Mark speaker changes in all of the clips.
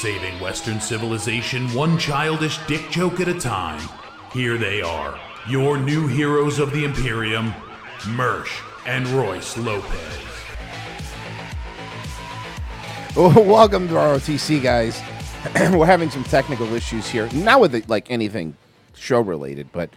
Speaker 1: Saving Western civilization one childish dick joke at a time. Here they are, your new heroes of the Imperium, Mersh and Royce Lopez.
Speaker 2: Welcome to ROTC, guys. We're having some technical issues here, not with it, like anything show related, but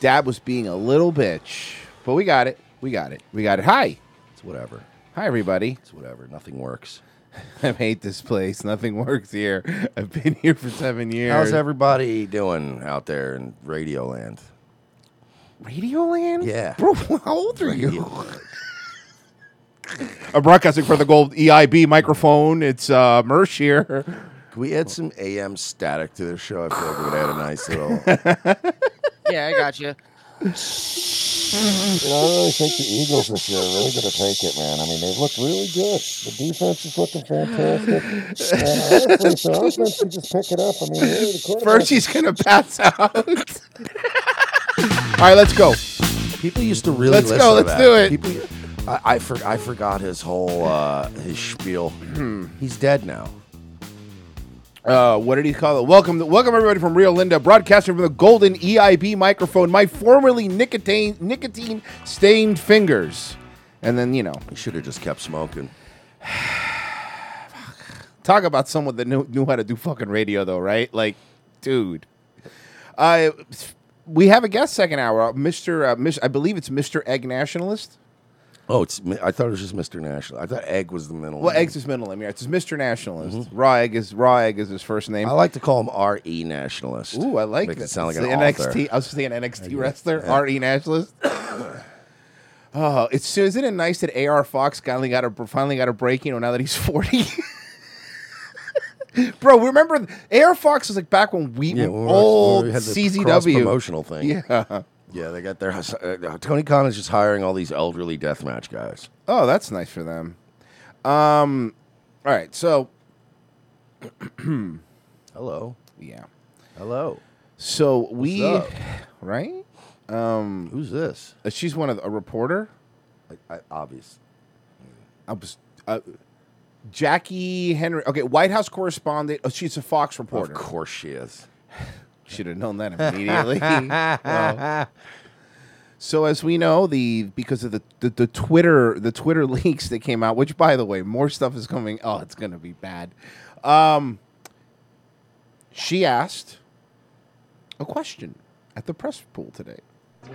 Speaker 2: Dad was being a little bitch. But we got it. We got it. We got it. Hi.
Speaker 3: It's whatever.
Speaker 2: Hi, everybody.
Speaker 3: It's whatever. Nothing works.
Speaker 2: I hate this place. Nothing works here. I've been here for seven years.
Speaker 3: How's everybody doing out there in Radio Land?
Speaker 2: Radioland?
Speaker 3: Yeah.
Speaker 2: Bro, how old are you? I'm broadcasting for the gold EIB microphone. It's uh, Mersh here.
Speaker 3: Can we add some AM static to this show? I feel like we would add a nice little.
Speaker 4: Yeah, I got you.
Speaker 5: You know, I really think the Eagles this year are really going to take it, man. I mean, they've looked really good. The defense is looking fantastic. and honestly, the offense can just pick it up. I mean, really, the quarterback.
Speaker 2: Fergie's going to pass out. All right, let's go.
Speaker 3: People used to really
Speaker 2: Let's
Speaker 3: listen
Speaker 2: go,
Speaker 3: to
Speaker 2: let's
Speaker 3: that.
Speaker 2: do it.
Speaker 3: People, I, I, for, I forgot his whole uh, his spiel. He's dead now.
Speaker 2: Uh, what did he call it? Welcome, welcome everybody from Rio Linda, broadcasting from the golden EIB microphone. My formerly nicotine nicotine stained fingers, and then you know,
Speaker 3: He should have just kept smoking.
Speaker 2: talk about someone that knew, knew how to do fucking radio, though, right? Like, dude. Uh, we have a guest second hour, Mister. Uh, Mis- I believe it's Mister Egg Nationalist.
Speaker 3: Oh, it's. I thought it was just Mr. National. I thought Egg was the middle.
Speaker 2: Well,
Speaker 3: name.
Speaker 2: Egg's his middle name. Yeah, it's Mister Nationalist. Mm-hmm. Raw Egg is Raw Egg is his first name.
Speaker 3: I like to call him R.E. Nationalist.
Speaker 2: Ooh, I like
Speaker 3: Makes
Speaker 2: that.
Speaker 3: it sound like
Speaker 2: It's
Speaker 3: an
Speaker 2: the
Speaker 3: author.
Speaker 2: NXT. I was saying NXT wrestler, RE Nationalist. oh, it's so isn't it nice that AR Fox finally got a finally got a break? You know, now that he's forty. Bro, remember AR Fox was like back when we
Speaker 3: Yeah, when we were-
Speaker 2: old
Speaker 3: when we had the
Speaker 2: CZW
Speaker 3: cross-promotional thing.
Speaker 2: Yeah.
Speaker 3: Yeah, they got their. Uh, Tony Khan is just hiring all these elderly deathmatch guys.
Speaker 2: Oh, that's nice for them. Um, all right, so
Speaker 3: Hello.
Speaker 2: yeah,
Speaker 3: Hello.
Speaker 2: so we right. Um,
Speaker 3: Who's this?
Speaker 2: uh, she's one of the, a reporter.
Speaker 3: I, I, obvious.
Speaker 2: I was uh, Jacqui Heinrich. Okay, White House correspondent. Oh, she's a Fox reporter.
Speaker 3: Of course she is.
Speaker 2: Should have known that immediately. Well, so as we know, the because of the, the the Twitter the Twitter leaks that came out, which by the way, more stuff is coming. Oh, it's gonna be bad. Um, she asked a question at the press pool today.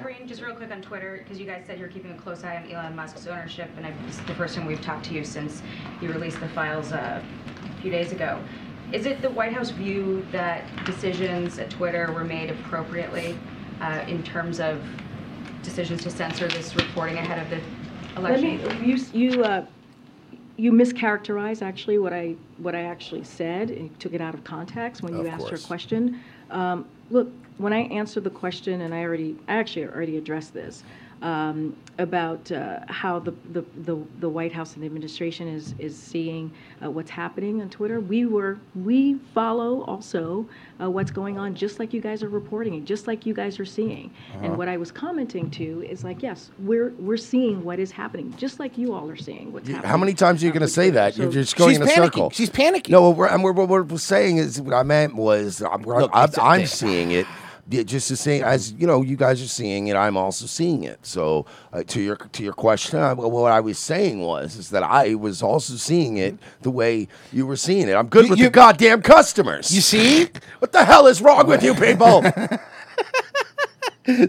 Speaker 6: Green, just real quick on Twitter, because you guys said you're keeping a close eye on Elon Musk's ownership, and I, this is the first time we've talked to you since you released the files uh, a few days ago. Is it the White House view that decisions at Twitter were made appropriately uh, in terms of decisions to censor this reporting ahead of the
Speaker 7: Let me,
Speaker 6: election?
Speaker 7: you, you, uh, you mischaracterized actually what I, what I actually said, and took it out of context when you
Speaker 3: Of
Speaker 7: asked your question. Um, Look, when I answered the question, and I already, I actually already addressed this, um, about uh, how the, the, the the White House and the administration is, is seeing uh, what's happening on Twitter, we were, we follow also uh, what's going on, just like you guys are reporting it, just like you guys are seeing. And what I was commenting to is like, yes, we're, we're seeing what is happening, just like you all are seeing what's
Speaker 3: You-
Speaker 7: happening.
Speaker 3: How many times are you going to say
Speaker 7: Twitter.
Speaker 3: that? You're just going
Speaker 2: She's
Speaker 3: in a
Speaker 2: panicking.
Speaker 3: circle.
Speaker 2: She's panicking.
Speaker 3: No, what we're, what we're saying is what I meant was I'm,
Speaker 2: Look,
Speaker 3: I'm, I'm seeing it. Just the same as you know, you guys are seeing it. I'm also seeing it. So uh, to your to your question, I, what I was saying was is that I was also seeing it the way you were seeing it. I'm good
Speaker 2: You-
Speaker 3: with
Speaker 2: you-
Speaker 3: the goddamn customers.
Speaker 2: You see?
Speaker 3: what the hell is wrong with you people?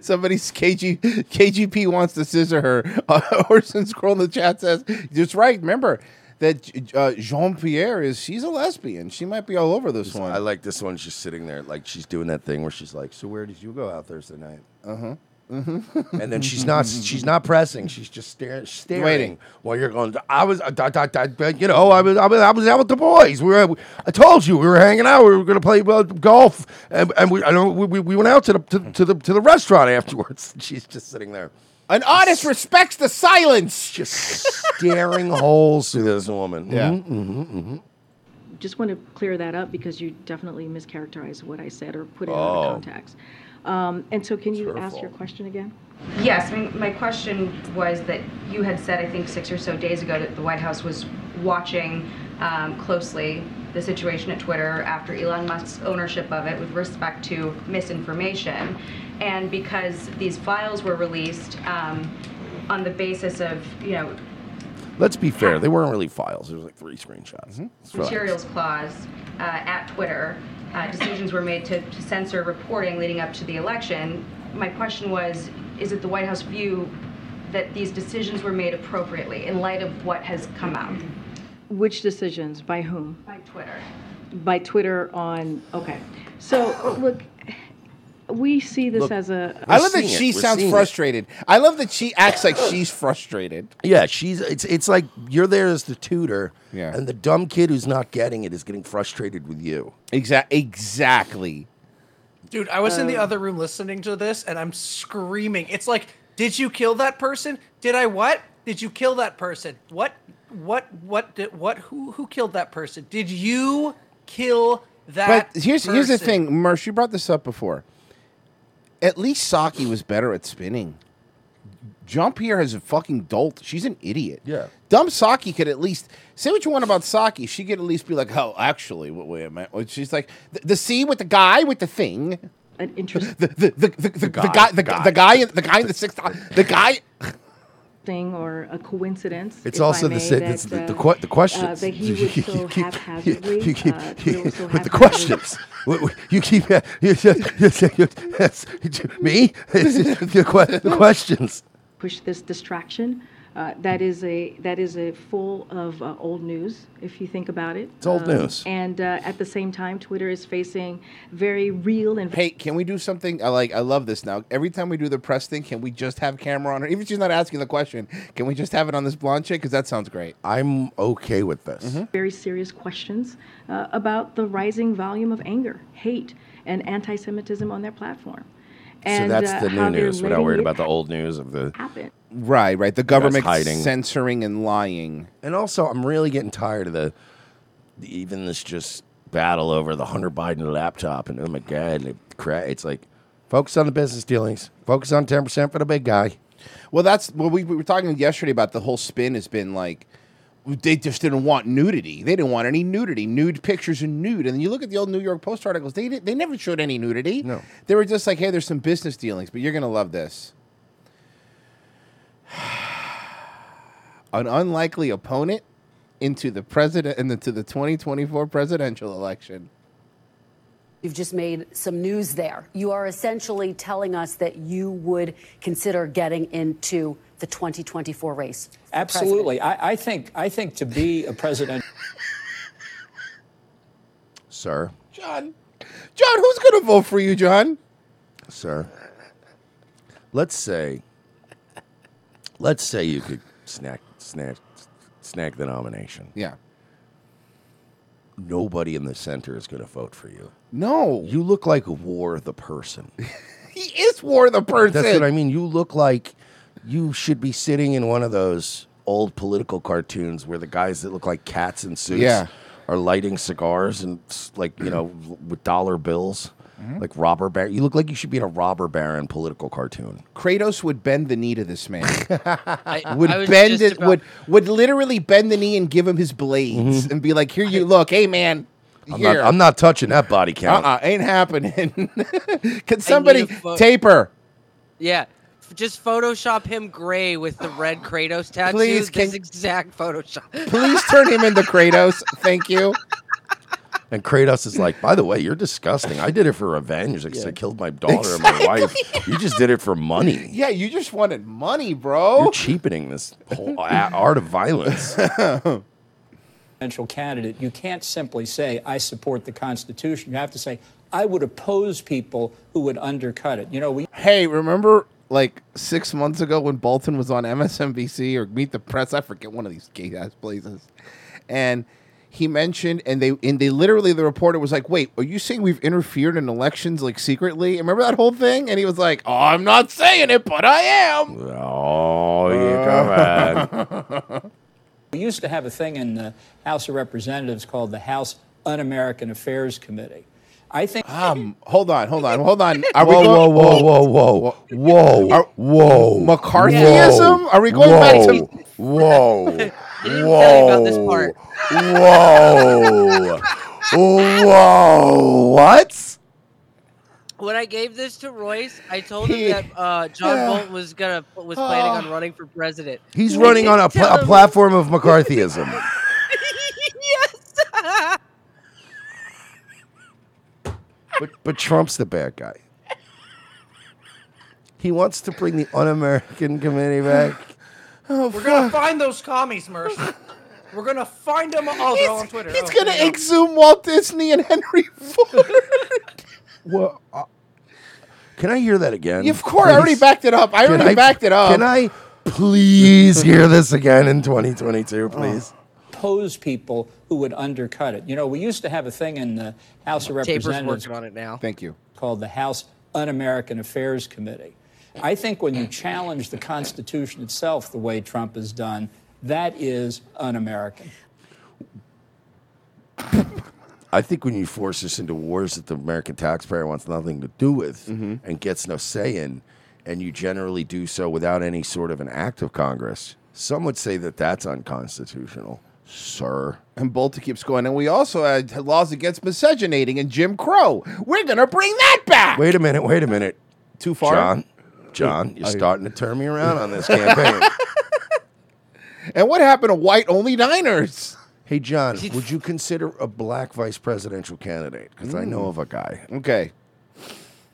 Speaker 2: Somebody's KG, KGP wants to scissor her. Uh, Orson Scroll in the chat says, "That's right. Remember that uh, Jean Pierre is she's a lesbian. She might be all over this one.
Speaker 3: I like this one. She's sitting there, like she's doing that thing where she's like, "So where did you go out Thursday night?" Uh huh. and then she's not she's not pressing. She's just staring, staring
Speaker 2: Waiting.
Speaker 3: while you're going. I was, uh, da, da, da, da, you know, I was, I was, I was out with the boys. We were, I told you we were hanging out. We were going to play uh, golf, and, and we, I know, we, we- we went out to the to, to the to the restaurant afterwards. She's just sitting there,
Speaker 2: An artist respects the silence.
Speaker 3: just staring holes through this woman.
Speaker 2: Yeah.
Speaker 3: Mhm.
Speaker 7: just want to clear that up because you definitely mischaracterized what I said or put it out
Speaker 3: Oh.
Speaker 7: of context. Um, and so, can you
Speaker 3: her
Speaker 7: ask your
Speaker 3: fault.
Speaker 7: question again?
Speaker 6: Yes, I mean, my question was that you had said, I think, six or so days ago that the White House was watching um, closely the situation at Twitter after Elon Musk's ownership of it with respect to misinformation. And because these files were released um, on the basis of, you know,
Speaker 3: Let's be fair. They weren't really files. There was like three screenshots. Let's relax.
Speaker 6: materials clause uh, at Twitter, uh, decisions were made to, to censor reporting leading up to the election. My question was, is it the White House view that these decisions were made appropriately in light of what has come out
Speaker 7: Which decisions? By whom?
Speaker 6: by Twitter?
Speaker 7: By Twitter on, okay. So, look, we see this
Speaker 3: Look,
Speaker 7: as a,
Speaker 2: I love that
Speaker 3: seeing it.
Speaker 2: she sounds
Speaker 3: seeing it.
Speaker 2: frustrated. I love that she acts like she's frustrated.
Speaker 3: Yeah, she's it's it's like you're there as the tutor,
Speaker 2: Yeah.
Speaker 3: and the dumb kid who's not getting it is getting frustrated with you.
Speaker 2: Exactly. exactly.
Speaker 8: Dude, I was in
Speaker 7: Um,
Speaker 8: the other room listening to this and I'm screaming. It's like, did you kill that person? Did I what? Did you kill that person? What what what did what who who killed that person? Did you kill that
Speaker 2: But here's here's the thing, Mersh, you brought this up before. At least Psaki was better at spinning. Jump here has a fucking dolt. She's an idiot.
Speaker 3: Yeah.
Speaker 2: Dumb Psaki could at least say what you want about Psaki. She could at least be like, "Oh, actually, wait, wait a minute." She's like, "The, the C with the guy with the thing,
Speaker 7: an interest
Speaker 2: the the the, the, the,
Speaker 3: guy,
Speaker 2: guy, the,
Speaker 3: the
Speaker 2: guy,
Speaker 3: guy.
Speaker 2: the guy, in- the guy in the sixth, the guy."
Speaker 7: Thing or a coincidence.
Speaker 3: It's also the
Speaker 7: may,
Speaker 3: sa-
Speaker 7: that,
Speaker 3: it's the, the,
Speaker 7: uh,
Speaker 3: que- the questions.
Speaker 7: uh, he would so haphazardly,
Speaker 3: you keep,
Speaker 7: uh, so
Speaker 3: with the questions. You keep you, you, you, you, me the, que- the questions.
Speaker 7: push this distraction. Uh, that is a that is a full of uh, old news if you think about it.
Speaker 3: It's old
Speaker 7: Um,
Speaker 3: news.
Speaker 7: And uh, at the same time, Twitter is facing very real and
Speaker 2: Hey, can we do something? I like. I love this now. Every time we do the press thing, can we just have camera on her? Even if she's not asking the question, can we just have it on this blonde chick? Because that sounds great.
Speaker 3: I'm okay with this.
Speaker 2: Mm-hmm.
Speaker 7: very serious questions uh, about the rising volume of anger, hate, and anti-Semitism on their platform. And,
Speaker 3: so that's
Speaker 7: uh,
Speaker 3: the new news. We're not worried about the old news of the.
Speaker 7: happen.
Speaker 2: Right, right. The government
Speaker 3: hiding.
Speaker 2: censoring and lying.
Speaker 3: And also, I'm really getting tired of the, even this just battle over the Hunter Biden laptop. And oh my god, it it's like focus on the business dealings. Focus on 10 percent for the big guy.
Speaker 2: Well, that's well. We, we were talking yesterday about the whole spin has been like they just didn't want nudity. They didn't want any nudity, nude pictures and nude. And you look at the old New York Post articles; they did, they never showed any nudity.
Speaker 3: No.
Speaker 2: they were just like, hey, there's some business dealings, but you're gonna love this. An unlikely opponent into the president into the 2024 presidential election.
Speaker 9: You've just made some news there. You are essentially telling us that you would consider getting into the 2024 race.
Speaker 10: Absolutely. I, I think I think to be a president
Speaker 3: Sir,
Speaker 2: John, John, who's gonna vote for you, John?
Speaker 3: sir. Let's say, let's say you could snack, snack, snag the nomination.
Speaker 2: Yeah.
Speaker 3: Nobody in the center is going to vote for you.
Speaker 2: No,
Speaker 3: You look like War the person.
Speaker 2: he is War the person.
Speaker 3: That's what I mean. You look like you should be sitting in one of those old political cartoons where the guys that look like cats in suits
Speaker 2: Yeah.
Speaker 3: are lighting cigars and like you know with dollar bills,
Speaker 2: Mm-hmm.
Speaker 3: like robber baron. You look like you should be in a robber baron political cartoon.
Speaker 2: Kratos would bend the knee to this man.
Speaker 4: I,
Speaker 2: would
Speaker 4: I
Speaker 2: bend it
Speaker 4: about-
Speaker 2: would would literally bend the knee and give him his blades and be like, "Here you look, hey man,
Speaker 3: Mm-hmm. I'm
Speaker 2: here."
Speaker 3: not, I'm not touching that body count.
Speaker 2: uh-uh, ain't happening. Can somebody
Speaker 4: a pho-
Speaker 2: taper?
Speaker 4: Yeah. Just Photoshop him gray with the red Kratos tattoo.
Speaker 2: Please,
Speaker 4: this
Speaker 2: can-
Speaker 4: exact Photoshop.
Speaker 2: Please turn him into Kratos. Thank you.
Speaker 3: And Kratos is like, by the way, you're disgusting. I did it for revenge because I killed my daughter and my wife. You just did it for money.
Speaker 2: Yeah, you just wanted money, bro.
Speaker 3: You're cheapening this whole art of violence.
Speaker 10: presidential candidate, you can't simply say, I support the Constitution. You have to say, I would oppose people who would undercut it. You know, we
Speaker 2: Hey, remember like six months ago when Bolton was on MSNBC or Meet the Press? I forget one of these gay ass places, and he mentioned and they and they literally the reporter was like, "Wait, are you saying we've interfered in elections like secretly?" Remember that whole thing? And he was like, "Oh, I'm not saying it, but I am."
Speaker 3: oh, you come on.
Speaker 10: We used to have a thing in the House of Representatives called the House Un American Affairs Committee. I think
Speaker 2: Um, hold on, hold on, hold on. Are
Speaker 3: Whoa,
Speaker 2: we
Speaker 3: whoa,
Speaker 2: going?
Speaker 3: whoa, whoa, whoa, whoa,
Speaker 2: Are-
Speaker 3: whoa.
Speaker 2: McCarthyism?
Speaker 3: Whoa.
Speaker 2: Are we going back to-
Speaker 3: Whoa.
Speaker 4: He didn't tell you about this
Speaker 3: Whoa. Whoa. Whoa! What?
Speaker 4: When I gave this to Royce, I told him that uh, John
Speaker 3: Yeah.
Speaker 4: Bolton was gonna was planning
Speaker 3: Oh.
Speaker 4: on running for president.
Speaker 3: He's
Speaker 4: I
Speaker 3: running on a,
Speaker 4: didn't
Speaker 3: pla-
Speaker 4: tell
Speaker 3: a platform of McCarthyism.
Speaker 4: yes.
Speaker 3: but but Trump's the bad guy. He wants to bring the un-American committee back.
Speaker 2: Oh,
Speaker 8: We're gonna find those commies, Mersh. We're gonna find them. Oh, they're all on Twitter.
Speaker 2: He's
Speaker 8: Oh,
Speaker 2: gonna
Speaker 8: there you go.
Speaker 2: exhume Walt Disney and Henry Ford.
Speaker 3: Well, uh, can I hear that again?
Speaker 2: of course, I already
Speaker 3: please?
Speaker 2: backed it up. I
Speaker 3: Can
Speaker 2: already backed it up.
Speaker 3: Can I please hear this again in 2022, please?
Speaker 10: Pose people who would undercut it. You know, we used to have a thing in the House of
Speaker 4: Taper's
Speaker 10: Representatives
Speaker 4: working on it now.
Speaker 2: Thank you.
Speaker 10: called the House Un-American Affairs Committee. I think when you challenge the Constitution itself the way Trump has done, that is un-American.
Speaker 3: I think when you force us into wars that the American taxpayer wants nothing to do with mm-hmm. and gets no say in, and you generally do so without any sort of an act of Congress, some would say that that's unconstitutional, sir.
Speaker 2: And Bolton keeps going. And we also had laws against miscegenating and Jim Crow. We're gonna bring that back.
Speaker 3: Wait a minute, wait a minute.
Speaker 2: Too far?
Speaker 3: John, John, you're starting to turn me around on this campaign.
Speaker 2: And what happened to white only diners?
Speaker 3: Hey, John, would you consider a black vice presidential candidate? Because I know of a guy.
Speaker 2: Okay.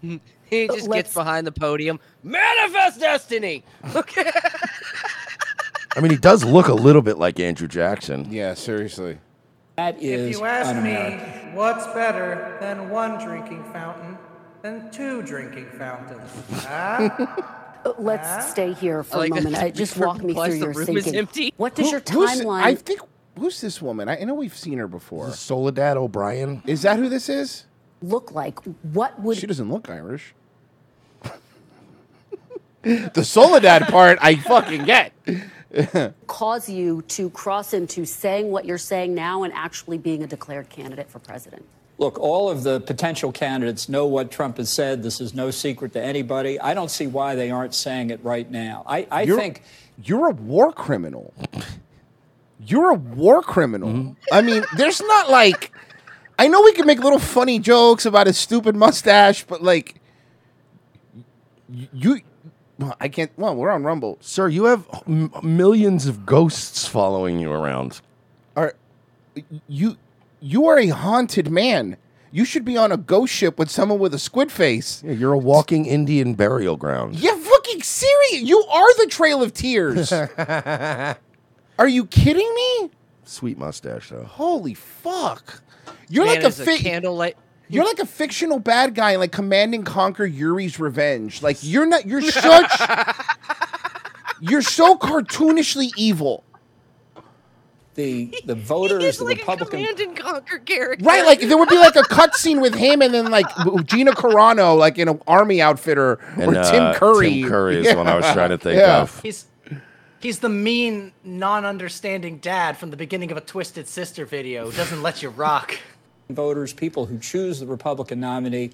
Speaker 4: He just gets behind the podium. Manifest destiny. Okay.
Speaker 3: I mean, he does look a little bit like Andrew Jackson.
Speaker 2: Yeah, seriously.
Speaker 10: That
Speaker 8: If you ask
Speaker 10: un-American.
Speaker 8: me, what's better than one drinking fountain than two drinking fountains? Huh?
Speaker 9: Uh, Let's stay here for
Speaker 4: like
Speaker 9: a moment. Just walk me through your thinking.
Speaker 4: empty.
Speaker 9: What does
Speaker 2: Who-
Speaker 9: your timeline?
Speaker 2: I think who's this woman? I, I know we've seen her before.
Speaker 3: Soledad O'Brien.
Speaker 2: Is that who this is?
Speaker 9: look like? What would
Speaker 2: She doesn't look Irish. the Soledad part, I fucking get.
Speaker 9: cause you to cross into saying what you're saying now and actually being a declared candidate for president?
Speaker 10: Look, all of the potential candidates know what Trump has said. This is no secret to anybody. I don't see why they aren't saying it right now. I, I
Speaker 2: you're,
Speaker 10: think
Speaker 2: you're a war criminal. You're a war criminal. I mean, there's not like I know we can make little funny jokes about his stupid mustache, but like you well, I can't well, we're on Rumble.
Speaker 3: Sir, you have m- millions of ghosts following you around.
Speaker 2: Are you you are a haunted man. You should be on a ghost ship with someone with a squid face.
Speaker 3: Yeah, you're a walking Indian burial ground.
Speaker 2: Yeah, fucking serious. You are the Trail of Tears. are you kidding me?
Speaker 3: Sweet mustache, though.
Speaker 2: Holy fuck. You're
Speaker 4: Man
Speaker 2: like a,
Speaker 4: is a candlelight.
Speaker 2: You're like a fictional bad guy in like Command and Conquer Yuri's Revenge. Like you're not you're such You're so cartoonishly evil.
Speaker 10: the the voters,
Speaker 4: He's
Speaker 10: the
Speaker 4: like
Speaker 10: Republican
Speaker 4: a command and conquer character.
Speaker 2: Right, like there would be like a cutscene with him and then like Gina Carano, like in an army outfitter, or, or
Speaker 3: And, uh,
Speaker 2: Tim Curry.
Speaker 3: Tim Curry is the one I was trying to think
Speaker 2: Yeah.
Speaker 3: of.
Speaker 8: He's he's the mean, non-understanding dad from the beginning of a Twisted Sister video who doesn't let you rock.
Speaker 10: voters, people who choose the Republican nominee,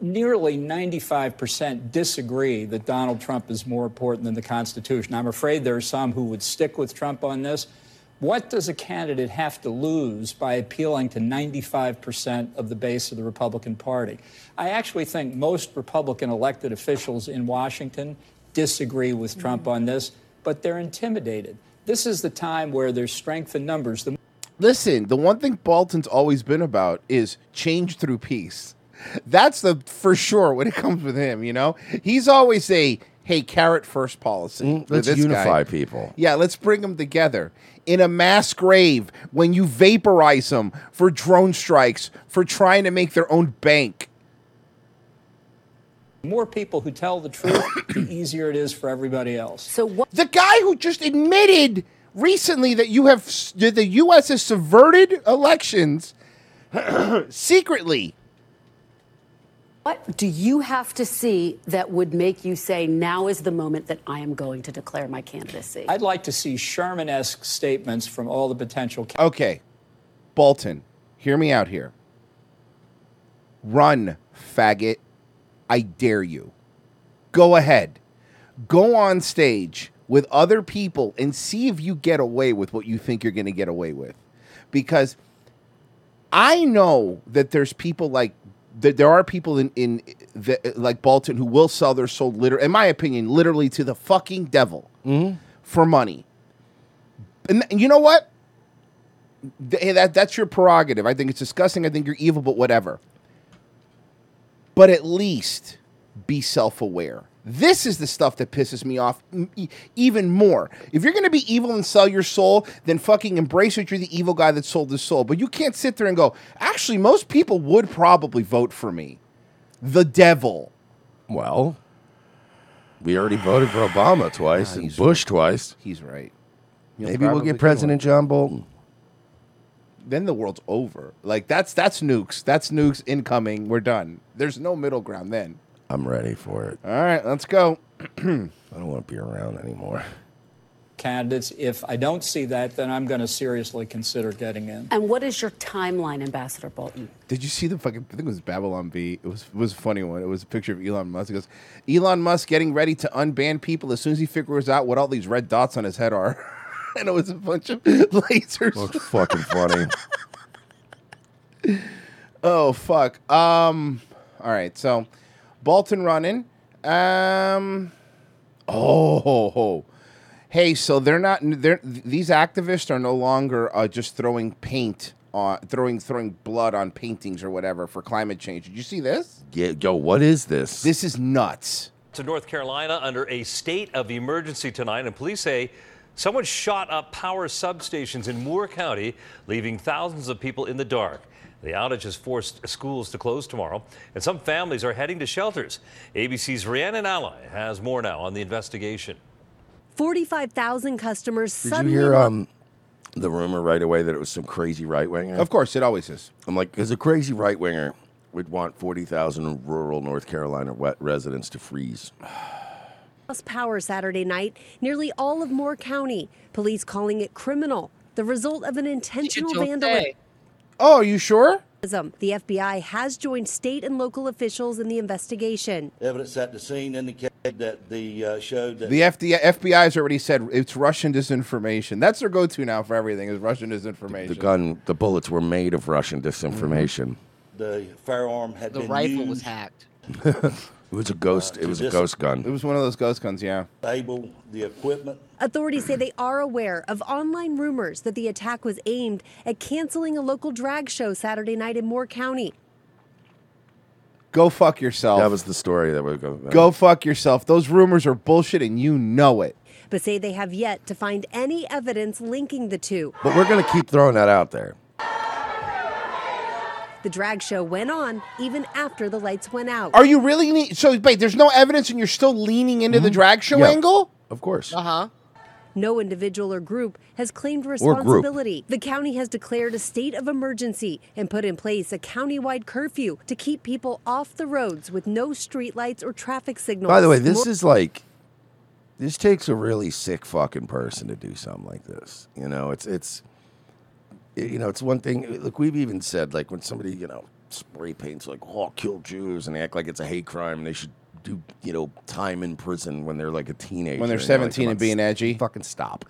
Speaker 10: nearly 95% disagree that Donald Trump is more important than the Constitution. I'm afraid there are some who would stick with Trump on this. What does a candidate have to lose by appealing to 95% of the base of the Republican Party? I actually think most Republican elected officials in Washington disagree with Trump mm-hmm. on this, but they're intimidated. This is the time where there's strength in numbers. The
Speaker 2: Listen, the one thing Bolton's always been about is change through peace. That's the for sure when it comes with him. You know, he's always a hey carrot first policy.
Speaker 3: Mm, let's
Speaker 2: this
Speaker 3: unify
Speaker 2: guy.
Speaker 3: people.
Speaker 2: Yeah, let's bring them together in a mass grave when you vaporize them for drone strikes for trying to make their own bank.
Speaker 10: More people who tell the truth, the easier it is for everybody else.
Speaker 9: So what?
Speaker 2: The guy who just admitted recently that you have that the U.S. has subverted elections secretly.
Speaker 9: What do you have to see that would make you say now is the moment that I am going to declare my candidacy?
Speaker 10: I'd like to see Sherman esque statements from all the potential
Speaker 2: Okay, Bolton, hear me out here. Run, faggot. I dare you. Go ahead. Go on stage with other people and see if you get away with what you think you're going to get away with. Because I know that there's people like that. There are people in in the, like Bolton who will sell their soul, literally, in my opinion, literally to the fucking devil mm-hmm. for money. And, and you know what? Th- that that's your prerogative. I think it's disgusting. I think you're evil, but whatever. But at least be self-aware. This is the stuff that pisses me off even more. If you're going to be evil and sell your soul, then fucking embrace it. You're the evil guy that sold his soul. But you can't sit there and go, actually, most people would probably vote for me. The devil.
Speaker 3: Well, we already voted for Obama twice ah, and Bush twice.
Speaker 2: He's right. You'll
Speaker 3: Maybe we'll get President John Bolton.
Speaker 2: Then the world's over. Like that's that's nukes. That's nukes incoming. We're done. There's no middle ground then.
Speaker 3: I'm ready for it.
Speaker 2: All right, let's go.
Speaker 3: I don't want to be around anymore.
Speaker 10: Candidates, if I don't see that, then I'm going to seriously consider getting in.
Speaker 9: And what is your timeline, Ambassador Bolton?
Speaker 2: Did you see the fucking? I think it was Babylon Bee. It was it was a funny one. It was a picture of Elon Musk. It goes, Elon Musk getting ready to unban people as soon as he figures out what all these red dots on his head are, and it was a bunch of lasers.
Speaker 3: Looks fucking funny.
Speaker 2: oh fuck. Um. All right. So, Bolton running. Um. Oh. Ho, ho. Hey, so they're not. They're these activists are no longer uh, just throwing paint on throwing throwing blood on paintings or whatever for climate change. Did you see this?
Speaker 3: Yeah, yo, what is this?
Speaker 2: This is nuts.
Speaker 11: to North Carolina under a state of emergency tonight, and police say someone shot up power substations in Moore County, leaving thousands of people in the dark. The outage has forced schools to close tomorrow, and some families are heading to shelters. ABC's Rhiannon Ally has more now on the investigation.
Speaker 12: 45,000 customers
Speaker 3: Did you hear um the rumor right away that it was some crazy right winger?
Speaker 2: Of course, it always is.
Speaker 3: I'm like, because a crazy right winger would want 40,000 rural North Carolina wet residents to freeze.
Speaker 12: lost power Saturday night, nearly all of Moore County. Police calling it criminal, the result of an intentional
Speaker 4: don't
Speaker 12: vandalism.
Speaker 2: Oh, are you sure?
Speaker 12: The FBI has joined state and local officials in the investigation.
Speaker 13: Evidence at the scene indicated that the uh, showed that
Speaker 2: The FD, FBI has already said it's Russian disinformation. That's their go-to now for everything is Russian disinformation.
Speaker 3: The gun, the bullets were made of Russian disinformation.
Speaker 13: the firearm had
Speaker 4: The
Speaker 13: been
Speaker 4: rifle was hacked.
Speaker 3: It was a ghost. Uh, it was a ghost gun.
Speaker 2: It was one of those ghost guns, yeah.
Speaker 13: able the equipment
Speaker 12: Authorities say they are aware of online rumors that the attack was aimed at canceling a local drag show Saturday night in Moore County.
Speaker 2: Go fuck yourself.
Speaker 3: That was the story that would go.
Speaker 2: Go fuck yourself. Those rumors are bullshit and you know it.
Speaker 12: but say they have yet to find any evidence linking the two.
Speaker 3: But we're going to keep throwing that out there.
Speaker 12: The drag show went on even after the lights went out.
Speaker 2: Are you really ne- so wait, there's no evidence and you're still leaning into the drag show
Speaker 3: Mm-hmm. Yeah.
Speaker 2: angle?
Speaker 3: Of course.
Speaker 4: Uh huh.
Speaker 12: No individual or group has claimed
Speaker 3: group.
Speaker 12: responsibility. The county has declared a state of emergency and put in place a countywide curfew to keep people off the roads with no streetlights or traffic signals.
Speaker 3: By the way, this
Speaker 12: More-
Speaker 3: is like this takes a really sick fucking person to do something like this. You know, it's it's you know, it's one thing. Look, we've even said like when somebody you know spray paints like "oh, kill Jews" and they act like it's a hate crime and they should do you know time in prison when they're like a teenager.
Speaker 2: When they're
Speaker 3: you're like,
Speaker 2: 17 and being edgy.
Speaker 3: Fucking stop.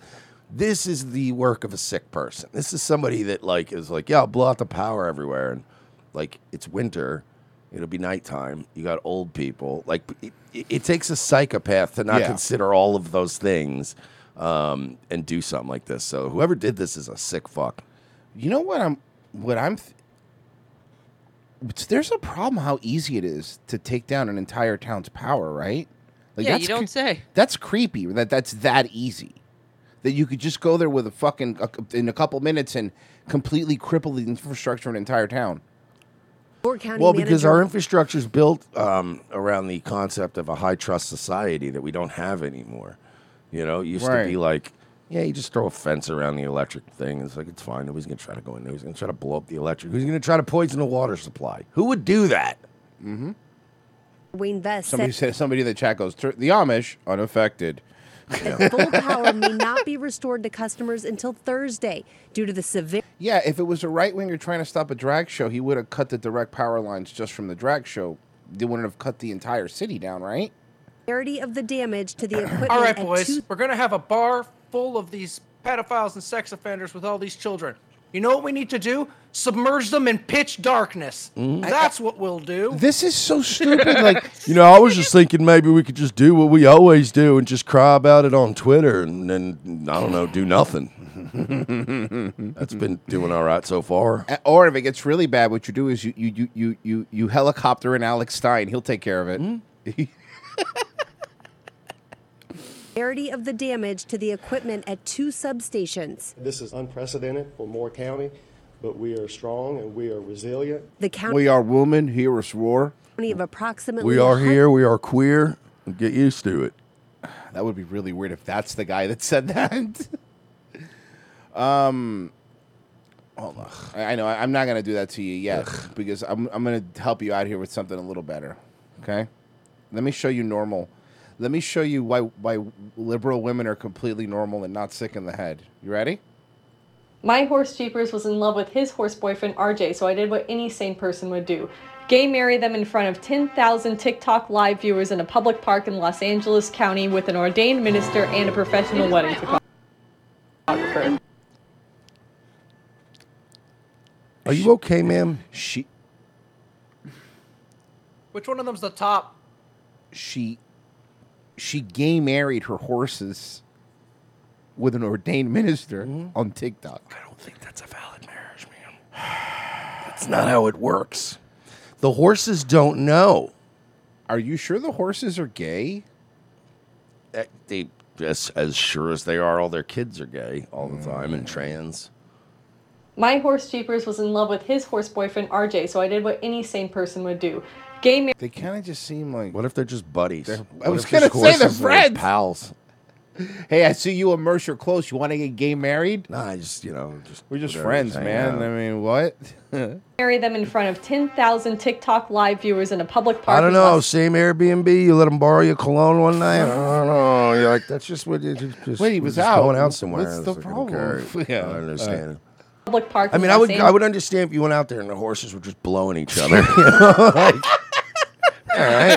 Speaker 3: This is the work of a sick person. This is somebody that like is like, yeah, I'll blow out the power everywhere, and like it's winter, it'll be nighttime. You got old people. Like it, it, it takes a psychopath to not
Speaker 2: Yeah.
Speaker 3: consider all of those things um, and do something like this. So whoever did this is a sick fuck.
Speaker 2: You know what I'm what I'm th- there's a problem how easy it is to take down an entire town's power, right?
Speaker 4: Yeah,
Speaker 2: that's
Speaker 4: you don't say.
Speaker 2: That's creepy that that's that easy. That you could just go there with a fucking in a couple minutes and completely cripple the infrastructure of an entire town.
Speaker 12: Moore County
Speaker 3: Well, because
Speaker 12: manager-
Speaker 3: our infrastructure is built um, around the concept of a high trust society that we don't have anymore. You know, it used to be like, yeah, you just throw a fence around the electric thing. It's like, it's fine. Nobody's going to try to go in there. Who's going to try to blow up the electric? Who's going to try to poison the water supply? Who would do that?
Speaker 2: Mm-hmm.
Speaker 12: Wayne Vest
Speaker 2: Somebody
Speaker 12: said
Speaker 2: said somebody in the chat goes "Tur- the Amish unaffected.
Speaker 12: full power may not be restored to customers until Thursday due to the severe.
Speaker 2: Yeah, if it was a right winger trying to stop a drag show, he would have cut the direct power lines just from the drag show. They wouldn't have cut the entire city down, right?
Speaker 12: severity of the damage to the equipment.
Speaker 8: All right,
Speaker 12: at
Speaker 8: boys,
Speaker 12: two-
Speaker 8: we're gonna have a bar full of these pedophiles and sex offenders with all these children. You know what we need to do? Submerge them in pitch darkness.
Speaker 3: Mhm.
Speaker 8: That's what we'll do.
Speaker 2: This is so stupid. Like,
Speaker 3: You know, I was just thinking maybe we could just do what we always do and just cry about it on Twitter and then I don't know, do nothing. That's been doing all right so far.
Speaker 2: Or if it gets really bad, what you do is you you you you you, you helicopter in Alex Stein. He'll take care of it.
Speaker 3: Hmm?
Speaker 12: Severity of the damage to the equipment at two substations.
Speaker 14: This is unprecedented for Moore County, but we are strong and we are resilient.
Speaker 12: The county
Speaker 2: we are women. Hear us roar.
Speaker 12: of approximately
Speaker 3: We are here, we are queer. Get used to it.
Speaker 2: That would be really weird if that's the guy that said that. um, hold on. I, I know I- I'm not gonna do that to you yet because I'm I'm gonna help you out here with something a little better. Okay, let me show you normal. Let me show you why why liberal women are completely normal and not sick in the head. You ready?
Speaker 15: My horse Jeepers was in love with his horse boyfriend RJ, so I did what any sane person would do. Gay marry them in front of 10,000 TikTok live viewers in a public park in Los Angeles County with an ordained minister and a professional wedding photographer.
Speaker 3: Are you okay, ma'am?
Speaker 2: She
Speaker 8: Which one of them's the top?
Speaker 2: she she gay married her horses with an ordained minister on TikTok. I
Speaker 3: don't think that's a valid marriage, man. That's not how it works. The horses don't know.
Speaker 2: Are you sure the horses are gay?
Speaker 3: Eh, They as as sure as they are, all their kids are gay all the time and trans.
Speaker 15: My horse Jeepers was in love with his horse boyfriend RJ, so I did what any sane person would do. Gay marry
Speaker 2: They kind of just seem like.
Speaker 3: What if they're just buddies?
Speaker 2: I was
Speaker 3: if they're
Speaker 2: gonna say they're friends.
Speaker 3: pals.
Speaker 2: Hey, I see you and Mercer close. You want to get gay married?
Speaker 3: Nah, I just you know, just
Speaker 2: we're just friends, man.
Speaker 3: out.
Speaker 2: I mean, what?
Speaker 15: marry them in front of 10,000 TikTok live viewers in a public park.
Speaker 3: I don't know.
Speaker 15: Los-
Speaker 3: Same Airbnb. You let them borrow your cologne one night. I don't know. You're like that's just what you just. just
Speaker 2: Wait, he was out.
Speaker 3: Going out somewhere.
Speaker 2: What's the
Speaker 3: like, okay.
Speaker 2: problem? Yeah,
Speaker 3: I understand.
Speaker 15: public park.
Speaker 3: I mean, I
Speaker 15: Los
Speaker 3: would I would understand if you went out there and the horses were just blowing each other. You know?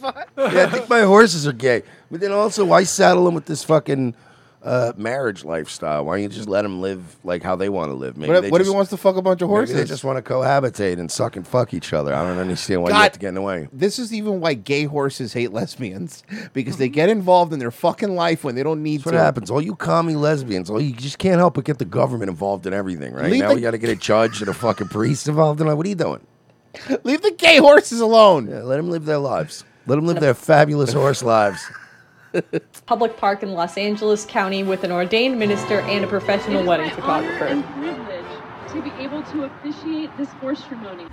Speaker 3: Like, all right. yeah, I think my horses are gay. But then also, why saddle them with this fucking uh, marriage lifestyle? Why don't you just let them live like how they want to live? Maybe
Speaker 2: What if,
Speaker 3: they
Speaker 2: what if
Speaker 3: just,
Speaker 2: he wants to fuck a bunch of
Speaker 3: maybe
Speaker 2: horses?
Speaker 3: they just want to cohabitate and suck and fuck each other. I don't understand why you
Speaker 2: God,
Speaker 3: have to get in the way.
Speaker 2: This is even why gay horses hate lesbians because they get involved in their fucking life when they don't need
Speaker 3: That's what
Speaker 2: to.
Speaker 3: happens. All you commie lesbians, all you just can't help but get the government involved in everything, right?
Speaker 2: Leave
Speaker 3: now
Speaker 2: the-
Speaker 3: we got to get a judge and a fucking priest involved in it. What are you doing?
Speaker 2: Leave the gay horses alone.
Speaker 3: Yeah, let them live their lives. Let them live their fabulous horse lives.
Speaker 15: public park in Los Angeles County with an ordained minister and a professional wedding photographer.
Speaker 16: and privilege to be able to officiate this horse ceremony.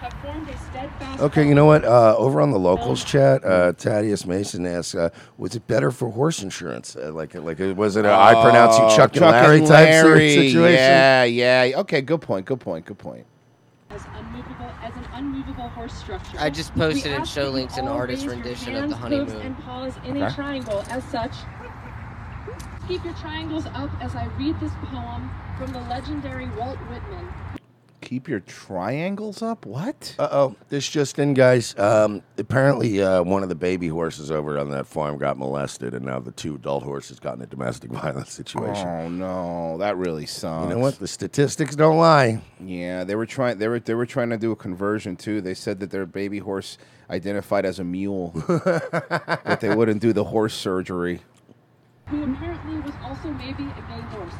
Speaker 16: Have formed a steadfast
Speaker 3: Okay, you know what? Uh, over on the locals chat, uh, Thaddeus Mason asks, uh, "Was it better for horse insurance? Uh, like, like, uh, was it i pronounce you
Speaker 2: Oh,
Speaker 3: Chuck, and Larry type sort of
Speaker 2: Larry,
Speaker 3: situation?"
Speaker 2: Yeah, yeah. Okay, good point. Good point. Good point.
Speaker 16: As unmovable as an unmovable horse structure.
Speaker 4: I just posted and
Speaker 16: ask
Speaker 4: show links an artist
Speaker 16: raise your
Speaker 4: rendition of the
Speaker 16: hands, hooves,
Speaker 4: honeymoon.
Speaker 16: and paws in
Speaker 4: Okay.
Speaker 16: a triangle. As such, keep your triangles up as I read this poem from the legendary Walt Whitman.
Speaker 2: Keep your triangles up. What?
Speaker 3: Uh oh, this just in, guys. Um, apparently, uh, one of the baby horses over on that farm got molested, and now the two adult horses got in a domestic violence situation.
Speaker 2: Oh no, that really sucks.
Speaker 3: You know what? The statistics don't lie.
Speaker 2: Yeah, they were trying. They were they were trying to do a conversion too. They said that their baby horse identified as a mule, that they wouldn't do the horse surgery.
Speaker 16: who apparently was also maybe a gay horse.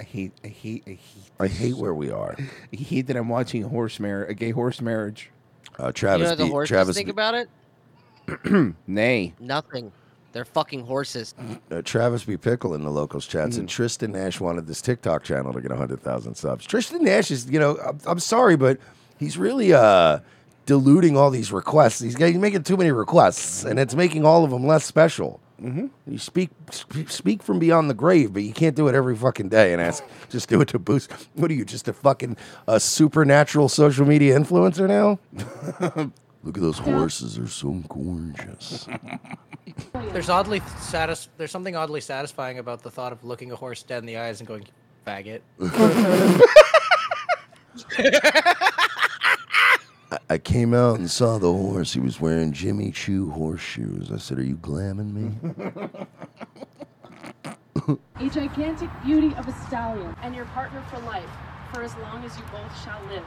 Speaker 2: I hate. I hate. I hate.
Speaker 3: I hate where we are.
Speaker 2: I hate that I'm watching a horse marriage, a gay horse marriage.
Speaker 3: Uh,
Speaker 4: you
Speaker 3: Travis,
Speaker 4: know what the
Speaker 3: B-
Speaker 4: horses
Speaker 3: Travis,
Speaker 4: think about it?
Speaker 2: Nay.
Speaker 4: Nothing. They're fucking horses.
Speaker 3: uh, Travis B. Pickle in the locals chats,
Speaker 2: Mm.
Speaker 3: said Tristan Nash wanted this TikTok channel to get 100,000 subs. Tristan Nash is, you know, I'm, I'm sorry, but he's really uh, diluting all these requests. He's, he's making too many requests, and it's making all of them less special. Mm-hmm. You speak speak from beyond the grave, but you can't do it every fucking day and ask. just do it to boost. What are you, just a fucking uh, supernatural social media influencer now? Look at those horses; they're so gorgeous.
Speaker 8: There's oddly satis- There's something oddly satisfying about the thought of looking a horse dead in the eyes and going, "Faggot."
Speaker 3: I- I came out and saw the horse. He was wearing Jimmy Choo horseshoes. I said, "Are you glamming me?"
Speaker 16: A gigantic beauty of a stallion and your partner for life, for as long as you both shall live.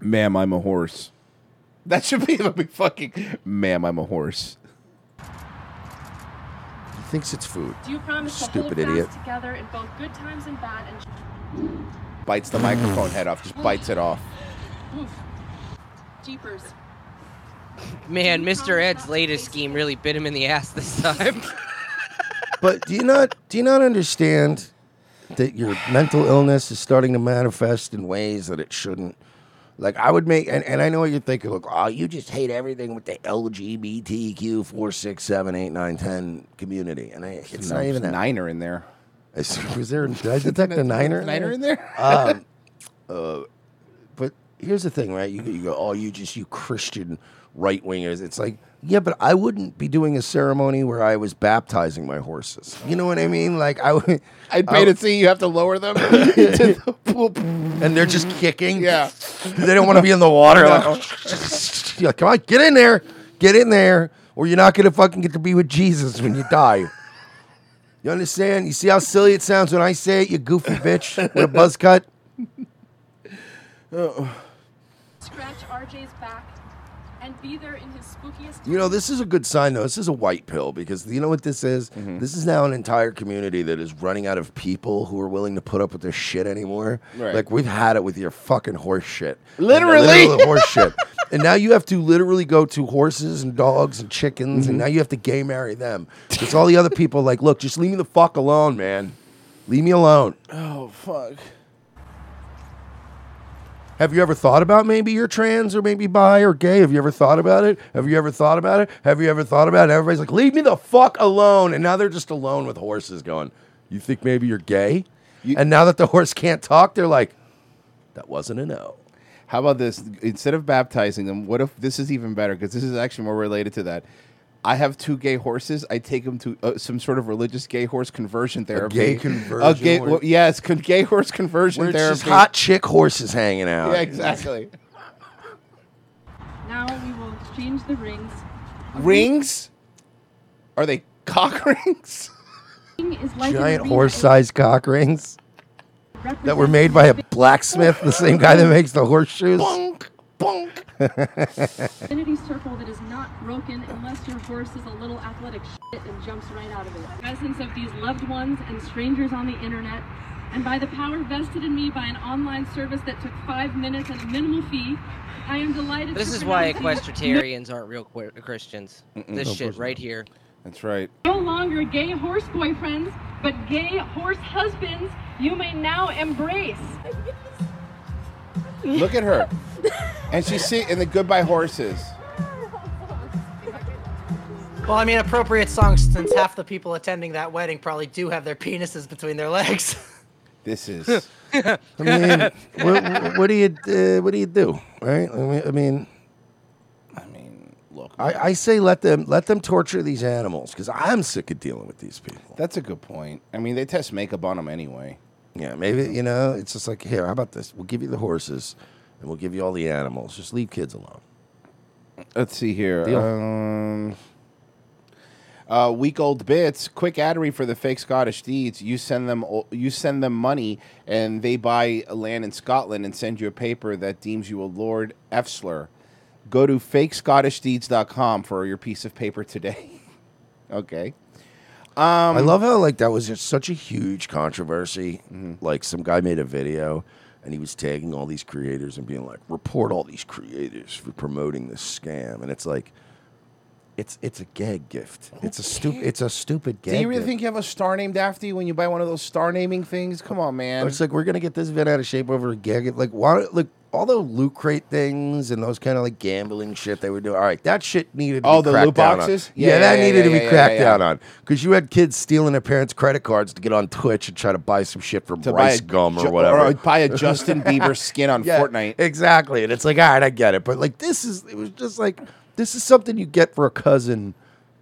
Speaker 2: Ma'am, I'm a horse. That should be the big fucking. Ma'am, I'm a horse.
Speaker 3: he thinks it's food.
Speaker 16: Do you promise
Speaker 3: Stupid
Speaker 16: to hold
Speaker 3: idiot.
Speaker 16: fast together in both good times and bad and
Speaker 2: Bites the microphone head off. Just bites it off.
Speaker 16: Oof, jeepers?
Speaker 4: Man, Mr. Ed's latest scheme really bit him in the ass this time.
Speaker 3: But do you not do you not understand that your mental illness is starting to manifest in ways that it shouldn't? Like I would make, and, and I know what you're thinking. Look, oh, you just hate everything with the LGBTQ four, six, seven, eight, nine, ten community, and I, it's
Speaker 2: No,
Speaker 3: not even
Speaker 2: a niner in there.
Speaker 3: Is- Was there? Did I detect a niner?
Speaker 2: Niner in there?
Speaker 3: um, uh, but here's the thing, right? You, you go, oh, you just you Christian right wingers. It's like, yeah, but I wouldn't be doing a ceremony where I was baptizing my horses. You know what I mean? Like I would.
Speaker 2: I'd pay
Speaker 3: I-
Speaker 2: to see you have to lower them the pool.
Speaker 3: and they're just kicking.
Speaker 2: Yeah.
Speaker 3: they don't want to be in the water.
Speaker 2: No.
Speaker 3: Like, oh, like, come on, get in there, get in there, or you're not gonna fucking get to be with Jesus when you die. You understand? You see how silly it sounds when I say it, you goofy bitch with a buzz cut.
Speaker 16: Scratch RJ's back and be there in his spookiest.
Speaker 3: You know, this is a good sign, though. This is a white pill because you know what this is?
Speaker 2: Mm-hmm.
Speaker 3: This is now an entire community that is running out of people who are willing to put up with this shit anymore.
Speaker 2: Right.
Speaker 3: Like, we've had it with your fucking horse shit.
Speaker 2: Literally.
Speaker 3: Literal horse shit. And now you have to literally go to horses and dogs and chickens,
Speaker 2: Mm-hmm.
Speaker 3: and now you have to gay marry them. Because all the other people are like, look, just leave me the fuck alone, man. Leave me alone.
Speaker 2: Oh fuck.
Speaker 3: Have you ever thought about maybe you're trans or maybe bi or gay? Have you ever thought about it? Have you ever thought about it? Have you ever thought about it? Everybody's like, leave me the fuck alone. And now they're just alone with horses going, you think maybe you're gay? and now that the horse can't talk, they're like, that wasn't a no.
Speaker 2: How about this? Instead of baptizing them, what if this is even better? Because this is actually more related to that. I have two gay horses. I take them to uh, some sort of religious gay horse conversion therapy.
Speaker 3: gay
Speaker 2: A
Speaker 3: conversion
Speaker 2: gay,
Speaker 3: horse?
Speaker 2: well, yes, con- gay horse conversion
Speaker 3: Where it's
Speaker 2: therapy.
Speaker 3: just hot chick horses hanging out.
Speaker 2: Yeah, exactly.
Speaker 16: Now we will exchange the rings.
Speaker 2: Rings? Are they cock rings?
Speaker 16: Ring is like an
Speaker 3: Giant
Speaker 16: arena
Speaker 3: horse sized cock rings that were made by a blacksmith, the same guy that makes the horseshoes.
Speaker 16: infinity circle that is not broken unless your horse is a little athletic shit and jumps right out of it. Presence of these loved ones and strangers on the internet, and by the power vested in me by an online service that took five minutes at a minimal fee, I am delighted.
Speaker 4: This
Speaker 16: to
Speaker 4: is why
Speaker 16: pronounce
Speaker 4: equestrians aren't real qu- Christians.
Speaker 2: Mm-mm.
Speaker 4: This
Speaker 2: Of
Speaker 4: shit
Speaker 2: course
Speaker 4: right here.
Speaker 2: That's right.
Speaker 16: No longer gay horse boyfriends, but gay horse husbands you may now embrace.
Speaker 2: Look at her. and she's sitting in the goodbye horses.
Speaker 8: Well, I mean, appropriate songs since half the people attending that wedding probably do have their penises between their legs.
Speaker 2: This is.
Speaker 3: I mean, what, what do you uh, what do you do, right? I mean, I mean,
Speaker 2: look.
Speaker 3: I, I say let them let them torture these animals because I'm sick of dealing with these people.
Speaker 2: That's a good point. I mean, they test makeup on them anyway.
Speaker 3: Yeah, maybe you know it's just like here. How about this? We'll give you the horses, and we'll give you all the animals. Just leave kids alone.
Speaker 2: Let's see here.
Speaker 3: Deal.
Speaker 2: Um, uh, week old bits, quick ad read for the fake Scottish deeds. You send them, you send them money, and they buy land in Scotland and send you a paper that deems you a Lord Efsler. Go to fakescottishdeeds.com for your piece of paper today. okay. Um,
Speaker 3: I love how like that was just such a huge controversy.
Speaker 2: Mm-hmm.
Speaker 3: Like some guy made a video and he was tagging all these creators and being like, "Report all these creators for promoting this scam." And it's like, it's it's a gag gift. It's a stupid. It's a stupid gag.
Speaker 2: Do you really
Speaker 3: gift.
Speaker 2: think you have a star named after you when you buy one of those star naming things? Come on, man.
Speaker 3: It's like we're gonna get this vid out of shape over a gag. Like why? Like all the loot crate things and those kind of like gambling shit they were doing. All right, that shit needed. To
Speaker 2: Oh,
Speaker 3: be
Speaker 2: the
Speaker 3: cracked
Speaker 2: loot
Speaker 3: down on.
Speaker 2: boxes?
Speaker 3: Yeah,
Speaker 2: Yeah,
Speaker 3: that
Speaker 2: yeah,
Speaker 3: needed
Speaker 2: yeah,
Speaker 3: to be cracked down on because you had kids stealing their parents' credit cards to get on Twitch and try to buy some shit from
Speaker 2: To a
Speaker 3: gum or whatever,
Speaker 2: or buy a Justin Bieber skin on Fortnite.
Speaker 3: Exactly, and it's like, all right, I get it, but like this is it was just like this is something you get for a cousin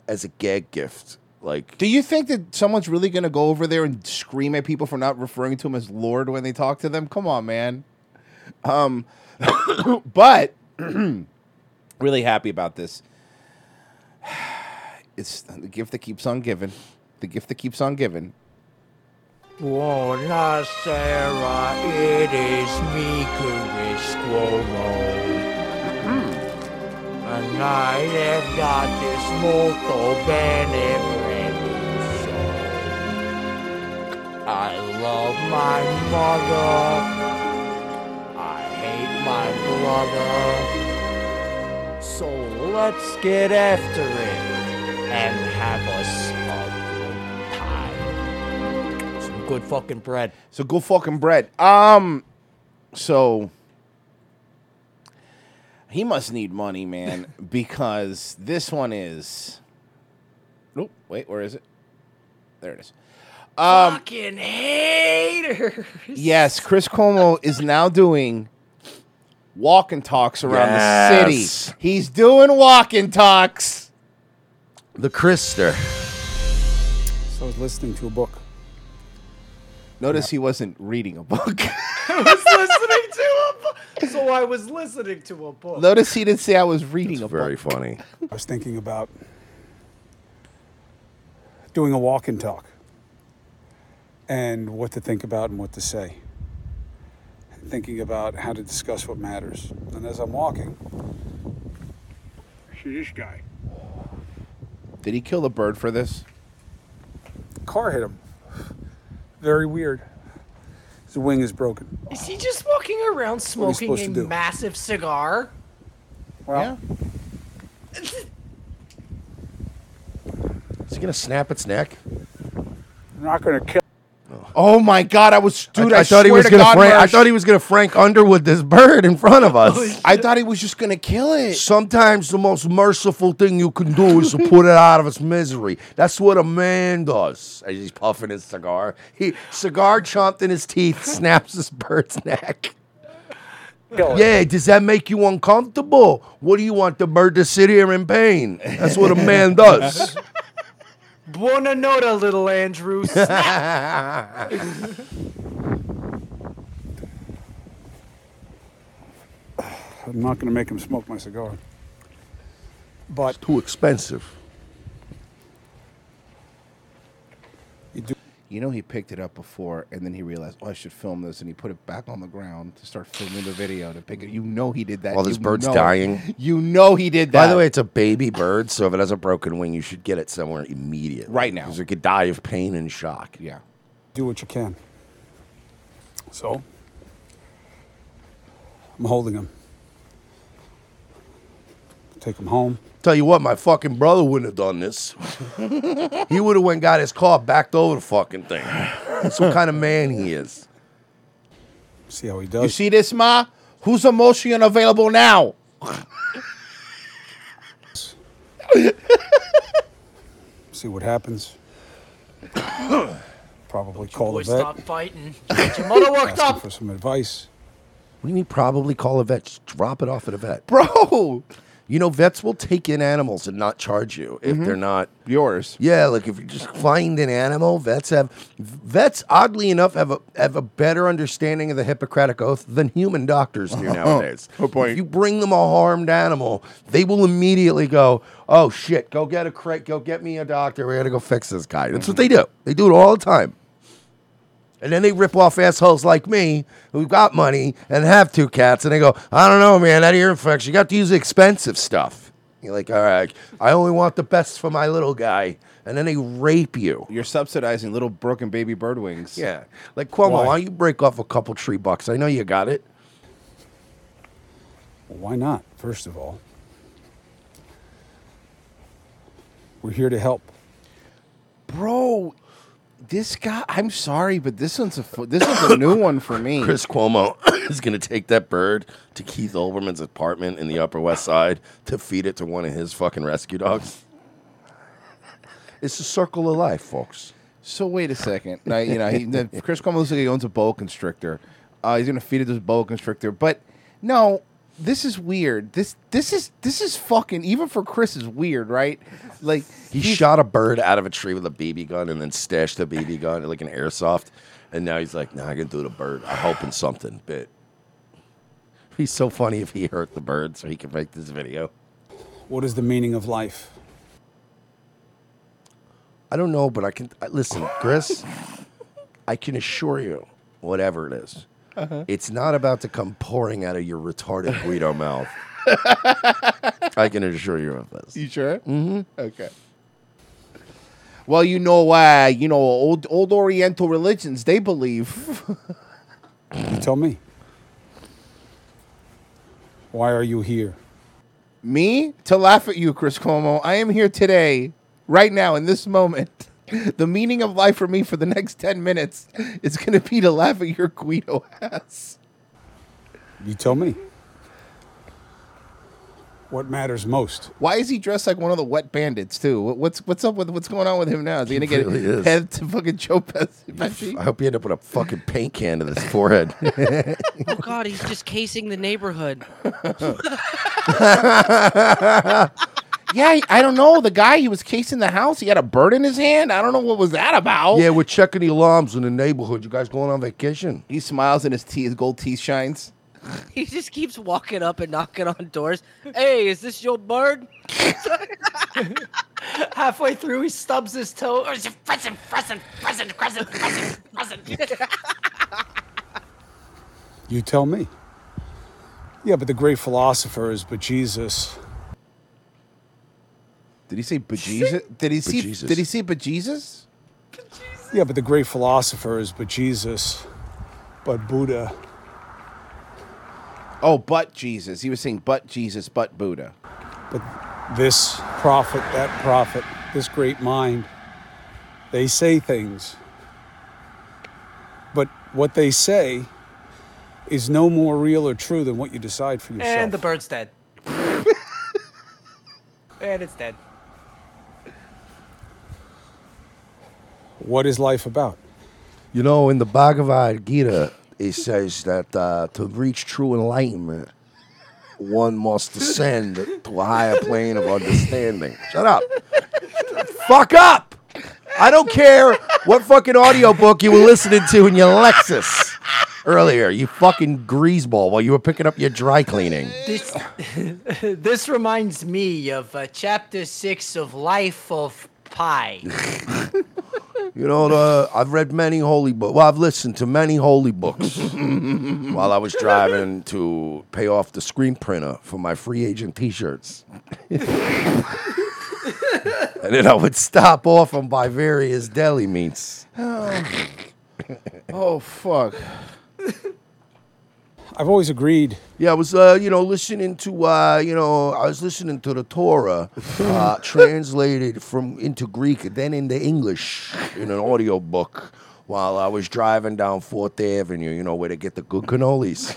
Speaker 3: as a gag gift. Like,
Speaker 2: Do you think that someone's really going to go over there and scream at people for not referring to him as Lord when they talk to them? Come on, man. Um, but really happy about this. It's the gift that keeps on giving. The gift that keeps on giving.
Speaker 17: Buona sera, it is me, Chris Cuomo. And I have got this molto bene previso. I love my mother. My brother. So let's get after it and have us a good time. Some good fucking bread.
Speaker 2: So good fucking bread. Um, so he must need money, man, because this one is. Nope. Wait, where is it? There it is. Um,
Speaker 17: Fucking haters.
Speaker 2: yes, Chris Cuomo is now doing walk and talks around the city. He's doing walk and talks.
Speaker 3: The Krister.
Speaker 18: So I was listening to a book.
Speaker 2: Notice he wasn't reading a book.
Speaker 8: I was listening to a book. So I was listening to a book.
Speaker 2: Notice he didn't say I was reading a
Speaker 3: very
Speaker 2: book.
Speaker 3: Very funny.
Speaker 18: I was thinking about doing a walk and talk and what to think about and what to say. Thinking about how to discuss what matters. And as I'm walking, I see this guy.
Speaker 2: Did he kill the bird for this?
Speaker 18: Car hit him. Very weird. His wing is broken.
Speaker 8: Is he just walking around
Speaker 18: What are you
Speaker 8: smoking a massive cigar?
Speaker 18: Well,
Speaker 3: Is he gonna snap its neck?
Speaker 18: I'm not going to kill.
Speaker 2: Oh my god, I was dude. I,
Speaker 3: I, thought he was
Speaker 2: to
Speaker 3: gonna.
Speaker 2: God,
Speaker 3: Frank, I
Speaker 2: Mersh.
Speaker 3: thought he was gonna Frank Underwood this bird in front of us.
Speaker 2: I thought he was just gonna kill it.
Speaker 3: Sometimes the most merciful thing you can do is to put it out of its misery. That's what a man does. As he's puffing his cigar, he cigar chomped in his teeth, snaps this bird's neck. Yeah, does that make you uncomfortable? What do you want the bird to sit here in pain? That's what a man does.
Speaker 8: Buona nota, little Andrew. Snap.
Speaker 18: I'm not going to make him smoke my cigar. But
Speaker 3: too expensive.
Speaker 2: You know, he picked it up before, and then he realized, oh, I should film this, and he put it back on the ground to start filming the video to pick it. You know, he did that.
Speaker 3: While this
Speaker 2: You
Speaker 3: bird's
Speaker 2: know
Speaker 3: dying.
Speaker 2: You know, he did that.
Speaker 3: By the way, it's a baby bird, so if it has a broken wing, you should get it somewhere immediately.
Speaker 2: Right now.
Speaker 3: Because it could die of pain and shock.
Speaker 2: Yeah.
Speaker 18: do what you can. So, I'm holding him. Take him home.
Speaker 3: Tell you what, my fucking brother wouldn't have done this. he would have went got his car backed over the fucking thing. That's what kind of man he is.
Speaker 18: See how he does.
Speaker 2: you see this, Ma? Who's emotion available now?
Speaker 18: See what happens. Probably call
Speaker 8: Boy,
Speaker 18: the vet.
Speaker 8: stop fighting. Get your mother worked
Speaker 18: ask him
Speaker 8: up.
Speaker 18: for some advice.
Speaker 3: What do you mean probably call a vet? Just drop it off at a vet.
Speaker 2: Bro!
Speaker 3: You know, vets will take in animals and not charge you if
Speaker 2: Mhm.
Speaker 3: they're not
Speaker 2: yours.
Speaker 3: Yeah, like if you just find an animal, vets have vets oddly enough have a have a better understanding of the Hippocratic oath than human doctors do nowadays.
Speaker 2: Good point.
Speaker 3: If you bring them a harmed animal, they will immediately go, "Oh shit, go get a crate, go get me a doctor. We got to go fix this guy." That's what they do. They do it all the time. And then they rip off assholes like me who've got money and have two cats, and they go, I don't know, man, that ear infection, you got to use expensive stuff. You're like, all right, I only want the best for my little guy. And then they rape you.
Speaker 2: You're subsidizing little broken baby bird wings.
Speaker 3: Yeah. Like, Cuomo,
Speaker 18: Why?
Speaker 3: why don't you break off a couple tree bucks? I know you got it.
Speaker 18: Well, why not? First of all, we're here to help.
Speaker 2: Bro, this guy, I'm sorry, but this one's a this one's a new one for me.
Speaker 3: Chris Cuomo is going to take that bird to Keith Olbermann's apartment in the Upper West Side to feed it to one of his fucking rescue dogs. It's a circle of life, folks.
Speaker 2: So wait a second. Now, you know, he, Chris Cuomo looks like he owns a boa constrictor. Uh, he's gonna feed it this boa constrictor, but no, this is weird. This this is this is fucking even for Chris is weird, right? Like
Speaker 3: He shot a bird out of a tree with a BB gun and then stashed the BB gun like an airsoft. And now he's like, nah, I can do the bird. I'm hoping something bit. He's so funny if he hurt the bird so he can make this video.
Speaker 18: What is the meaning of life?
Speaker 3: I don't know, but I can I- listen, Chris. I can assure you, whatever it is,
Speaker 2: Uh-huh.
Speaker 3: it's not about to come pouring out of your retarded Guido mouth. I can assure you of this.
Speaker 2: You sure? Mm-hmm. Okay. Well, you know why? you know, old old Oriental religions they believe.
Speaker 18: You tell me. Why are you here?
Speaker 2: Me to laugh at you, Chris Cuomo. I am here today, right now, in this moment. The meaning of life for me for the next ten minutes is going to be to laugh at your Guido ass.
Speaker 18: You tell me. What matters most?
Speaker 2: Why is he dressed like one of the wet bandits too? What's what's up with what's going on with him now? Is he,
Speaker 3: He
Speaker 2: gonna get
Speaker 3: really is.
Speaker 2: head to fucking Joe Pesci?
Speaker 3: I hope you end up with a fucking paint can to this forehead.
Speaker 4: Oh God, he's just casing the neighborhood.
Speaker 2: Yeah, I- I don't know. The guy he was casing the house. He had a bird in his hand. I don't know what was that about.
Speaker 3: yeah, we're checking the alarms in the neighborhood. You guys going on vacation?
Speaker 2: He smiles and his teeth, his gold teeth shines.
Speaker 4: he just keeps walking up and knocking on doors. Hey, is this your bird?
Speaker 8: Halfway through, he stubs his toe. Or
Speaker 4: Present, present, present, present, present, present.
Speaker 18: You tell me. Yeah, but the great philosopher is but Jesus.
Speaker 2: Did he say bejesus? Did he see?
Speaker 18: Bejesus.
Speaker 2: Did he see bejesus?
Speaker 18: Yeah, but the great philosopher is but Jesus, but Buddha.
Speaker 2: Oh, but Jesus. He was saying, but Jesus, but Buddha.
Speaker 18: But this prophet, that prophet, this great mind, they say things. But what they say is no more real or true than what you decide for yourself.
Speaker 8: and the bird's dead. and it's dead.
Speaker 18: What is life about?
Speaker 3: You know, in the Bhagavad Gita, it says that uh, to reach true enlightenment, one must ascend to a higher plane of understanding. Shut up. Fuck up. I don't care what fucking audiobook you were listening to in your Lexus earlier, you fucking greaseball, while you were picking up your dry cleaning.
Speaker 8: This, this reminds me of uh, chapter six of Life of Pi.
Speaker 3: You know, the, I've read many holy books. Well, I've listened to many holy books while I was driving to pay off the screen printer for my free agent T-shirts. and then I would stop off and buy various deli meats.
Speaker 2: Oh, oh fuck.
Speaker 18: I've always agreed.
Speaker 3: Yeah, I was, uh, you know, listening to, uh, you know, I was listening to the Torah uh, translated from into Greek and then into English in an audio book while I was driving down Fourth Avenue. You know where to get the good cannolis.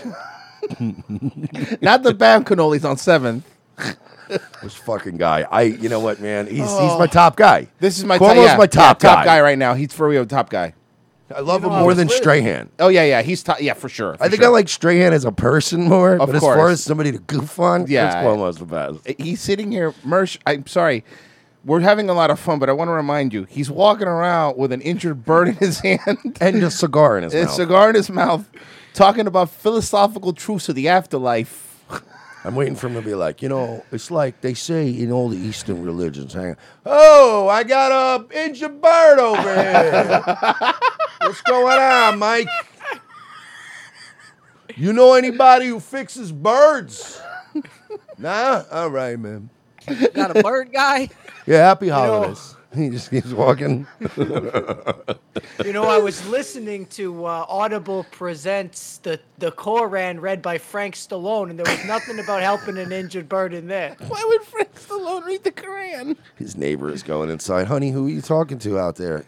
Speaker 2: Not the bad cannolis on seventh.
Speaker 3: this fucking guy. I, you know what, man? He's he's
Speaker 2: Oh.
Speaker 3: my top guy.
Speaker 2: This is my
Speaker 3: Cuomo's.
Speaker 2: Yeah,
Speaker 3: my top
Speaker 2: yeah,
Speaker 3: guy.
Speaker 2: top guy right now. He's for real top guy.
Speaker 3: I love him more than Strahan.
Speaker 2: Oh yeah, yeah. He's top. Yeah, for sure.
Speaker 3: I
Speaker 2: for
Speaker 3: think I
Speaker 2: sure.
Speaker 3: like Strahan as a person more, but as far
Speaker 2: course.
Speaker 3: as somebody to goof on,
Speaker 2: Yeah.
Speaker 3: Chris Cuomo's the best.
Speaker 2: He's sitting here, Mersh. I'm sorry. We're having a lot of fun, but I want to remind you, he's walking around with an injured bird in his hand
Speaker 3: and a cigar in his
Speaker 2: a
Speaker 3: mouth.
Speaker 2: cigar in his mouth, talking about philosophical truths of the afterlife.
Speaker 3: I'm waiting for him to be like, you know, it's like they say in all the Eastern religions. Hang on. Oh, I got a injured bird over here. What's going on, Mike? You know anybody who fixes birds? nah? All right, man.
Speaker 4: Got a bird guy?
Speaker 3: Yeah, happy
Speaker 8: know-
Speaker 3: holidays. he just keeps walking.
Speaker 8: You know, I was listening to uh, Audible presents the the Koran read by Frank Stallone, and there was nothing about helping an injured bird in there.
Speaker 2: Why would Frank Stallone read the Koran?
Speaker 3: His neighbor is going inside. Honey, who are you talking to out there?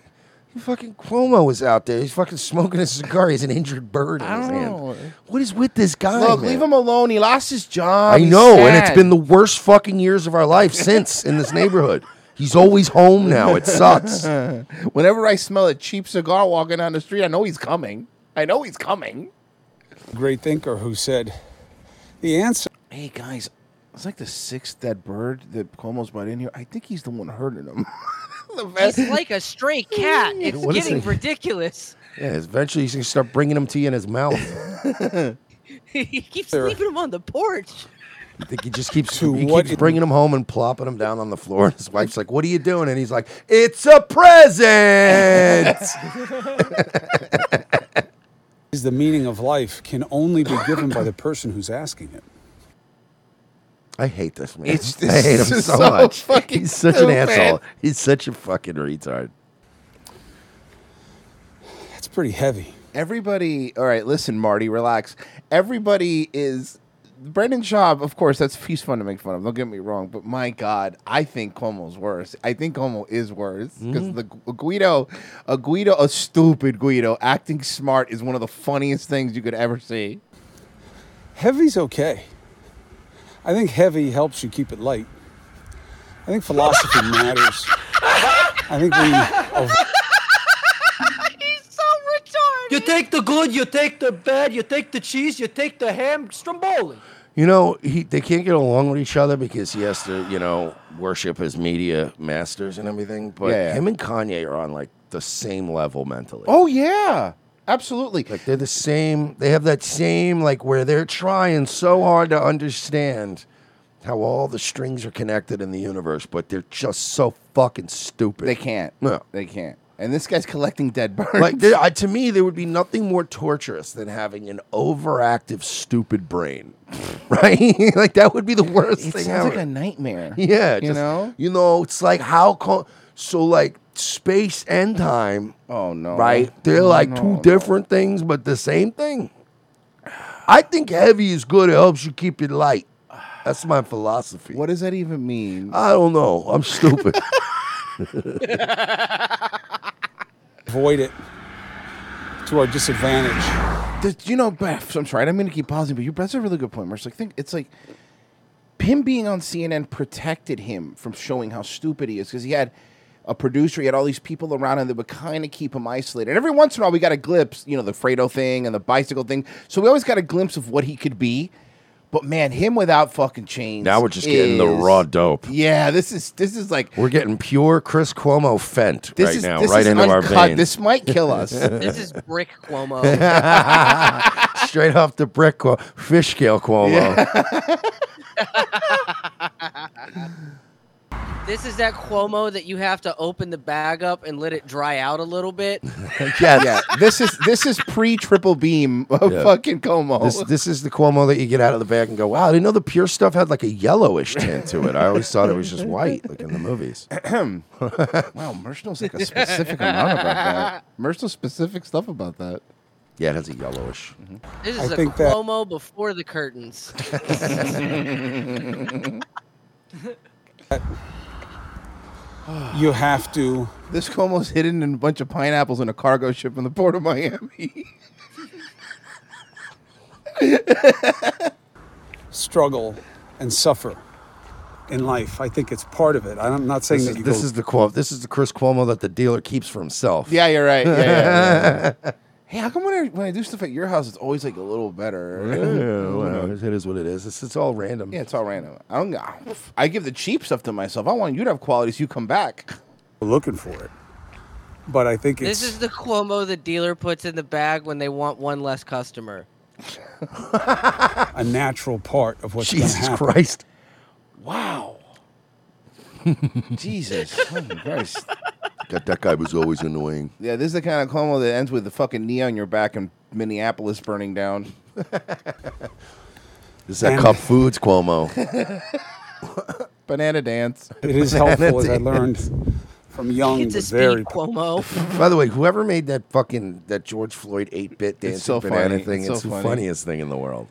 Speaker 3: Fucking Cuomo is out there. He's fucking smoking a cigar. He's an injured bird in his hand. What is with this guy?
Speaker 2: Look,
Speaker 3: man?
Speaker 2: leave him alone. He lost his job.
Speaker 3: I
Speaker 2: He's
Speaker 3: know, and it's been the worst fucking years of our life since in this neighborhood. He's always home now. It sucks.
Speaker 2: Whenever I smell a cheap cigar walking down the street, I know he's coming. I know he's coming.
Speaker 18: Great thinker who said, the answer.
Speaker 2: Hey guys, it's like the sixth dead bird that Cuomo's brought in here. I think he's the one hurting him.
Speaker 4: He's like a stray cat. It's
Speaker 3: What is
Speaker 4: getting ridiculous.
Speaker 3: Yeah, eventually he's gonna start bringing them to you in his mouth.
Speaker 4: he keeps
Speaker 3: There-
Speaker 4: leaving him on the porch.
Speaker 3: I think he just keeps
Speaker 18: To
Speaker 3: he
Speaker 18: what
Speaker 3: keeps bringing him home and plopping him down on the floor. And his wife's like, "What are you doing?" And he's like, "It's a present."
Speaker 18: Is the meaning of life can only be given by the person who's asking it.
Speaker 3: I hate this man.
Speaker 18: It's-
Speaker 3: I hate him so,
Speaker 18: so
Speaker 3: much. He's such an
Speaker 18: stupid.
Speaker 3: asshole. He's such a fucking retard.
Speaker 18: That's pretty heavy.
Speaker 2: Everybody, all right, listen, Marty, relax. Everybody is Brendan Schaub, of course, that's he's fun to make fun of. Don't get me wrong, but my God, I think Cuomo's worse. I think Cuomo is worse because
Speaker 3: Mhm.
Speaker 2: the Guido, a Guido, a stupid Guido, acting smart is one of the funniest things you could ever see.
Speaker 18: Heavy's okay. I think heavy helps you keep it light. I think philosophy matters. I think we. Of,
Speaker 8: You take the good, you take the bad, you take the cheese, you take the ham, Stromboli.
Speaker 3: You know, he they can't get along with each other because he has to, you know, worship his media masters and everything. But
Speaker 2: Yeah, yeah.
Speaker 3: him and Kanye are on like the same level mentally.
Speaker 2: Oh yeah, absolutely.
Speaker 3: Like they're the same. They have that same like where they're trying so hard to understand how all the strings are connected in the universe, but they're just so fucking stupid.
Speaker 2: They can't.
Speaker 3: No.
Speaker 2: They can't. And this guy's collecting dead birds.
Speaker 3: Like there, I, to me, there would be nothing more torturous than having an overactive, stupid brain, right? like that would be the worst thing.
Speaker 2: it
Speaker 3: thing
Speaker 2: sounds like a nightmare.
Speaker 3: Yeah,
Speaker 2: you
Speaker 3: just-
Speaker 2: know.
Speaker 3: you know, it's like how co- so like space and time.
Speaker 2: Oh no,
Speaker 3: right? They're
Speaker 2: No,
Speaker 3: like two
Speaker 2: no.
Speaker 3: different things, but the same thing. I think heavy is good. It helps you keep it light. That's my philosophy.
Speaker 2: What does that even mean?
Speaker 3: I don't know. I'm stupid.
Speaker 18: avoid it to our disadvantage.
Speaker 2: You know, Beth, I'm sorry, I didn't mean to keep pausing, but you that's a really good point, Mersh. Like, think it's like him being on CNN protected him from showing how stupid he is because he had a producer, he had all these people around him that would kind of keep him isolated. And every once in a while, we got a glimpse, you know, the Fredo thing and the bicycle thing. So we always got a glimpse of what he could be. But man, him without fucking chains.
Speaker 3: now we're just getting the raw dope.
Speaker 2: Yeah, this is this is like
Speaker 3: We're getting pure Chris Cuomo fent right
Speaker 2: is-
Speaker 3: now, right
Speaker 2: is
Speaker 3: into our
Speaker 2: uncut.
Speaker 3: veins.
Speaker 2: This might kill us.
Speaker 4: This is Brick Cuomo.
Speaker 3: Straight off the brick, Cuo- fish scale Cuomo.
Speaker 4: This is that Cuomo that you have to open the bag up and let it dry out a little bit.
Speaker 2: yeah, yeah. this is this is pre triple beam of
Speaker 3: Yeah.
Speaker 2: fucking Cuomo.
Speaker 3: This, this is the Cuomo that you get out of the bag and go, wow, I didn't know the pure stuff had like a yellowish tint to it. I always thought it was just white, like in the movies.
Speaker 2: wow, Mersh knows like a specific amount about that. Mersh knows specific stuff about that.
Speaker 3: Yeah, it has a yellowish.
Speaker 4: Mm-hmm.
Speaker 18: This
Speaker 4: is a
Speaker 18: think that-
Speaker 4: Cuomo before the curtains.
Speaker 18: You have to
Speaker 2: This Cuomo's hidden in a bunch of pineapples in a cargo ship in the port of Miami.
Speaker 18: struggle and suffer in life. I think it's part of it. I'm not saying
Speaker 3: This,
Speaker 18: that
Speaker 3: is,
Speaker 18: you
Speaker 3: this
Speaker 18: go,
Speaker 3: is the quote. This is the Chris Cuomo that the dealer keeps for himself.
Speaker 2: yeah, you're right. Yeah, yeah, yeah. hey, how come when I, when I do stuff at your house, it's always like a little better?
Speaker 3: Yeah, well, it is what it is. It's, it's all random.
Speaker 2: Yeah, it's all random. I don't. I give the cheap stuff to myself. I want you to have quality, so you come back.
Speaker 18: looking for it. But I think it's
Speaker 4: This is the Cuomo the dealer puts in the bag when they want one less customer.
Speaker 18: a natural part of what's going to
Speaker 3: Jesus
Speaker 18: happen.
Speaker 3: Christ.
Speaker 2: Wow. Jesus. Oh Christ.
Speaker 3: That, that guy was always annoying.
Speaker 2: Yeah, this is the kind of Cuomo that ends with the fucking knee on your back and Minneapolis burning down.
Speaker 3: This is that Cup Foods Cuomo.
Speaker 2: Banana dance.
Speaker 18: It is helpful, as I learned from young,
Speaker 4: It's a
Speaker 18: but
Speaker 4: speedy
Speaker 18: very
Speaker 4: Cuomo.
Speaker 3: By the way, whoever made that fucking that George Floyd eight bit dancing
Speaker 2: so
Speaker 3: banana
Speaker 2: funny.
Speaker 3: thing,
Speaker 2: It's
Speaker 3: it's,
Speaker 2: so
Speaker 3: the
Speaker 2: funny.
Speaker 3: funniest thing in the world.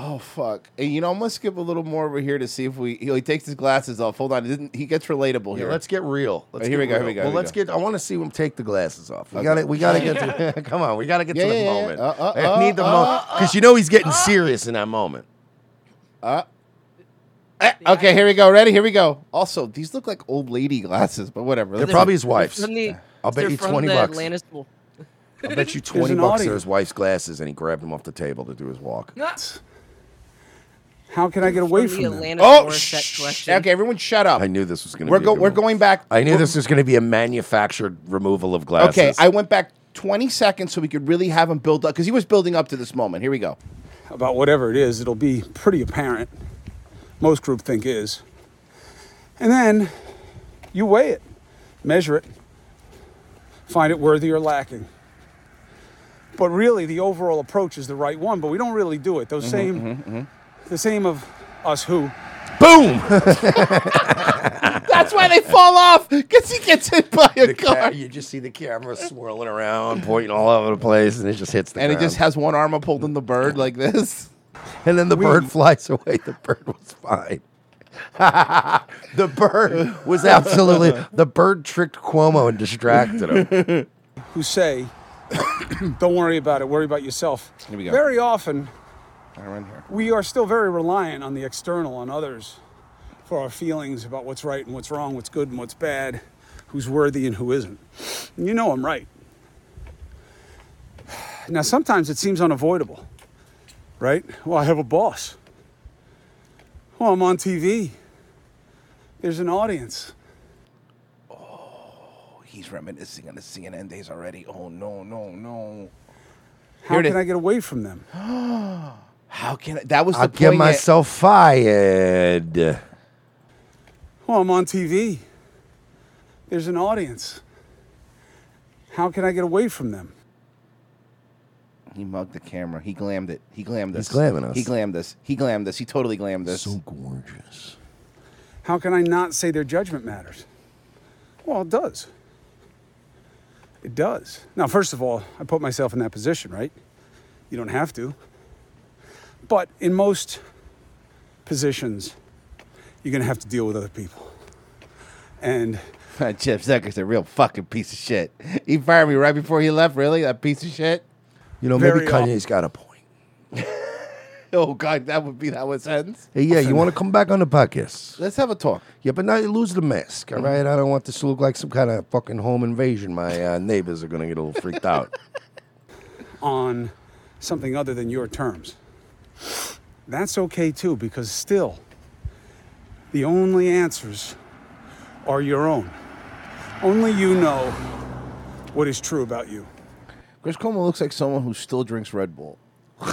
Speaker 2: Oh fuck! Hey, you know, I'm gonna skip a little more over here to see if we. He, he takes his glasses off. Hold on, it didn't, he gets relatable
Speaker 3: Yeah,
Speaker 2: here.
Speaker 3: let's get real. Let's
Speaker 2: Oh, here
Speaker 3: get
Speaker 2: we go, here
Speaker 3: real.
Speaker 2: we go,
Speaker 3: Well,
Speaker 2: here we
Speaker 3: let's
Speaker 2: go.
Speaker 3: get. I want to see him take the glasses off. We
Speaker 2: Okay.
Speaker 3: got to. We got to get to. come on, we got to get
Speaker 2: Yeah,
Speaker 3: to the
Speaker 2: yeah, yeah.
Speaker 3: moment.
Speaker 2: Uh, uh,
Speaker 3: I need the
Speaker 2: uh,
Speaker 3: moment
Speaker 2: uh,
Speaker 3: because you know he's getting serious in that moment.
Speaker 2: Uh, eh, okay, here we go. Ready? Here we go. Also, these look like old lady glasses, but whatever.
Speaker 3: They're
Speaker 2: Let's-
Speaker 3: probably his wife's.
Speaker 4: The,
Speaker 3: I'll bet you 20 bucks.
Speaker 4: Atlantis Bowl.
Speaker 3: I bet you twenty bucks
Speaker 18: audience.
Speaker 3: are his wife's glasses, and he grabbed them off the table to do his walk.
Speaker 18: How can I get away
Speaker 4: From
Speaker 18: from
Speaker 4: the
Speaker 18: them?
Speaker 4: Atlantis
Speaker 2: Oh,
Speaker 4: Morissette
Speaker 2: shh,
Speaker 4: collection.
Speaker 2: okay, everyone, shut up.
Speaker 3: I knew this was going to.
Speaker 2: We're
Speaker 3: be a
Speaker 2: go. We're going back.
Speaker 3: I knew
Speaker 2: we're-
Speaker 3: this was going to be a manufactured removal of glasses.
Speaker 2: Okay, I went back 20 seconds so we could really have him build up because he was building up to this moment. Here we go.
Speaker 18: about whatever it is, it'll be pretty apparent. Most group think is. And then you weigh it, measure it, find it worthy or lacking. But really, the overall approach is the right one, but we don't really do it. Those
Speaker 2: Mhm,
Speaker 18: same,
Speaker 2: mhm, mhm.
Speaker 18: The same of us who.
Speaker 3: Boom!
Speaker 2: That's why they fall off because he gets hit by a
Speaker 3: The
Speaker 2: car.
Speaker 3: ca- you just see the camera swirling around, pointing all over the place, and it just hits the
Speaker 2: and he
Speaker 3: ground.
Speaker 2: just has one arm up holding the bird like this.
Speaker 3: and then the
Speaker 2: We-
Speaker 3: bird flies away. The bird was fine. the bird was absolutely the bird tricked Cuomo and distracted him.
Speaker 18: who say, don't worry about it, worry about yourself.
Speaker 2: Here we go.
Speaker 18: Very often,
Speaker 2: Around here.
Speaker 18: we are still very reliant on the external, on others, for our feelings about what's right and what's wrong, what's good and what's bad, who's worthy and who isn't. And you know I'm right. Now, sometimes it seems unavoidable, right? Well, I have a boss. Well, I'm on TV. There's an audience.
Speaker 2: Oh, He's reminiscing on the CNN days already. Oh no, no, no.
Speaker 18: How
Speaker 2: Here
Speaker 18: can. I get away from them?
Speaker 2: How can I? That was the
Speaker 3: I'll get
Speaker 2: poignant-
Speaker 3: myself fired.
Speaker 18: Well, I'm on TV. There's an audience. How can I get away from them?
Speaker 2: He mugged the camera. He glammed it. He glammed us.
Speaker 3: He's glamming us.
Speaker 2: He glammed us. He glammed us. He totally glammed us.
Speaker 3: So gorgeous.
Speaker 18: How can I not say their judgment matters? Well, it does. It does. Now, first of all, I put myself in that position, right? You don't have to. But in most positions, you're going to have to deal with other people. And
Speaker 2: Jeff Zucker's a real fucking piece of shit. He fired me right before he left. Really, that piece of shit.
Speaker 3: You know,
Speaker 2: Very
Speaker 3: maybe Kanye's got a point.
Speaker 2: Oh God, that would be how it ends.
Speaker 3: Hey, yeah, you want to come back on the podcast?
Speaker 2: Let's have a talk.
Speaker 3: Yeah, but now you lose the mask, all right? I don't want this to look like some kind of fucking home invasion. My uh, neighbors are going to get a little freaked out.
Speaker 18: on something other than your terms. That's okay too, because still, the only answers are your own. Only you know what is true about you.
Speaker 2: Chris Cuomo looks like someone who still drinks Red Bull,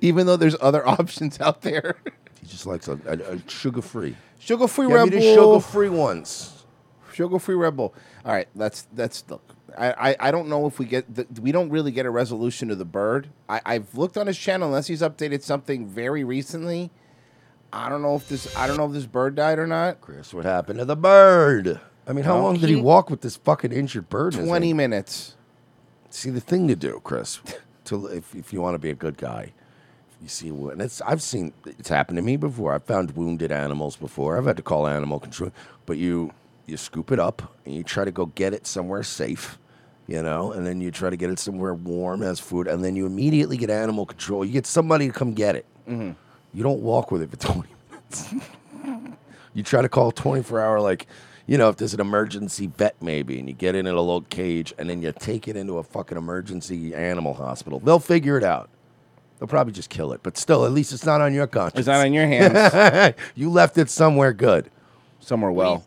Speaker 2: even though there's other options out there.
Speaker 3: He just likes a, a, a sugar-free.
Speaker 2: Sugar-free
Speaker 3: Give me
Speaker 2: Red
Speaker 3: the
Speaker 2: Bull.
Speaker 3: sugar-free ones.
Speaker 2: Sugar-free Red Bull. All right, that's that's look. I, I, I don't know if we get the, we don't really get a resolution to the bird. I, I've looked on his channel unless he's updated something very recently. I don't know if this I don't know if this bird died or not.
Speaker 3: Chris, what happened to the bird? I mean, how
Speaker 2: Well,
Speaker 3: long did he
Speaker 2: he-
Speaker 3: walk with this fucking injured bird? in his
Speaker 2: Twenty
Speaker 3: hand?
Speaker 2: minutes.
Speaker 3: See, the thing to do, Chris, to if, if you want to be a good guy, if you see and it's I've seen it's happened to me before. I've found wounded animals before. I've had to call animal control, but you you scoop it up and you try to go get it somewhere safe, you know, and then you try to get it somewhere warm as food, and then you immediately get animal control. You get somebody to come get it.
Speaker 2: Mhm.
Speaker 3: You don't walk with it for twenty minutes. you try to call twenty four hour like. You know, if there's an emergency vet, maybe, and you get it in at a little cage, and then you take it into a fucking emergency animal hospital, they'll figure it out. They'll probably just kill it, but still, at least it's not on your conscience.
Speaker 2: It's not on your hands.
Speaker 3: you left it somewhere good,
Speaker 2: somewhere well.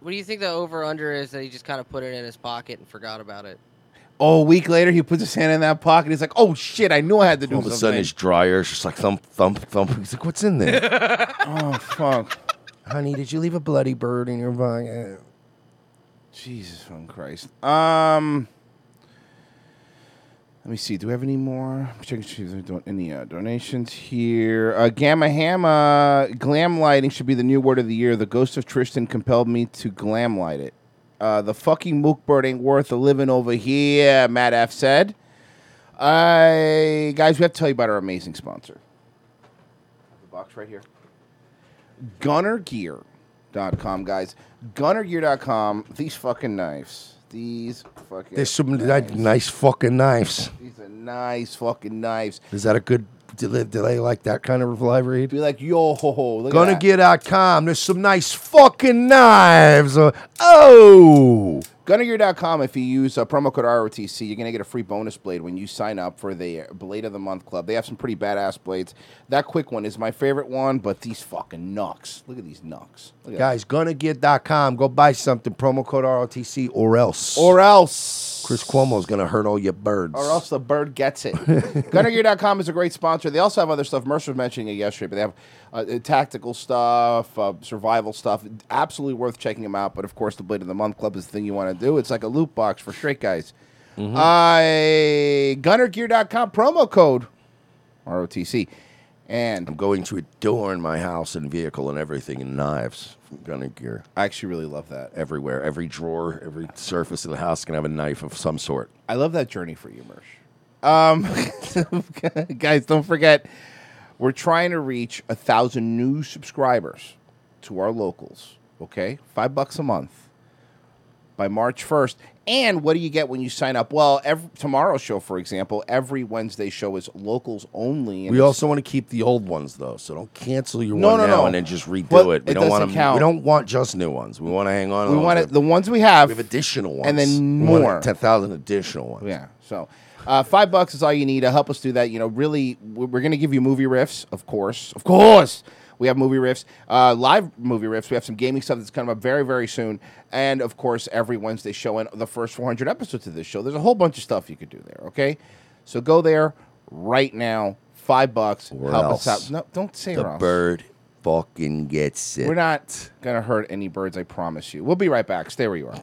Speaker 4: What do you think the over under is that he just kind of put it in his pocket and forgot about it?
Speaker 2: Oh, a week later, he puts his hand in that pocket. He's like, "Oh shit! I knew I had to do
Speaker 3: All of a
Speaker 2: something."
Speaker 3: sudden, his dryer is just like thump, thump, thump. He's like, "What's in there?"
Speaker 2: oh fuck,
Speaker 3: honey, did you leave a bloody bird in your bag?
Speaker 2: Jesus fucking Christ. Um, let me see. Do we have any more? Checking any uh, donations here. Uh, Gamma Hamma glam lighting should be the new word of the year. The ghost of Tristan compelled me to glam light it. Uh, the fucking mook bird ain't worth a living over here. Matt F said. I guys, we have to tell you about our amazing sponsor. The box right here. GunnerGear.com, guys. GunnerGear.com. These fucking knives. These fucking.
Speaker 3: There's some ni- nice fucking knives.
Speaker 2: These are nice fucking knives.
Speaker 3: Is that a good? Do they, do they like that kind of live read?
Speaker 2: Be like, yo ho ho. Look at that.
Speaker 3: GunnerGear.com. There's some nice fucking knives. Uh, Oh,
Speaker 2: Gunnergear.com, if you use uh, promo code ROTC, you're going to get a free bonus blade when you sign up for the Blade of the Month Club. They have some pretty badass blades. That quick one is my favorite one, but these fucking nucks. Look at these at
Speaker 3: Guys, gunnergear.com. Go buy something. Promo code ROTC or else.
Speaker 2: Or else.
Speaker 3: Chris Cuomo's going to hurt all your birds.
Speaker 2: or else the bird gets it. Gunnergear.com is a great sponsor. They also have other stuff. Mercer was mentioning it yesterday, but they have uh, tactical stuff, uh, survival stuff. Absolutely worth checking them out. But of course, the Blade of the Month Club is the thing you want to do. It's like a loot box for straight guys.
Speaker 3: Mm-hmm.
Speaker 2: Uh, Gunnergear.com promo code ROTC. And
Speaker 3: I'm going to adorn my house and vehicle and everything in knives from Gunner Gear.
Speaker 2: I actually really love that.
Speaker 3: Everywhere, every drawer, every surface of the house can have a knife of some sort.
Speaker 2: I love that journey for you, Mersh. Um, guys, don't forget, we're trying to reach a thousand new subscribers to our locals. Okay, five bucks a month by March first. And what do you get when you sign up? Well, every, tomorrow's show, for example, every Wednesday show is locals only. and
Speaker 3: We also want to keep the old ones though, so don't cancel your
Speaker 2: No,
Speaker 3: one
Speaker 2: no,
Speaker 3: now
Speaker 2: no.
Speaker 3: and then just redo
Speaker 2: But
Speaker 3: it. We
Speaker 2: it
Speaker 3: don't want to.
Speaker 2: count.
Speaker 3: We don't want just new ones. We want to hang on.
Speaker 2: we want it, the ones we have.
Speaker 3: We have additional ones,
Speaker 2: and then more.
Speaker 3: ten thousand additional ones.
Speaker 2: Yeah. So uh, five bucks is all you need to help us do that. You know, really, we're, going to give you movie riffs, of course, of course. We have movie riffs, uh, live movie riffs. We have some gaming stuff that's coming up very, very soon, and of course, every Wednesday show and the first 400 episodes of this show. There's a whole bunch of stuff you could do there. Okay, so go there right now. Five bucks.
Speaker 3: Or
Speaker 2: help
Speaker 3: else
Speaker 2: us out. No, don't say
Speaker 3: the bird fucking gets it.
Speaker 2: We're not gonna hurt any birds. I promise you. We'll be right back. Stay where you are.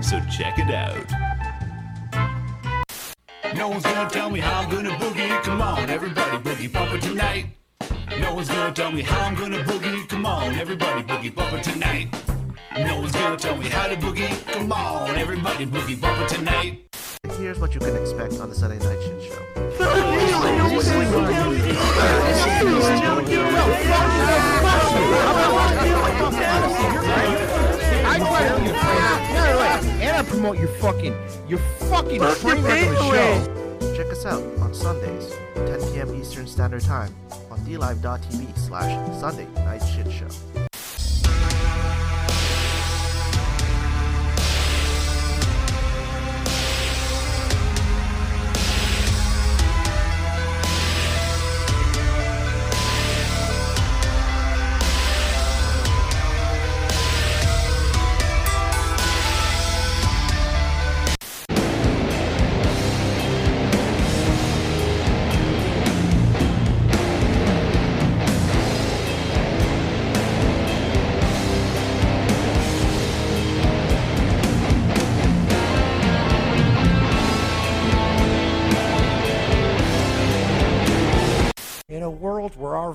Speaker 19: so check it out. No one's gonna tell me how I'm gonna boogie. Come on, everybody boogie bumper tonight. No one's gonna tell me how I'm gonna boogie. Come on, everybody boogie bumper tonight. No one's gonna tell me how to boogie. Come on, everybody boogie bumper tonight.
Speaker 20: Here's what you can expect on the Sunday Night Shit Show.
Speaker 2: And I promote your fucking, your fucking
Speaker 20: Fuck your
Speaker 2: train of a show.
Speaker 20: Check us out on Sundays, 10 p.m. Eastern Standard Time on dlive.tv slash Sunday Night Shit Show.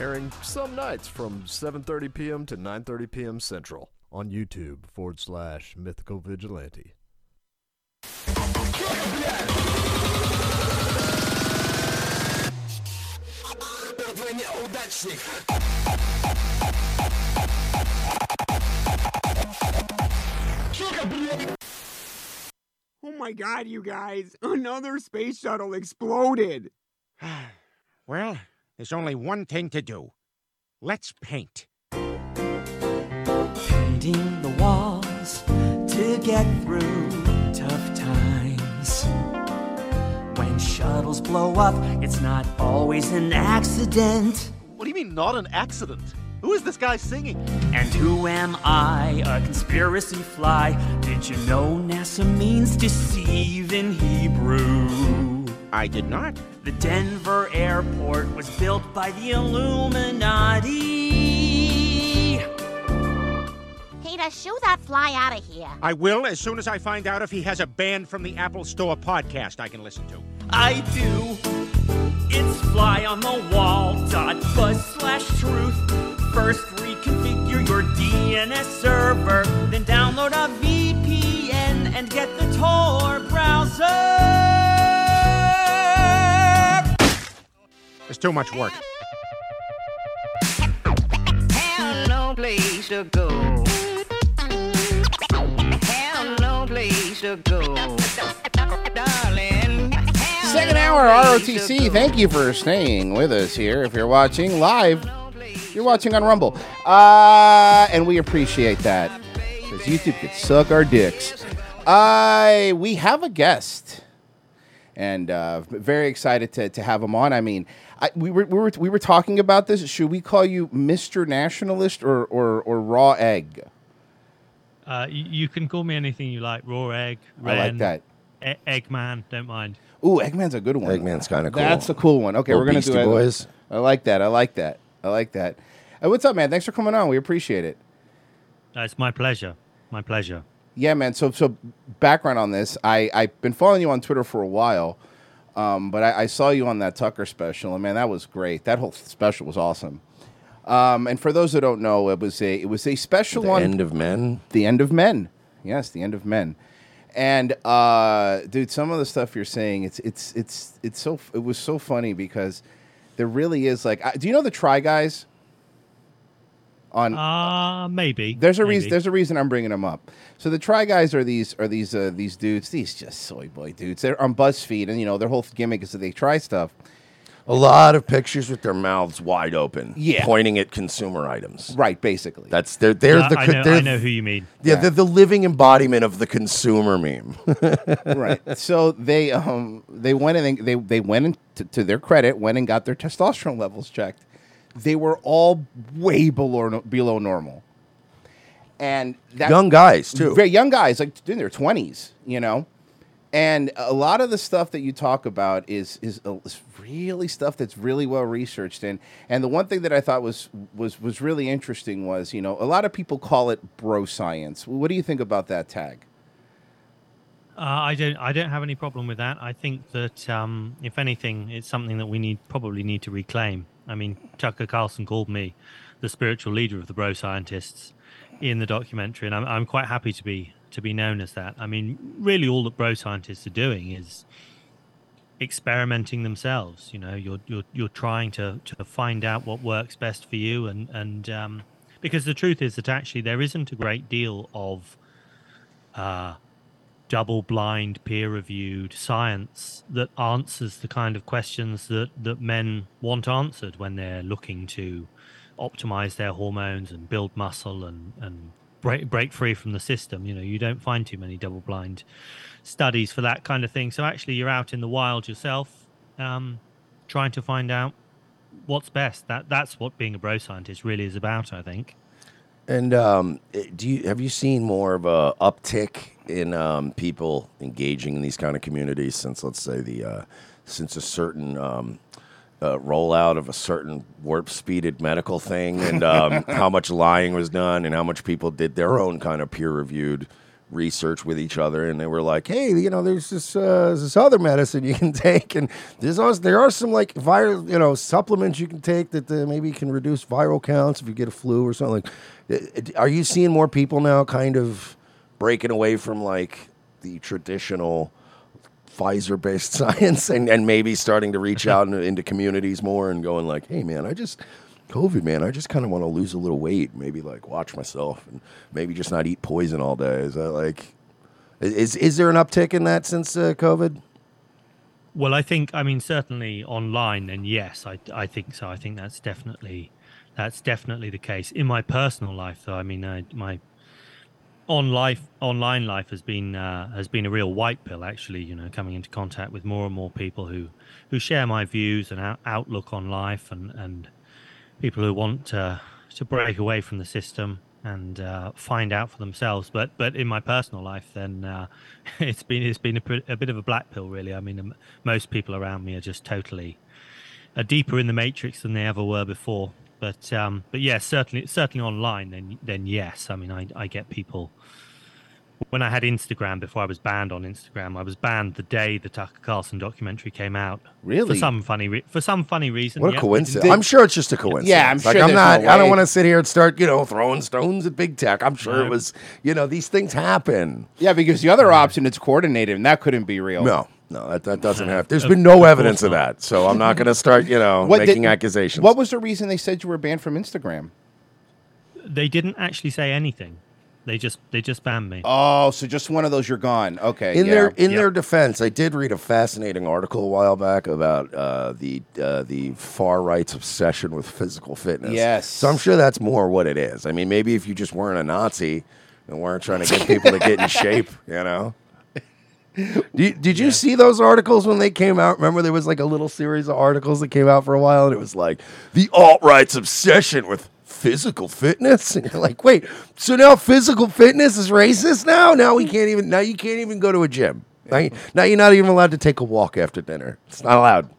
Speaker 21: Airing some nights from 7:30 p.m. to 9:30 p.m. Central on YouTube forward slash Mythical Vigilante.
Speaker 22: Oh my god, you guys! Another space shuttle exploded! well, there's only one thing to do. Let's paint.
Speaker 23: Painting the walls to get through shuttles blow up, it's not always an accident.
Speaker 24: What do you mean, not an accident? Who is this guy singing?
Speaker 23: And who am I, a conspiracy fly? Did you know NASA means deceive in Hebrew?
Speaker 22: I did not.
Speaker 23: The Denver airport was built by the Illuminati.
Speaker 25: Peter, shoo that fly out of here.
Speaker 22: I will as soon as I find out if he has a band from the Apple Store podcast I can listen to.
Speaker 23: I do. It's fly on the wall dot buzz slash truth. First reconfigure your DNS server, then download a VPN and get the Tor browser.
Speaker 22: It's too much work.
Speaker 23: Have no place to go. Have no place to go. Darling.
Speaker 2: Second hour ROTC. Thank you for staying with us here. If you're watching live, you're watching on Rumble. Uh, and we appreciate that. Because YouTube could suck our dicks. Uh, we have a guest. And uh, very excited to, to have him on. I mean, I, we, were, we, were, we were talking about this. Should we call you Mr. Nationalist or, or, or Raw Egg?
Speaker 26: Uh, you, you can call me anything you like. Raw egg.
Speaker 2: I like
Speaker 26: Ren,
Speaker 2: that.
Speaker 26: E- Eggman. Don't mind.
Speaker 2: Ooh, Eggman's a good one.
Speaker 3: Eggman's kinda cool.
Speaker 2: That's a cool one. Okay,
Speaker 3: Little
Speaker 2: we're gonna
Speaker 3: Beastie
Speaker 2: do it.
Speaker 3: Boys.
Speaker 2: I like that. I like that. I like that. Uh, what's up, man? Thanks for coming on. We appreciate it.
Speaker 26: Uh, it's my pleasure. My pleasure.
Speaker 2: Yeah, man. So, so background on this. I I've been following you on Twitter for a while, um, but I, I saw you on that Tucker special, and man, that was great. That whole special was awesome. Um, and for those that don't know, it was a it was a special
Speaker 3: The
Speaker 2: on
Speaker 3: End of Men.
Speaker 2: The end of men. Yes, the end of men. And uh, dude, some of the stuff you're saying, it's it's it's it's so it was so funny because there really is like, I, do you know the Try Guys? On
Speaker 26: Uh, maybe.
Speaker 2: there's a
Speaker 26: maybe.
Speaker 2: reason. There's a reason I'm bringing them up. So the Try Guys are these are these uh, these dudes. These just soy boy dudes. They're on BuzzFeed, and you know their whole gimmick is that they try stuff.
Speaker 3: A lot of pictures with their mouths wide open,
Speaker 2: Yeah.
Speaker 3: pointing at consumer items.
Speaker 2: Right, basically.
Speaker 3: That's they're they're
Speaker 26: Yeah,
Speaker 3: the
Speaker 26: I
Speaker 3: co-
Speaker 26: know-
Speaker 3: they're
Speaker 26: I know who you mean.
Speaker 3: Yeah,
Speaker 2: Yeah.
Speaker 3: they're the living embodiment of the consumer meme.
Speaker 2: right. So they um they went and they they went and to, to their credit went and got their testosterone levels checked. They were all way below below normal. And that,
Speaker 3: Young guys, too.
Speaker 2: Very young guys, like in their twenties, you know. And a lot of the stuff that you talk about is is, uh, is really stuff that's really well researched. And and the one thing that I thought was was was really interesting was you know a lot of people call it bro science. What do you think about that tag?
Speaker 26: Uh, I don't. I don't have any problem with that. I think that um, if anything, it's something that we need probably need to reclaim. I mean, Tucker Carlson called me the spiritual leader of the bro scientists in the documentary, and I'm, I'm quite happy to be to be known as that. I mean, really, all that bro scientists are doing is experimenting themselves. You know, you're you're you're trying to to find out what works best for you, and and um, because the truth is that actually there isn't a great deal of uh, double-blind, peer-reviewed science that answers the kind of questions that that men want answered when they're looking to optimize their hormones and build muscle and and break break free from the system. You know, you don't find too many double-blind studies for that kind of thing. So actually, you're out in the wild yourself, um, trying to find out what's best. That that's what being a bro scientist really is about. I think.
Speaker 3: And um, eh, do you have you seen more of a uptick in um, people engaging in these kind of communities since, let's say, the uh, since a certain um, uh, rollout of a certain warp speeded medical thing, and um, how much lying was done, and how much people did their own kind of peer reviewed research with each other, and they were like, "Hey, you know, there's this uh, this other medicine you can take, and there's also, there are some like viral, you know, supplements you can take that uh, maybe can reduce viral counts if you get a flu or something." Like, Uh, are you seeing more people now kind of breaking away from like the traditional Pfizer based science and, and maybe starting to reach out into, into communities more and going like, "Hey, man, I just." COVID, man, I just kind of want to lose a little weight. Maybe like watch myself and maybe just not eat poison all day. Is that like, is is there an uptick in that since uh, COVID?
Speaker 26: Well, I think, I mean, certainly online, and yes, I, I think so. I think that's definitely, that's definitely the case. In my personal life, though, I mean, I, my on life, online life has been uh, has been a real white pill. Actually, you know, coming into contact with more and more people who who share my views and out, outlook on life, and and people who want to to break away from the system and uh, find out for themselves. But but in my personal life, then uh, it's been it's been a, a bit of a black pill, really. I mean, most people around me are just totally are deeper in the matrix than they ever were before. But um, but yeah, certainly certainly online. Then then yes, I mean, I I get people. When I had Instagram before I was banned on Instagram, I was banned the day the Tucker Carlson documentary came out.
Speaker 2: Really?
Speaker 26: For some funny re- for some funny reason.
Speaker 3: What a
Speaker 26: yeah.
Speaker 3: coincidence! I'm sure it's just a coincidence.
Speaker 2: Yeah, I'm
Speaker 3: like,
Speaker 2: sure
Speaker 3: I'm not.
Speaker 2: no
Speaker 3: I don't want to sit here and start, you know, throwing stones at big tech. I'm sure it was, you know, these things happen.
Speaker 2: Yeah, because the other option it's coordinated, and that couldn't be real.
Speaker 3: No, no, that, that doesn't have. There's been no evidence of that, so I'm not going to start, you know,
Speaker 2: What
Speaker 3: making
Speaker 2: did-
Speaker 3: accusations.
Speaker 2: What was the reason they said you were banned from Instagram?
Speaker 26: They didn't actually say anything. They just they just banned me.
Speaker 2: Oh, so just one of those, you're gone. Okay.
Speaker 3: in
Speaker 2: yeah.
Speaker 3: their in their defense, I did read a fascinating article a while back about uh, the uh, the far right's obsession with physical fitness.
Speaker 2: Yes.
Speaker 3: so I'm sure that's more what it is. I mean, maybe if you just weren't a Nazi and weren't trying to get people to get in shape, you know. Did, did you see those articles when they came out? Remember, there was like a little series of articles that came out for a while, and it was like the alt right's obsession with physical fitness. And you're like, wait, so now physical fitness is racist now? Now we can't even. Now you can't even go to a gym. Now, you, now you're not even allowed to take a walk after dinner. It's not allowed.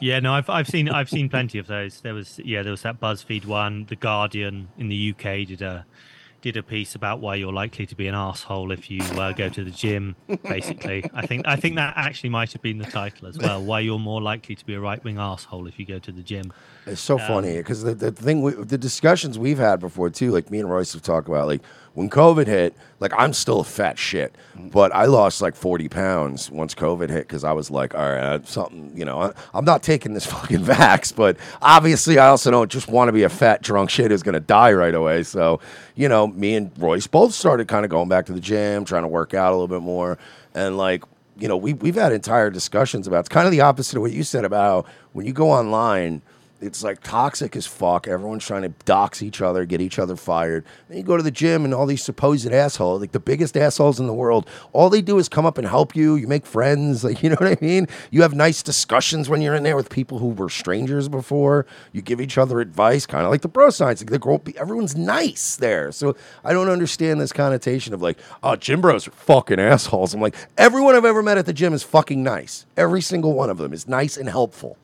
Speaker 26: Yeah, no, I've I've seen I've seen plenty of those. There was yeah, there was that BuzzFeed one. The Guardian in the UK did a did a piece about why you're likely to be an asshole if you uh, go to the gym. Basically, I think I think that actually might have been the title as well. Why you're more likely to be a right wing asshole if you go to the gym.
Speaker 3: It's so
Speaker 26: Um,
Speaker 3: funny because the, the thing, we, the discussions we've had before too, like me and Royce have talked about, like when COVID hit, like I'm still a fat shit, but I lost like 40 pounds once COVID hit because I was like, all right, something, you know, I, I'm not taking this fucking vax, but obviously I also don't just want to be a fat drunk shit who's gonna die right away. So, you know, me and Royce both started kind of going back to the gym, trying to work out a little bit more, and like you know, we, we've had entire discussions about it's kind of the opposite of what you said about when you go online, it's like toxic as fuck. Everyone's trying to dox each other, get each other fired. Then you go to the gym and all these supposed assholes, like the biggest assholes in the world, all they do is come up and help you. You make friends, like you know what I mean? You have nice discussions when you're in there with people who were strangers before. You give each other advice, kind of like the bro science. Like the girl, everyone's nice there. So I don't understand this connotation of like, oh, gym bros are fucking assholes. I'm like, everyone I've ever met at the gym is fucking nice. Every single one of them is nice and helpful.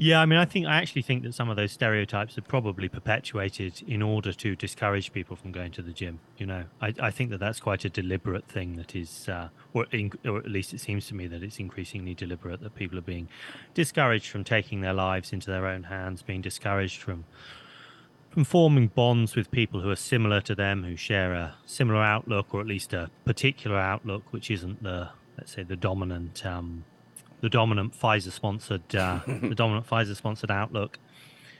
Speaker 26: Yeah, I mean, I think I actually think that some of those stereotypes are probably perpetuated in order to discourage people from going to the gym. You know, I, I think that that's quite a deliberate thing. That is, uh, or, in, or at least it seems to me that it's increasingly deliberate that people are being discouraged from taking their lives into their own hands, being discouraged from from forming bonds with people who are similar to them, who share a similar outlook, or at least a particular outlook, which isn't the let's say the dominant um, the dominant Pfizer sponsored uh, the dominant Pfizer sponsored outlook.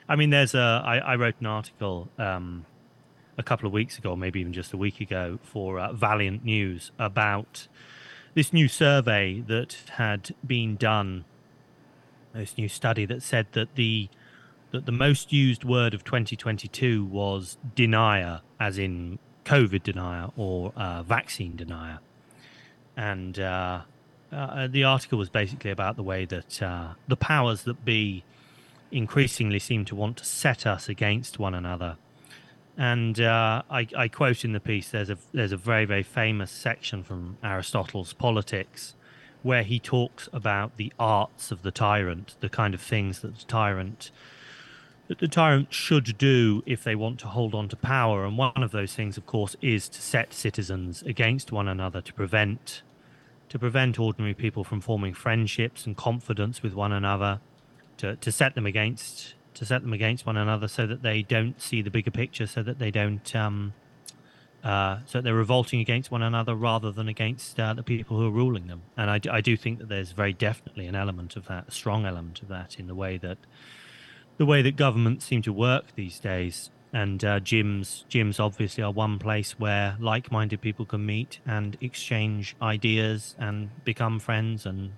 Speaker 26: I mean, there's a I, I wrote an article um, a couple of weeks ago, maybe even just a week ago, for uh, Valiant News about this new survey that had been done. This new study that said that the that the most used word of 2022 was denier, as in COVID denier or uh, vaccine denier. And uh, uh, the article was basically about the way that uh, the powers that be increasingly seem to want to set us against one another. And uh, I, I quote in the piece there's a there's a very very famous section from Aristotle's Politics where he talks about the arts of the tyrant, the kind of things that the tyrant that the tyrant should do if they want to hold on to power. And one of those things, of course, is to set citizens against one another to prevent to prevent ordinary people from forming friendships and confidence with one another, to, to set them against to set them against one another so that they don't see the bigger picture, so that they don't um, uh, so that they're revolting against one another rather than against uh, the people who are ruling them. And I, I do think that there's very definitely an element of that, a strong element of that, in the way that the way that governments seem to work these days. And uh, gyms, gyms obviously are one place where like-minded people can meet and exchange ideas and become friends and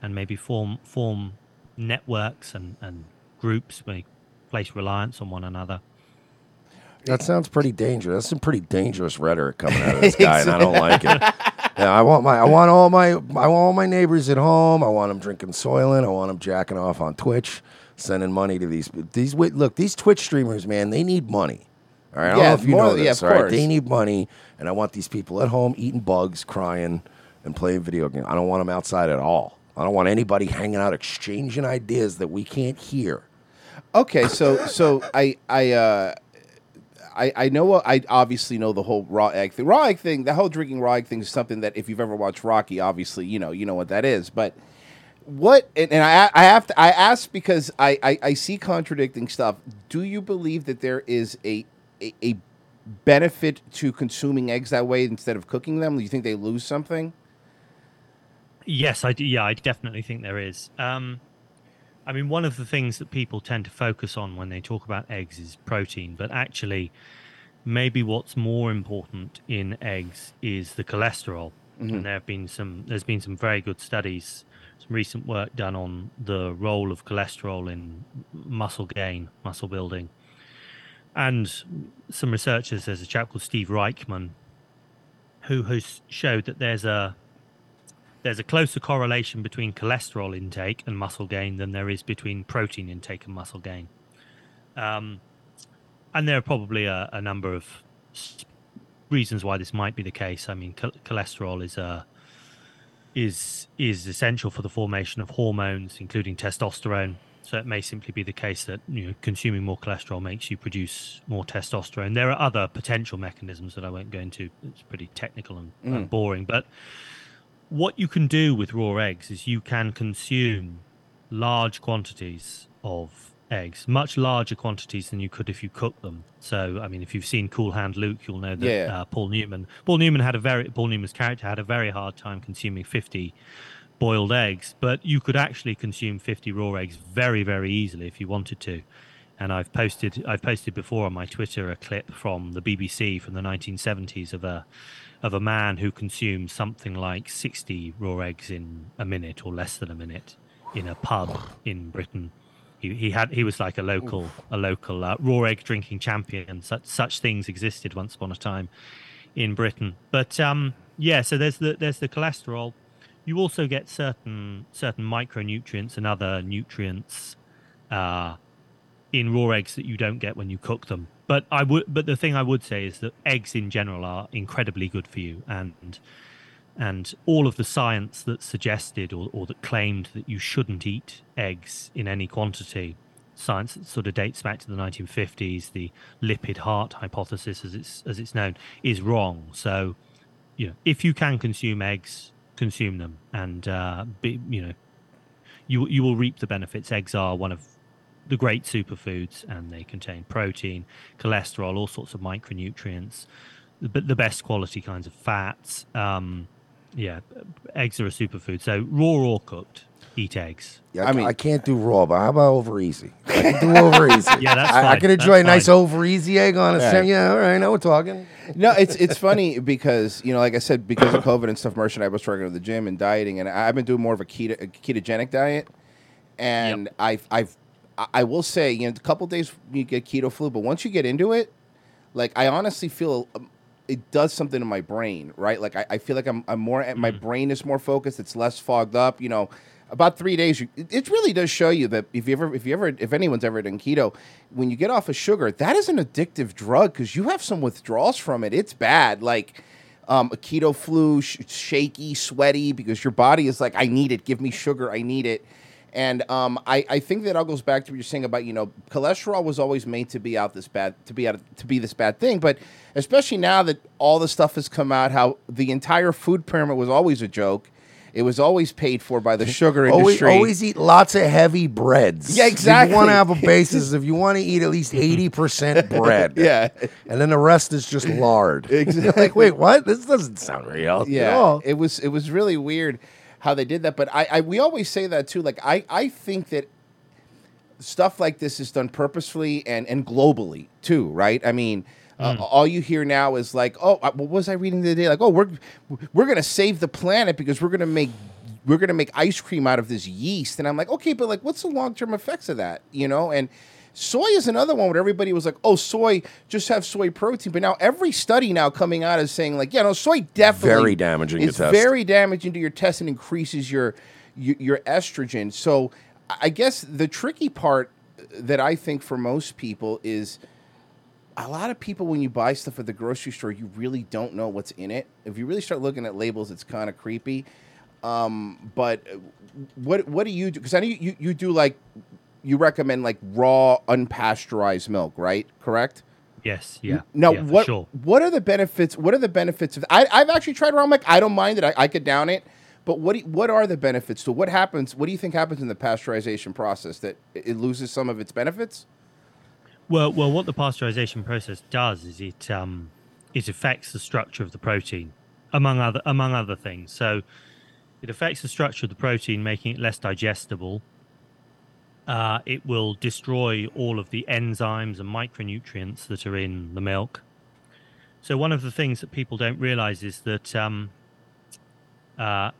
Speaker 26: and maybe form form networks and, and groups where they place reliance on one another.
Speaker 27: That sounds pretty dangerous. That's some pretty dangerous rhetoric coming out of this guy, and I don't like it. Yeah, I want my, I want all my, I want all my neighbors at home. I want them drinking Soylent. I want them jacking off on Twitch, sending money to these, these. Look, these Twitch streamers, man, they need money. All right, I don't
Speaker 2: Yeah,
Speaker 27: know if you
Speaker 2: more-
Speaker 27: know this.
Speaker 2: yeah, of
Speaker 27: all right?
Speaker 2: course.
Speaker 27: they need money, and I want these people at home eating bugs, crying, and playing video games. I don't want them outside at all. I don't want anybody hanging out exchanging ideas that we can't hear.
Speaker 2: Okay, so so I I uh I I know I obviously know the whole raw egg thing. Raw egg thing, the whole drinking raw egg thing is something that if you've ever watched Rocky, obviously you know you know what that is. But what and, and I I have to I ask because I, I I see contradicting stuff. Do you believe that there is a a, a benefit to consuming eggs that way instead of cooking them? Do you think they lose something?
Speaker 26: Yes, I do. Yeah, I definitely think there is. Um, I mean, one of the things that people tend to focus on when they talk about eggs is protein, but actually, maybe what's more important in eggs is the cholesterol.
Speaker 2: Mhm.
Speaker 26: And there have been some. There's been some very good studies, some recent work done on the role of cholesterol in muscle gain, muscle building, and some researchers. There's a chap called Steve Reichman, who has showed that there's a there's a closer correlation between cholesterol intake and muscle gain than there is between protein intake and muscle gain. Um, and there are probably a, a number of reasons why this might be the case. I mean, chol- cholesterol is a is is essential for the formation of hormones, including testosterone. So it may simply be the case that you know consuming more cholesterol makes you produce more testosterone. There are other potential mechanisms that I won't go into. It's pretty technical and, and
Speaker 2: Mm.
Speaker 26: boring, but what you can do with raw eggs is you can consume large quantities of eggs, much larger quantities than you could if you cook them. So, I mean, if you've seen Cool Hand Luke, you'll know that
Speaker 2: Yeah.
Speaker 26: uh, Paul Newman, Paul Newman had a very Paul Newman's character had a very hard time consuming fifty boiled eggs, but you could actually consume fifty raw eggs very, very easily if you wanted to. And I've posted I've posted before on my Twitter a clip from the BBC from the 1970s of a of a man who consumed something like 60 raw eggs in a minute or less than a minute in a pub in Britain. He, he had he was like a local a local uh, raw egg drinking champion. Such such things existed once upon a time in Britain. But um, yeah, so there's the there's the cholesterol. You also get certain certain micronutrients and other nutrients uh, in raw eggs that you don't get when you cook them. But I would but the thing I would say is that eggs in general are incredibly good for you and and all of the science that suggested or, or that claimed that you shouldn't eat eggs in any quantity. Science that sort of dates back to the 1950s the lipid heart hypothesis as it's as it's known is wrong. So you know if you can consume eggs consume them. And uh, be, you know you you will reap the benefits. Eggs are one of the great superfoods and they contain protein cholesterol all sorts of micronutrients the, the best quality kinds of fats. Um, yeah, eggs are a superfood. So raw or cooked, eat eggs.
Speaker 27: Yeah, I, mean, I can't do raw, but how about over easy? I can do over easy.
Speaker 26: Yeah, that's
Speaker 27: I, I can enjoy a nice
Speaker 26: fine.
Speaker 27: over easy egg on a
Speaker 2: Yeah.
Speaker 27: yeah. Yeah, all right, now we're talking.
Speaker 2: no, it's it's funny because you know, like I said, because of COVID and stuff, Mersh and I was working at the gym and dieting, and I've been doing more of a keto a ketogenic diet, and I've I've I- I will say, you know, a couple days you get keto flu, but once you get into it, like I honestly feel. Um, It does something to my brain, right? Like I, I feel like I'm, I'm more, my brain is more focused. It's less fogged up. You know, about three days, you, it really does show you that if you ever, if you ever, if anyone's ever done keto, when you get off of sugar, that is an addictive drug because you have some withdrawals from it. It's bad. Like um, a keto flu, sh- shaky, sweaty, because your body is like, I need it. Give me sugar. I need it. And um, I, I think that all goes back to what you're saying about you know cholesterol was always made to be out this bad to be out to be this bad thing, but especially now that all the stuff has come out, how the entire food pyramid was always a joke. It was always paid for by the sugar
Speaker 27: Always,
Speaker 2: industry.
Speaker 27: always eat lots of heavy breads.
Speaker 2: Yeah, exactly.
Speaker 27: You want to have a basis if you want to eat at least eighty percent bread.
Speaker 2: Yeah.
Speaker 27: and then the rest is just lard.
Speaker 2: Exactly.
Speaker 27: like, wait, what? This doesn't sound real. at
Speaker 2: Yeah,
Speaker 27: all.
Speaker 2: it was it was really weird how they did that. But I, I we always say that too. Like I I think that stuff like this is done purposefully and and globally too, right? I mean. Uh, all you hear now is like, oh, uh, what was I reading the other day? Like, oh, we're we're gonna save the planet because we're gonna make we're gonna make ice cream out of this yeast, and I'm like, okay, but like, what's the long term effects of that? You know, and soy is another one where everybody was like, oh, soy, just have soy protein, but now every study now coming out is saying like, yeah, no, soy definitely
Speaker 27: Very damaging to
Speaker 2: It's
Speaker 27: test.
Speaker 2: very damaging to your test and increases your your, your estrogen. So I guess the tricky part that I think for most people is a lot of people when you buy stuff at the grocery store, you really don't know what's in it. If you really start looking at labels, it's kind of creepy. Um, but uh, what what do you do? Because I know you, you, you do like you recommend like raw unpasteurized milk, right? Correct.
Speaker 26: Yes, yeah.
Speaker 2: Now,
Speaker 26: yeah,
Speaker 2: what
Speaker 26: sure.
Speaker 2: what are the benefits? What are the benefits of? I, I've actually tried raw milk. I don't mind it. I, I could down it. But what do you- what are the benefits to what happens? What do you think happens in the pasteurization process that it it loses some of its benefits?
Speaker 26: Well, well, what the pasteurization process does is it um, it affects the structure of the protein, among other among other things. So, it affects the structure of the protein, making it less digestible. Uh, it will destroy all of the enzymes and micronutrients that are in the milk. So, one of the things that people don't realize is that um, uh,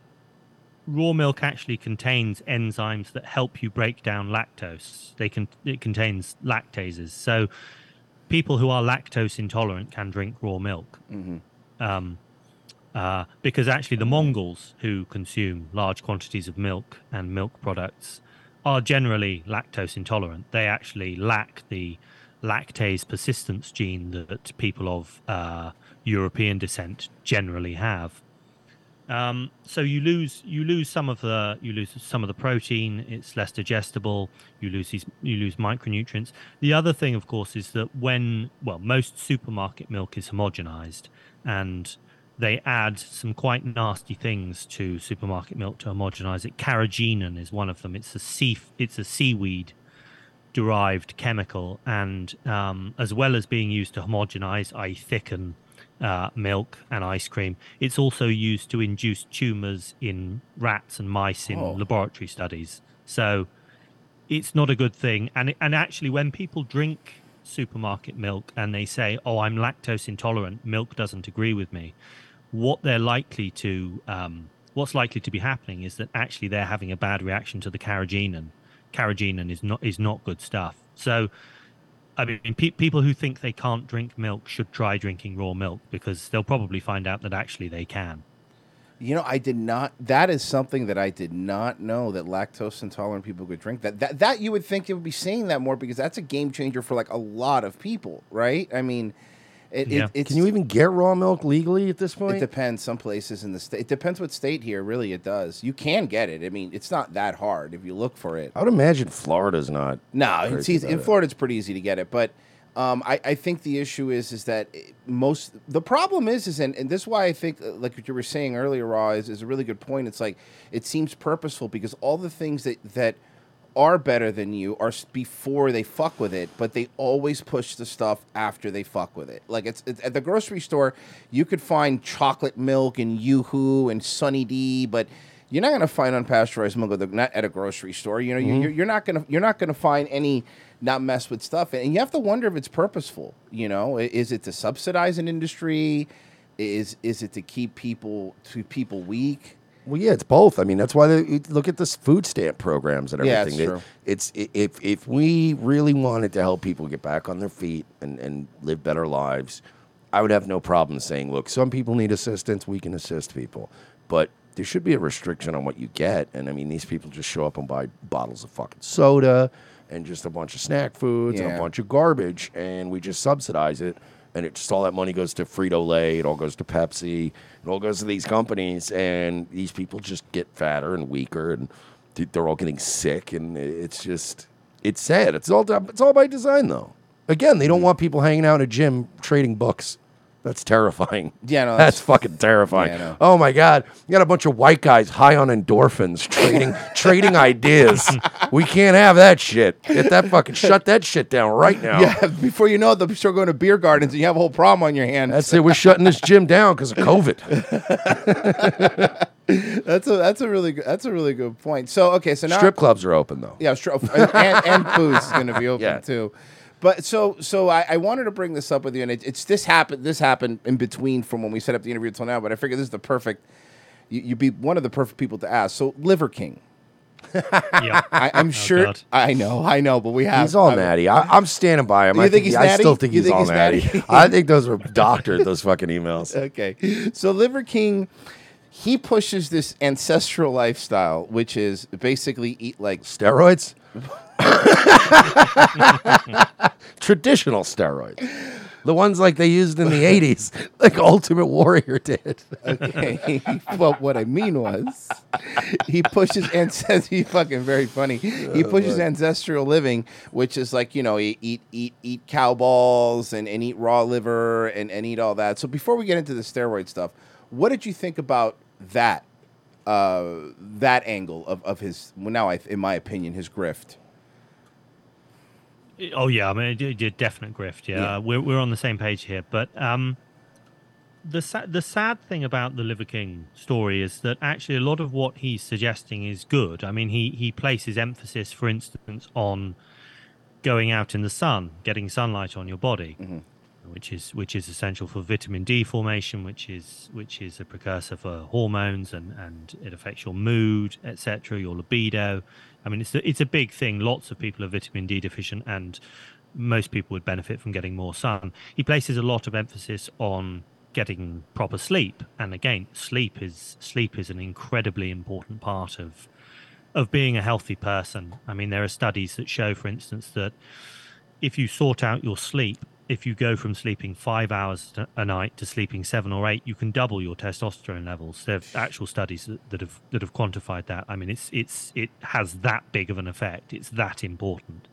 Speaker 26: raw milk actually contains enzymes that help you break down lactose. They can it contains lactases. So people who are lactose intolerant can drink raw milk. Um, uh, because actually the Mongols who consume large quantities of milk and milk products are generally lactose intolerant. They actually lack the lactase persistence gene that people of uh, European descent generally have. Um, so you lose you lose some of the you lose some of the protein. It's less digestible. You lose these you lose micronutrients. The other thing, of course, is that when well most supermarket milk is homogenized, and they add some quite nasty things to supermarket milk to homogenize it. Carrageenan is one of them. It's a sea it's a seaweed derived chemical, and um, as well as being used to homogenize, i.e., thicken uh, milk and ice cream, it's also used to induce tumors in rats and mice in
Speaker 2: Oh.
Speaker 26: laboratory studies. So it's not a good thing. And and actually, when people drink supermarket milk and they say, "Oh, I'm lactose intolerant," milk doesn't agree with me. What they're likely to um, what's likely to be happening is that actually they're having a bad reaction to the carrageenan. Carrageenan is not is not good stuff. So. I mean, pe- people who think they can't drink milk should try drinking raw milk because they'll probably find out that actually they can.
Speaker 2: You know, I did not. That is something that I did not know that lactose intolerant people could drink. That that that you would think it would be saying that more because that's a game changer for like a lot of people, right? I mean, it,
Speaker 27: Yeah.
Speaker 2: it, it's,
Speaker 27: Can you even get raw milk legally at this point?
Speaker 2: It depends. Some places in the state. It depends what state here. Really, it does. You can get it. I mean, it's not that hard if you look for it.
Speaker 27: I would imagine Florida's not.
Speaker 2: No, it's easy.
Speaker 27: about
Speaker 2: in
Speaker 27: it.
Speaker 2: Florida it's pretty easy to get it, but um, I, I think the issue is is that most the problem is is and, and this is why I think uh, like what you were saying earlier, Raw is, is a really good point. It's like it seems purposeful because all the things that that are better than you are before they fuck with it, but they always push the stuff after they fuck with it. Like it's, it's at the grocery store, you could find chocolate milk and Yoo-Hoo and Sunny D, but you're not gonna find unpasteurized milk at, the, not at a grocery store. You know,
Speaker 3: Mhm.
Speaker 2: you're, you're not gonna you're not gonna find any not mess with stuff, and you have to wonder if it's purposeful. You know, is it to subsidize an industry? Is is it to keep people to people weak?
Speaker 3: Well, yeah, it's both. I mean, that's why they look at this food stamp programs and
Speaker 2: Yeah,
Speaker 3: everything.
Speaker 2: it's
Speaker 3: It-
Speaker 2: true.
Speaker 3: It's i- if if we really wanted to help people get back on their feet and and live better lives, I would have no problem saying, look, some people need assistance. We can assist people, but there should be a restriction on what you get. And I mean, these people just show up and buy bottles of fucking soda and just a bunch of snack foods and
Speaker 2: Yeah.
Speaker 3: a bunch of garbage, and we just subsidize it. And it just all that money goes to Frito Lay. It all goes to Pepsi. It all goes to these companies, and these people just get fatter and weaker, and they're all getting sick. And it's just, it's sad. It's all, it's all by design, though. Again, they don't mm-hmm. want people hanging out in a gym trading books. That's terrifying.
Speaker 2: Yeah, no,
Speaker 3: that's,
Speaker 2: that's-
Speaker 3: fucking terrifying.
Speaker 2: Yeah,
Speaker 3: Oh my god, you got a bunch of white guys high on endorphins trading trading ideas. We can't have that shit. Get that fucking shut that shit down right now.
Speaker 2: Yeah, before you know it, they'll start going to beer gardens and you have a whole problem on your hands.
Speaker 3: That's it. We're shutting this gym down because of COVID.
Speaker 2: that's a that's a really good that's a really good point. So okay, so now
Speaker 3: Strip clubs are open though.
Speaker 2: Yeah, strip and, and, and booze is going to be open
Speaker 3: Yeah.
Speaker 2: too. But so so I, I wanted to bring this up with you, and it, it's this happened this happened in between from when we set up the interview till now. But I figured this is the perfect you, you'd be one of the perfect people to ask. So Liver King.
Speaker 26: yeah,
Speaker 2: I, I'm oh, sure.
Speaker 3: God.
Speaker 2: I know, I know, but we have.
Speaker 3: He's all
Speaker 2: I
Speaker 3: natty. I, I'm standing by him.
Speaker 2: You
Speaker 3: I
Speaker 2: think he's natty?
Speaker 3: I still
Speaker 2: natty?
Speaker 3: think
Speaker 2: You
Speaker 3: he's
Speaker 2: think
Speaker 3: all
Speaker 2: he's
Speaker 3: natty.
Speaker 2: natty?
Speaker 3: I think those were doctored. Those fucking emails.
Speaker 2: Okay. So Liver King, he pushes this ancestral lifestyle, which is basically eat like
Speaker 3: steroids. Traditional steroids. The ones like they used in the 80s, like Ultimate Warrior did.
Speaker 2: Okay. well, what I mean was, he pushes ancestral. He fucking very funny. He
Speaker 3: Oh,
Speaker 2: pushes ancestral living, which is like you know, eat eat eat, eat cow balls and, and eat raw liver and, and eat all that. So before we get into the steroid stuff, what did you think about that? Uh, that angle of, of his well, now I, in my opinion, his grift.
Speaker 26: Oh yeah, I mean, d- definite grift. Yeah,
Speaker 2: Yeah.
Speaker 26: we're we're on the same page here. But um, the sa- the sad thing about the Liver King story is that actually a lot of what he's suggesting is good. I mean, he he places emphasis, for instance, on going out in the sun, getting sunlight on your body, which is which is essential for vitamin D formation, which is which is a precursor for hormones, and and it affects your mood, etc., your libido. I mean, it's a, it's a big thing. Lots of people are vitamin D deficient, and most people would benefit from getting more sun. He places a lot of emphasis on getting proper sleep, and again, sleep is sleep is an incredibly important part of of being a healthy person. I mean, there are studies that show, for instance, that if you sort out your sleep, if you go from sleeping five hours a night to sleeping seven or eight, you can double your testosterone levels. There are actual studies that, that have that have quantified that. I mean, it's it's it has that big of an effect. It's that important.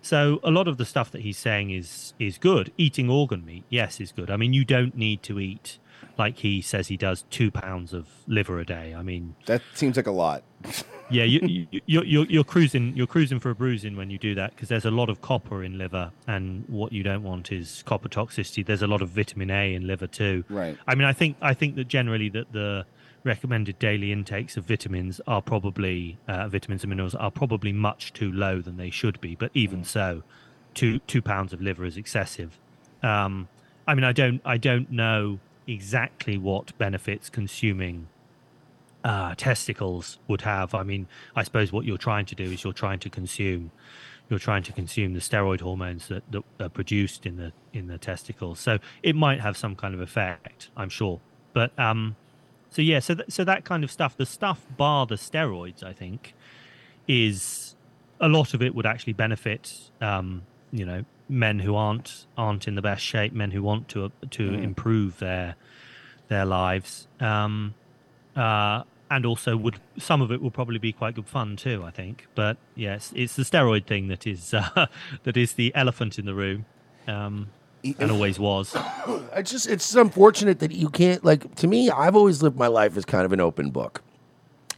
Speaker 26: So a lot of the stuff that he's saying is is good. Eating organ meat, yes, is good. I mean, you don't need to eat like he says he does two pounds of liver a day. I mean,
Speaker 2: That seems like a lot.
Speaker 26: yeah, you, you, you're, you're you're cruising you're cruising for a bruising when you do that because there's a lot of copper in liver, and what you don't want is copper toxicity. There's a lot of vitamin A in liver too.
Speaker 2: Right.
Speaker 26: I mean, I think I think that generally that the recommended daily intakes of vitamins are probably uh, vitamins and minerals are probably much too low than they should be. But even so, two two pounds of liver is excessive. Um, I mean, I don't I don't know exactly what benefits consuming uh, testicles would have. I mean, I suppose what you're trying to do is you're trying to consume, you're trying to consume the steroid hormones that, that are produced in the in the testicles. So it might have some kind of effect, I'm sure. But um, so yeah, so th- so that kind of stuff, the stuff bar the steroids, I think, is a lot of it would actually benefit, um, you know, men who aren't aren't in the best shape, men who want to to
Speaker 2: Mm.
Speaker 26: improve their their lives. Um, uh, and also would some of it will probably be quite good fun too, I think. But yes, it's the steroid thing that is uh, that is the elephant in the room, um, and always was.
Speaker 3: It's just it's unfortunate that you can't like to me I've always lived my life as kind of an open book.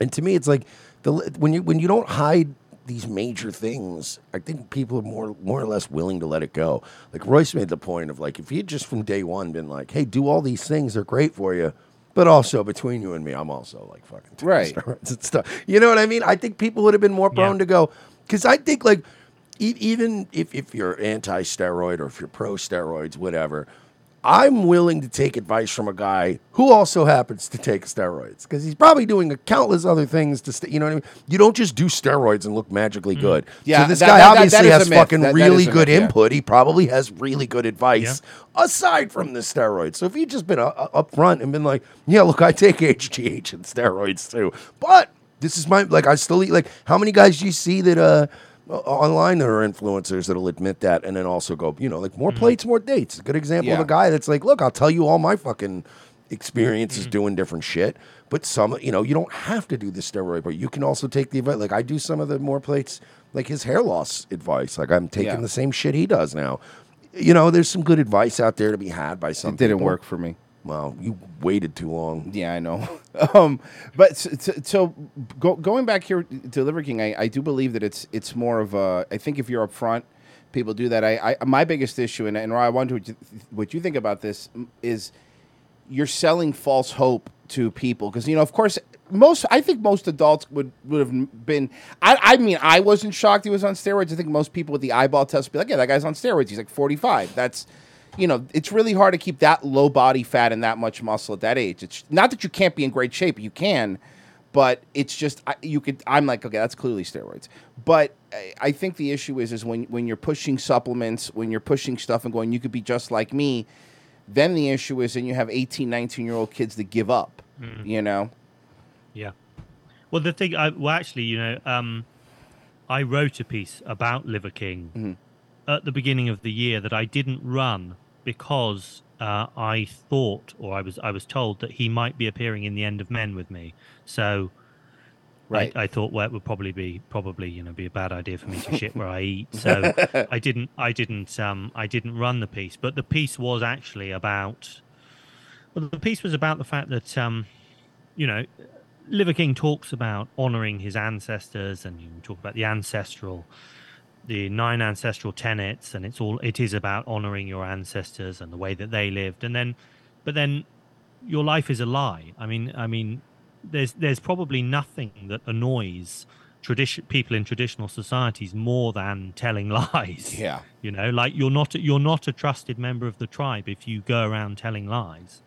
Speaker 3: And to me it's like the when you when you don't hide these major things, I think people are more more or less willing to let it go. Like Royce made the point of like if he had just from day one been like, "Hey, do all these things; they're great for you." But also between you and me, I'm also like fucking
Speaker 2: Right.
Speaker 3: steroids and stuff. You know what I mean? I think people would have been more prone to go because I think like e- even if, if you're anti-steroid or if you're pro-steroids, whatever, I'm willing to take advice from a guy who also happens to take steroids because he's probably doing a countless other things to, st- you know what I mean? You don't just do steroids and look magically good.
Speaker 2: Yeah,
Speaker 3: so this
Speaker 2: that-
Speaker 3: guy
Speaker 2: that-
Speaker 3: obviously
Speaker 2: that
Speaker 3: has fucking really good
Speaker 2: myth, yeah.
Speaker 3: input. He probably has really good advice aside from the steroids. So if he'd just been uh, up front and been like, yeah, look, I take HGH and steroids too, but this is my like I still eat like how many guys do you see that uh online there are influencers that'll admit that and then also go you know like more mm-hmm. plates more dates. A good example of a guy that's like look I'll tell you all my fucking experiences mm-hmm. doing different shit but some you know you don't have to do the steroid but you can also take the advice like I do some of the more plates like his hair loss advice. Like I'm taking
Speaker 2: Yeah.
Speaker 3: the same shit he does now. You know there's some good advice out there to be had by some
Speaker 2: It didn't
Speaker 3: people.
Speaker 2: work for me.
Speaker 3: Well, you waited too long.
Speaker 2: Yeah, I know. um, but so, so, go, going back here to Liver King, I, I do believe that it's it's more of a. I think if you're up front, people do that. I, I my biggest issue, and, and I wonder what you, what you think about this is you're selling false hope to people because you know, of course, most I think most adults would would have been. I I mean, I wasn't shocked he was on steroids. I think most people with the eyeball test would be like, yeah, that guy's on steroids. He's like 45. That's you know, it's really hard to keep that low body fat and that much muscle at that age. It's not that you can't be in great shape; you can, but it's just I, you could. I'm like, okay, that's clearly steroids. But I, I think the issue is, is when when you're pushing supplements, when you're pushing stuff and going, you could be just like me. Then the issue is, and you have 18, 19 year old kids that give up.
Speaker 26: Mm.
Speaker 2: You know,
Speaker 26: Yeah. Well, the thing, I, well, actually, you know, um, I wrote a piece about Liver King
Speaker 2: Mm-hmm.
Speaker 26: At the beginning of the year that I didn't run because uh, I thought, or I was, I was told that he might be appearing in the End of Men with me. So,
Speaker 2: Right.
Speaker 26: I, I thought, well, it would probably be, probably, you know, be a bad idea for me to shit where I eat. So, I didn't, I didn't, um, I didn't run the piece. But the piece was actually about. Well, the piece was about the fact that, um, you know, Liver King talks about honoring his ancestors, and you talk about the ancestral, the nine ancestral tenets, and it's all it is about honoring your ancestors and the way that they lived, and then, but then, your life is a lie. I mean, I mean, there's there's probably nothing that annoys tradition people in traditional societies more than telling lies.
Speaker 2: Yeah.
Speaker 26: You know, like you're not you're not a trusted member of the tribe if you go around telling lies.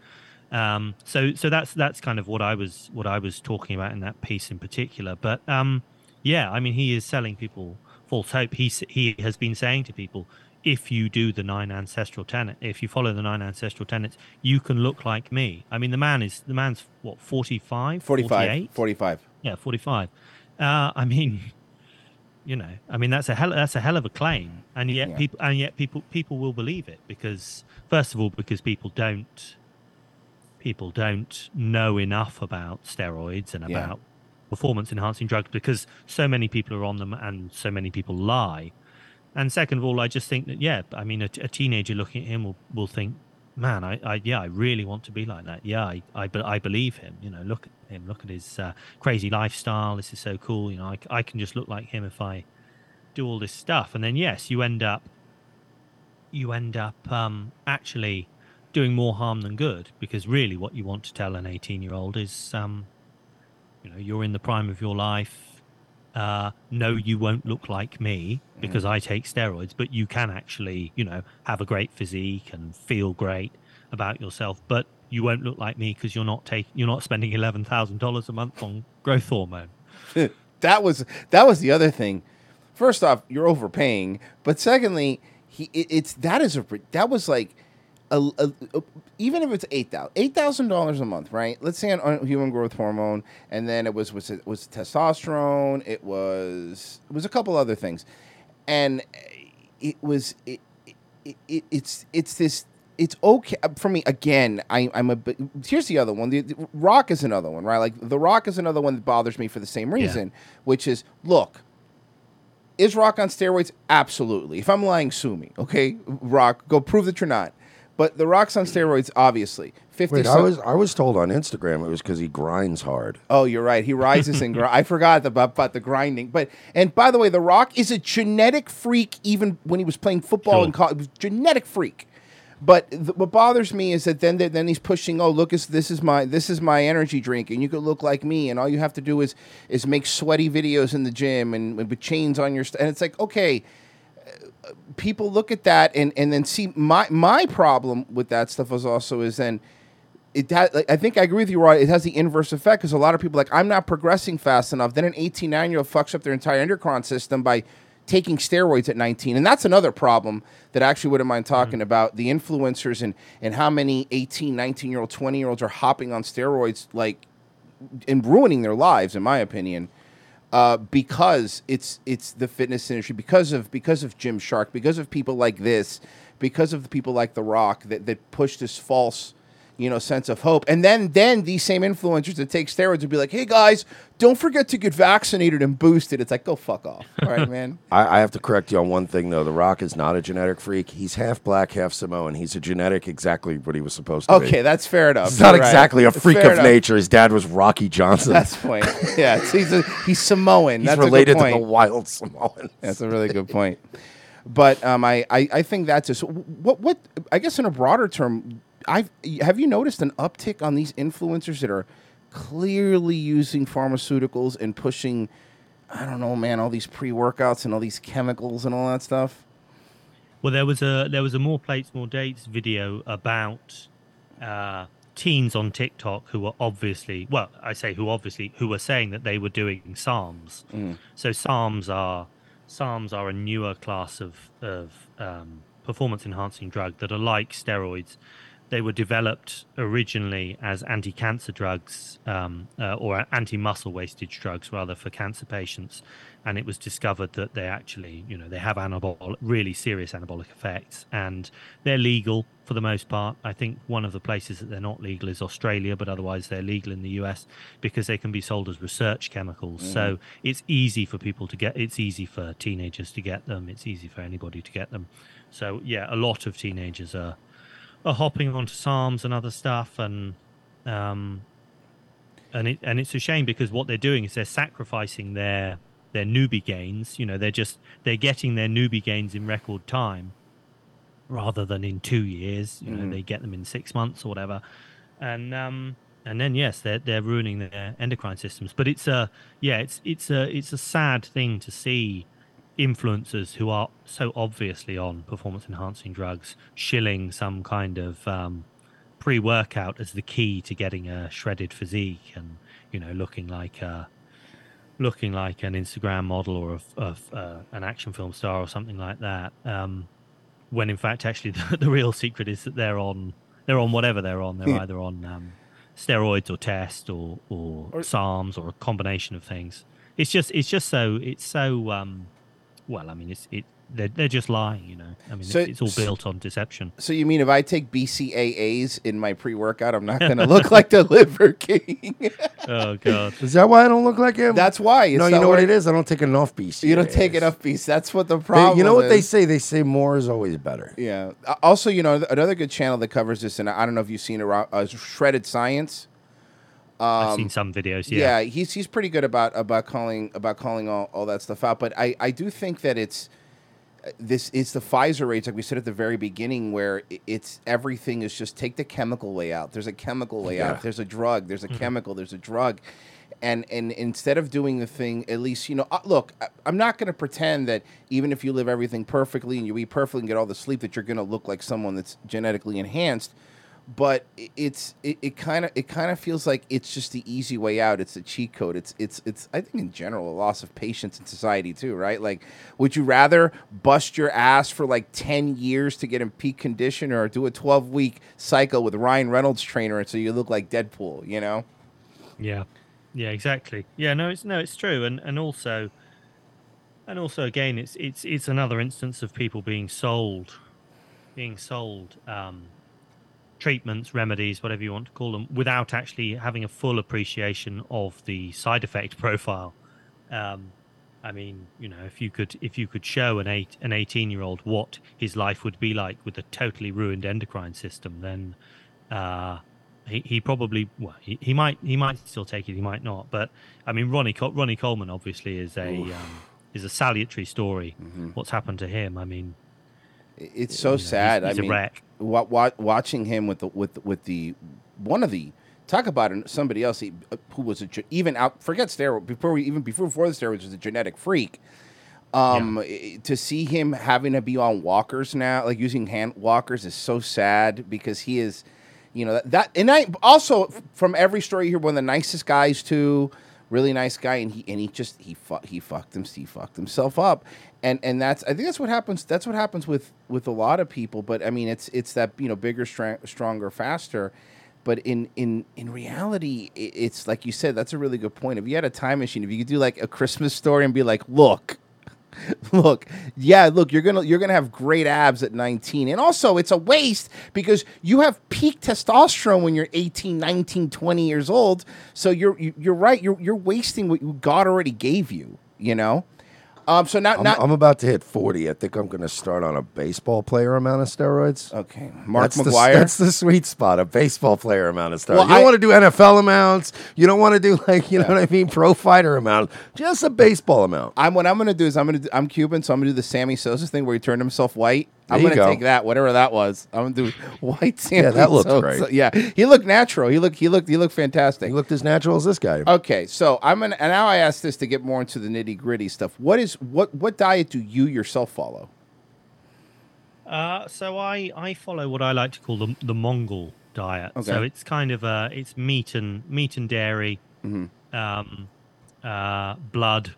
Speaker 26: Um, so so that's that's kind of what I was what I was talking about in that piece in particular. But um, yeah, I mean, he is selling people false hope. He he has been saying to people, if you do the nine ancestral tenet, if you follow the nine ancestral tenets, you can look like me. I mean, the man is the man's what 45,
Speaker 2: 45,
Speaker 26: 48?
Speaker 2: 45.
Speaker 26: Yeah, 45. Uh, I mean, you know, I mean that's a hell that's a hell of a claim, and yet
Speaker 2: Yeah.
Speaker 26: people and yet people people will believe it because first of all because people don't people don't know enough about steroids and
Speaker 2: Yeah.
Speaker 26: about performance enhancing drugs because so many people are on them and so many people lie. And second of all, I just think that yeah, I mean a, teenager looking at him will, will think, man, I, I yeah, I really want to be like that. Yeah, I I, I believe him. You know, look at him, look at his uh, crazy lifestyle. This is so cool. You know, I, I can just look like him if I do all this stuff. And then yes, you end up you end up um, actually doing more harm than good because really what you want to tell an 18 year old is um, you know you're in the prime of your life. Uh, no you won't look like me because i take steroids but you can actually you know have a great physique and feel great about yourself but you won't look like me because you're not taking you're not spending $11000 a month on growth hormone.
Speaker 2: That was that was the other thing. First off, you're overpaying, but secondly, he it, it's that is a that was like a, a- a- even if it's eight thousand eight thousand dollars a month, right? Let's say on, on human growth hormone, and then it was was it was testosterone. It was it was a couple other things, and it was it, it, it it's it's this it's okay uh, for me again I, i'm a bit here's the other one the, the rock is another one right? Like the rock is another one that bothers me for the same reason which is look is rock on steroids? Absolutely. If i'm lying sue me okay? Rock go prove that you're not but the rock's on steroids obviously fifty.
Speaker 27: Wait, I
Speaker 2: some-
Speaker 27: was I was told on Instagram it was because he grinds hard.
Speaker 2: Oh, you're right. He rises and gr- I forgot about, about the grinding. But and by the way, The Rock is a genetic freak. Even when he was playing football and in college, genetic freak. But th- what bothers me is that then then he's pushing. Oh, look, this this is my this is my energy drink, and you could look like me, and all you have to do is is make sweaty videos in the gym and, with chains on your. St- and it's like okay, people look at that and and then see my my problem with that stuff is also is then it has, like, I think I agree with you, Roy. It has the inverse effect because a lot of people like I'm not progressing fast enough. Then an 18, 9 year old fucks up their entire endocrine system by taking steroids at 19, and that's another problem that I actually wouldn't mind mm-hmm. talking about the influencers and and how many 18, 19 year old, 20 year olds are hopping on steroids like and ruining their lives, in my opinion uh, because it's it's the fitness industry because of because of Gymshark because of people like this because of the people like The Rock that that push this false you know sense of hope and then then these same influencers that take steroids would be like hey guys don't forget to get vaccinated and boosted it's like go fuck off all right man
Speaker 27: I, I have to correct you on one thing though. The Rock is not a genetic freak. He's half black, half Samoan. He's a genetic exactly what he was supposed to be.
Speaker 2: Okay, that's fair enough.
Speaker 27: He's not
Speaker 2: right.
Speaker 27: exactly a freak
Speaker 2: fair
Speaker 27: of
Speaker 2: enough.
Speaker 27: nature. His dad was Rocky Johnson.
Speaker 2: that's point yeah he's a, he's Samoan
Speaker 27: He's
Speaker 2: that's a good
Speaker 27: related to the wild Samoans.
Speaker 2: That's a really good point. But um, I, I, I think that's just what what I guess in a broader term, I have have you noticed an uptick on these influencers that are clearly using pharmaceuticals and pushing, I don't know, man, all these pre workouts and all these chemicals and all that stuff.
Speaker 26: Well, there was a there was a more plates, more dates video about uh, teens on TikTok who were obviously well, I say who obviously who were saying that they were doing SARMs.
Speaker 2: Mm.
Speaker 26: So SARMs are SARMs are a newer class of of um, performance enhancing drug that are like steroids. They were developed originally as anti-cancer drugs um, uh, or anti-muscle wastage drugs, rather, for cancer patients. And it was discovered that they actually, you know, they have anabolic, really serious anabolic effects, and they're legal for the most part. I think one of the places that they're not legal is Australia, but otherwise they're legal in the US because they can be sold as research chemicals. So
Speaker 2: Mhm.
Speaker 26: it's easy for people to get. It's easy for teenagers to get them. It's easy for anybody to get them. So yeah, a lot of teenagers are are hopping onto SARMs and other stuff, and um, and it and it's a shame because what they're doing is they're sacrificing their their newbie gains. You know, they're just they're getting their newbie gains in record time, rather than in two years. You know,
Speaker 2: Mhm.
Speaker 26: they get them in six months or whatever, and um and then yes, they're they're ruining their endocrine systems. But it's a yeah, it's it's a it's a sad thing to see influencers who are so obviously on performance enhancing drugs shilling some kind of um, pre workout as the key to getting a shredded physique and you know looking like a looking like an Instagram model or of, of uh, an action film star or something like that. Um, when in fact, actually, the, the real secret is that they're on they're on whatever they're on. They're
Speaker 2: Yeah.
Speaker 26: either on um, steroids or test or, or
Speaker 2: Or-
Speaker 26: SARMs or a combination of things. It's just it's just so it's so um, well. I mean, it's it they're, they're just lying. You know, I mean,
Speaker 2: So-
Speaker 26: it's, it's all built on deception.
Speaker 2: So you mean if I take BCAAs in my pre workout, I'm not going to look like the Liver King?
Speaker 26: oh God!
Speaker 27: Is that why I don't look like him?
Speaker 2: That's why. It's
Speaker 27: no, you know what
Speaker 2: what-
Speaker 27: it is. I don't take enough BC.
Speaker 2: You don't take enough beats. That's what the
Speaker 27: They-
Speaker 2: problem.
Speaker 27: you know what they say? They say more is always better.
Speaker 2: Yeah. Uh, Also, you know, another good channel that covers this, and I don't know if you've seen it, uh, Shredded Science.
Speaker 26: I've
Speaker 2: Um,
Speaker 26: seen some videos. Yeah.
Speaker 2: yeah, he's he's pretty good about about calling about calling all, all that stuff out. But I, I do think that it's this it's the Pfizer rates like we said at the very beginning where it's everything is just take the chemical way out. There's a chemical way out.
Speaker 27: Yeah.
Speaker 2: There's a drug. There's a
Speaker 27: Mhm.
Speaker 2: chemical. There's a drug. And, and instead of doing the thing, at least you know. Uh, look, I, I'm not going to pretend that even if you live everything perfectly and you eat perfectly and get all the sleep, that you're going to look like someone that's genetically enhanced but it's it kind of it kind of feels like it's just the easy way out. It's a cheat code. It's it's it's I think in general a loss of patience in society too, right? Like, would you rather bust your ass for like ten years to get in peak condition, or do a twelve week cycle with Ryan Reynolds trainer so you look like Deadpool? You know?
Speaker 26: Yeah, yeah, exactly. Yeah, no, it's no, it's true, and and also, and also again, it's it's it's another instance of people being sold, being sold um, treatments, remedies, whatever you want to call them, without actually having a full appreciation of the side effect profile. Um, I mean, you know, if you could if you could show an eight an eighteen year old what his life would be like with a totally ruined endocrine system, then uh, he, he probably well he, he might he might still take it he might not but I mean Ronnie Ronnie Coleman obviously is a um, is a salutary story.
Speaker 2: Mm-hmm.
Speaker 26: What's happened to him? I mean,
Speaker 2: it's so
Speaker 26: you know, he's-
Speaker 2: sad.
Speaker 26: he's
Speaker 2: I
Speaker 26: a
Speaker 2: mean,
Speaker 26: wreck.
Speaker 2: Wa- wa- watching him with the with with the one of the talk about it, somebody else he, who was a, even out forget steroid before we even before before the steroids was a genetic freak. Um, i- to see him having to be on walkers now, like using hand walkers, is so sad because he is, you know, that, that and I also from every story hear one of the nicest guys too, really nice guy, and he and he just he fu- he fucked him, he fucked himself up, and and that's I think that's what happens. That's what happens with with a lot of people. But I mean, it's it's that you know bigger, stra- stronger, faster. But in in in reality, it's like you said. That's a really good point. If you had a time machine, if you could do like a Christmas story and be like, look, look yeah look you're gonna you're gonna have great abs at 19 and also it's a waste because you have peak testosterone when you're 18 19 20 years old. So you're you- you're right you're you're wasting what god already gave you you know um so now
Speaker 27: I'm,
Speaker 2: now
Speaker 27: I'm about to hit 40. I think I'm going to start on a baseball player amount of steroids.
Speaker 2: Okay. Mark
Speaker 27: that's
Speaker 2: McGwire?
Speaker 27: The, that's the sweet spot, a baseball player amount of steroids.
Speaker 2: Well,
Speaker 27: you don't want to do NFL amounts. You don't want to do, like, you know what I mean, pro fighter amount. Just a baseball amount.
Speaker 2: I'm what I'm gonna do is I'm gonna do, I'm Cuban, so I'm gonna do the Sammy Sosa thing where he turned himself white. I'm gonna
Speaker 27: go.
Speaker 2: take that, whatever that was. I'm gonna do white Sammy.
Speaker 27: Yeah, that looks
Speaker 2: Sosa.
Speaker 27: great.
Speaker 2: Yeah, he looked natural. He looked he looked he looked fantastic. He
Speaker 27: looked as natural as this guy.
Speaker 2: Okay, so I'm gonna and now I ask this to get more into the nitty gritty stuff. What is what what diet do you yourself follow?
Speaker 26: Uh, so I, I follow what I like to call the the Mongol diet.
Speaker 2: Okay.
Speaker 26: So it's kind of uh it's meat and meat and dairy,
Speaker 2: Mm-hmm.
Speaker 26: um, uh, blood,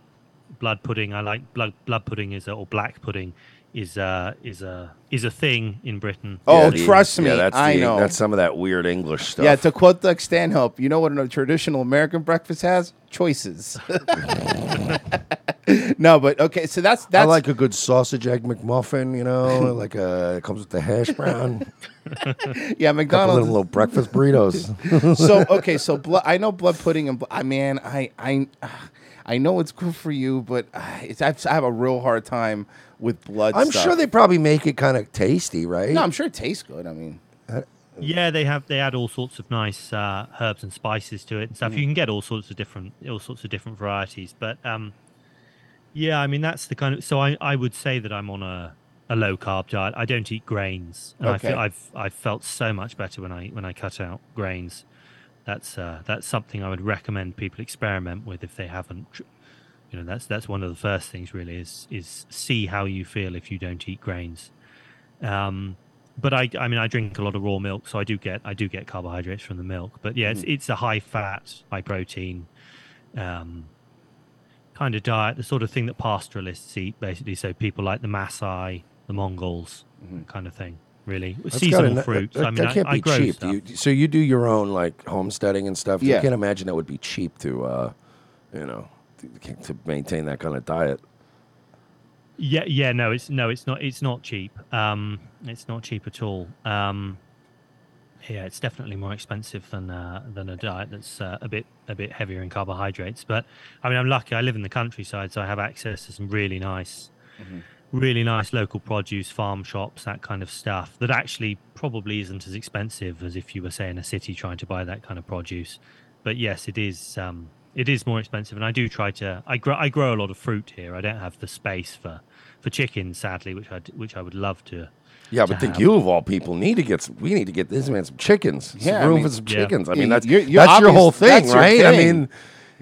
Speaker 26: blood pudding. I like blood blood pudding is a, or black pudding is uh is a is a thing in Britain.
Speaker 2: Oh,
Speaker 27: the-
Speaker 2: trust me,
Speaker 27: yeah, that's
Speaker 2: I
Speaker 27: the-
Speaker 2: know.
Speaker 27: That's some of that weird English stuff.
Speaker 2: Yeah, to quote Doug Stanhope, you know what a traditional American breakfast has? Choices. no, but okay, so that's that's
Speaker 27: I like a good sausage egg McMuffin, you know, like a, it comes with the hash brown.
Speaker 2: yeah,
Speaker 27: Couple
Speaker 2: McDonald's
Speaker 27: little, little breakfast burritos.
Speaker 2: so okay, so blood. I know blood pudding and bl- I man, I I I know it's good for you, but uh, it's I have a real hard time with blood.
Speaker 27: I'm
Speaker 2: stuff.
Speaker 27: sure they probably make it kind of tasty, right?
Speaker 2: No, I'm sure it tastes good. I mean,
Speaker 26: Yeah, they have they add all sorts of nice uh, herbs and spices to it and stuff.
Speaker 2: Mhm.
Speaker 26: You can get all sorts of different all sorts of different varieties, but um, yeah, I mean that's the kind of so I, I would say that I'm on a, a low carb diet. I don't eat grains. And I
Speaker 2: Okay.
Speaker 26: feel, I've I've felt so much better when I when I cut out grains. That's uh, that's something I would recommend people experiment with if they haven't. Tr- You know, that's that's one of the first things really is is see how you feel if you don't eat grains. Um, but I, I mean, I drink a lot of raw milk, so I do get, I do get carbohydrates from the milk. But yeah, it's,
Speaker 2: Mm.
Speaker 26: it's a high fat, high protein, um, kind of diet, the sort of thing that pastoralists eat, basically. So people like the Maasai, the Mongols, kind of thing. Really,
Speaker 27: That's
Speaker 26: seasonal
Speaker 27: gotta-
Speaker 26: fruits.
Speaker 27: That,
Speaker 26: I mean,
Speaker 27: that can't
Speaker 26: I, I
Speaker 27: be
Speaker 26: grow
Speaker 27: cheap.
Speaker 26: stuff.
Speaker 27: You, so you do your own like homesteading and stuff.
Speaker 26: Yeah.
Speaker 27: I can't imagine that would be cheap to, uh, you know, to, maintain that kind of diet.
Speaker 26: Yeah, yeah, no, it's no, it's not. It's not cheap. Um, it's not cheap at all. Um, yeah, it's definitely more expensive than uh, than a diet that's uh, a bit a bit heavier in carbohydrates. But I mean, I'm lucky. I live in the countryside, so I have access to some really nice, really nice local produce, farm shops, that kind of stuff. That actually probably isn't as expensive as if you were say in a city trying to buy that kind of produce. But yes, it is. Um, it is more expensive, and I do try to. I grow. I grow a lot of fruit here. I don't have the space for for chickens, sadly, which I d- which I would love to.
Speaker 27: Yeah, but the
Speaker 26: have.
Speaker 27: you of all people need to get some. We need to get this man some chickens. Some
Speaker 2: Yeah, I
Speaker 27: room
Speaker 2: mean-
Speaker 27: for some
Speaker 26: Yeah.
Speaker 27: chickens. I mean, that's
Speaker 2: you're- you're
Speaker 27: that's your whole thing,
Speaker 2: that's your
Speaker 27: right? I mean,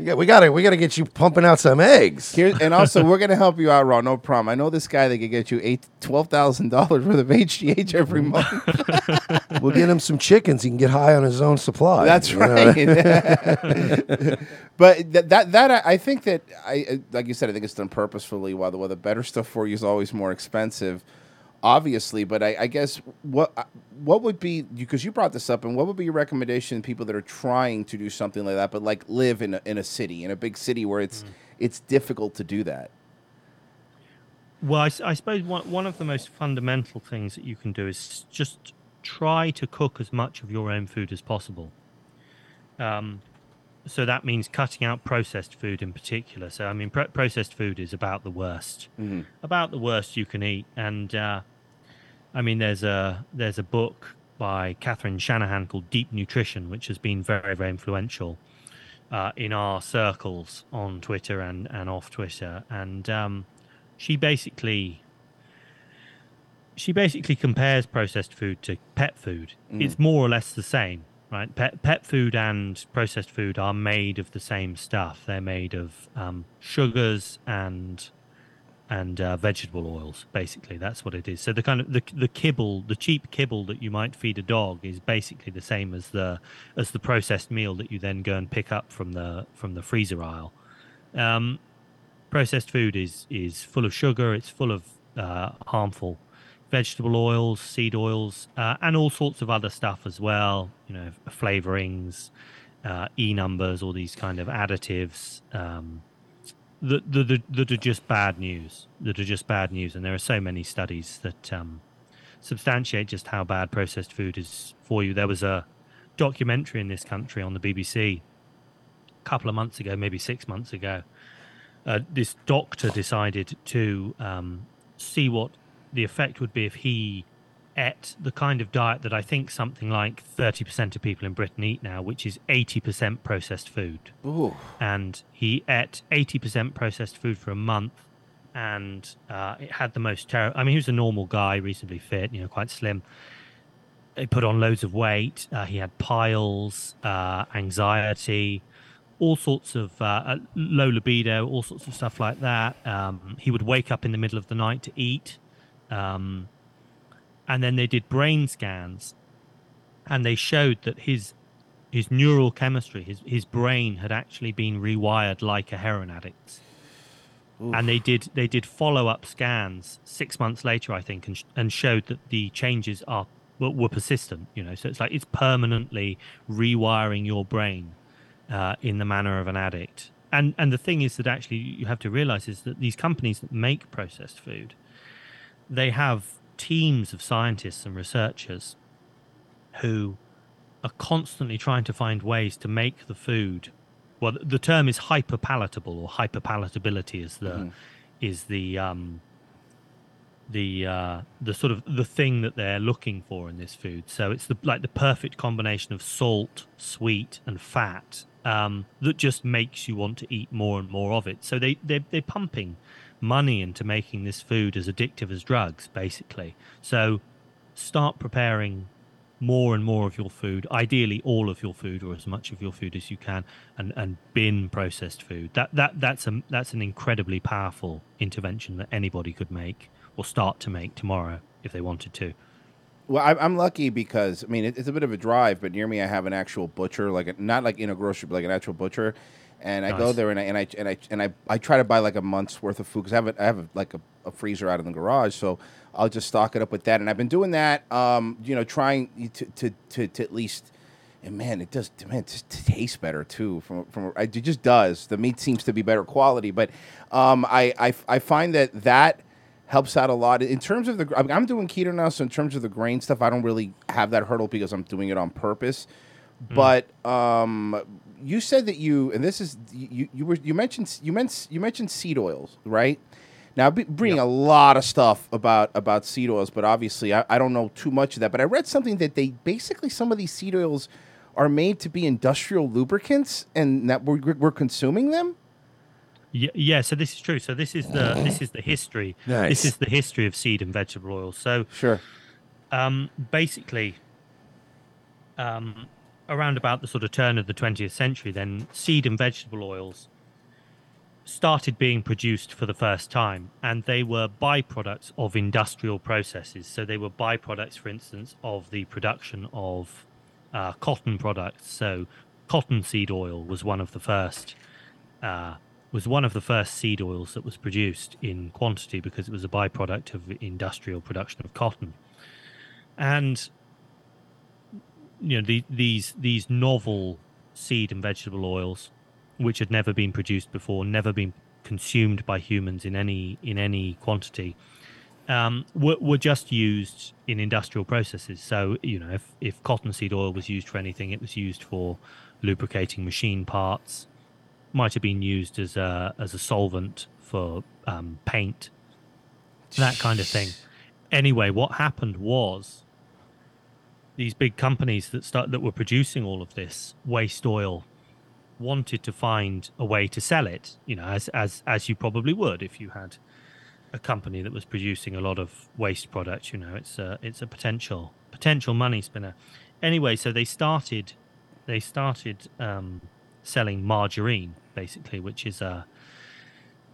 Speaker 27: yeah, we gotta we gotta get you pumping out some eggs.
Speaker 2: Here, and also we're gonna help you out, Ron. No problem. I know this guy that could get you eight twelve thousand dollars worth of HGH every month.
Speaker 27: we'll get him some chickens. He can get high on his own supply.
Speaker 2: That's right. but that, that that I- think that I like you said, I think it's done purposefully. While the while the better stuff for you is always more expensive, obviously. But I, I guess what uh, what would be because you brought this up, and what would be your recommendation to people that are trying to do something like that, but like live in a, in a city, in a big city where it's it's difficult to do that.
Speaker 26: Well, I suppose one, one of the most fundamental things that you can do is just try to cook as much of your own food as possible. Um, so that means cutting out processed food in particular. So I mean, pro- processed food is about the worst, about the worst you can eat. And uh, I mean, there's a there's a book by Catherine Shanahan called Deep Nutrition, which has been very, very influential uh, in our circles on Twitter and, and off Twitter. And um, she basically she basically compares processed food to pet food.
Speaker 2: Mm.
Speaker 26: It's more or less the same, right? Pet pet food and processed food are made of the same stuff. They're made of um, sugars and and uh, vegetable oils. Basically, that's what it is. So the kind of the the kibble, the cheap kibble that you might feed a dog, is basically the same as the as the processed meal that you then go and pick up from the from the freezer aisle. Um, processed food is is full of sugar. It's full of uh, harmful vegetable oils, seed oils, uh, and all sorts of other stuff as well. You know, flavorings, uh, e numbers, all these kind of additives. Um, that, that, that, are just bad news. That are just bad news, and there are so many studies that um, substantiate just how bad processed food is for you. There was a documentary in this country on the BBC a couple of months ago, maybe six months ago. Uh, this doctor decided to um, see what the effect would be if he ate the kind of diet that I think something like 30% of people in Britain eat now, which is 80% processed food.
Speaker 2: Ooh.
Speaker 26: And he ate 80% processed food for a month and uh, it had the most terrible. I mean, he was a normal guy, reasonably fit, you know, quite slim. He put on loads of weight. Uh, he had piles, uh, anxiety, all sorts of uh, low libido, all sorts of stuff like that. Um, he would wake up in the middle of the night to eat. Um, and then they did brain scans and they showed that his his neural chemistry his his brain had actually been rewired like a heroin addict's and they did they did follow-up scans six months later i think and, sh- and showed that the changes are were, were persistent you know? So it's like it's permanently rewiring your brain uh, in the manner of an addict. And and the thing is that actually you have to realize is that these companies that make processed food they have teams of scientists and researchers who are constantly trying to find ways to make the food. Well, the term is hyperpalatable or hyperpalatability is the
Speaker 2: Mhm.
Speaker 26: is the um, the uh, the sort of the thing that they're looking for in this food. So it's the like the perfect combination of salt, sweet, and fat um, that just makes you want to eat more and more of it. So they they they're pumping money into making this food as addictive as drugs, basically. So start preparing more and more of your food, ideally all of your food or as much of your food as you can, and, and bin processed food. That that that's a that's an incredibly powerful intervention that anybody could make or start to make tomorrow if they wanted to.
Speaker 2: Well, I'm lucky because I mean it's a bit of a drive, but near me I have an actual butcher, like a, not like in a grocery, but like an actual butcher, and I go there and I and I and I and I, I try to buy like a month's worth of food because I have a, I have a, like a, a freezer out in the garage, so I'll just stock it up with that, and I've been doing that, um, you know, trying to to to, to at least. And man, it does. Man, it just tastes better too. From from it just does. The meat seems to be better quality, but um, I, I I find that that helps out a lot in terms of the. I mean, I'm doing keto now, so in terms of the grain stuff, I don't really have that hurdle because I'm doing it on purpose. But um, you said that you and this is you you were you mentioned you meant you mentioned seed oils, right? Now, I'm bringing a lot of stuff about about seed oils, but obviously I, I don't know too much of that. But I read something that they basically some of these seed oils are made to be industrial lubricants, and that we're, we're consuming them.
Speaker 26: Yeah, yeah. So this is true. So this is the this is the history.
Speaker 2: Nice.
Speaker 26: This is the history of seed and vegetable oils. So
Speaker 2: sure.
Speaker 26: Um, basically, um, around about the sort of turn of the 20th century, then seed and vegetable oils started being produced for the first time, and they were byproducts of industrial processes. So they were byproducts, for instance, of the production of uh, cotton products. So cottonseed oil was one of the first. Uh, was one of the first seed oils that was produced in quantity because it was a byproduct of industrial production of cotton and you know the, these these novel seed and vegetable oils which had never been produced before never been consumed by humans in any in any quantity um, were, were just used in industrial processes. So you know if, if cottonseed oil was used for anything it was used for lubricating machine parts. Might have been used as a as a solvent for um, paint. That kind of thing. Anyway what happened was these big companies that start that were producing all of this waste oil wanted to find a way to sell it. You know, as as as you probably would if you had a company that was producing a lot of waste products. You know, it's a it's a potential potential money spinner. Anyway, so they started they started um, selling margarine basically, which is a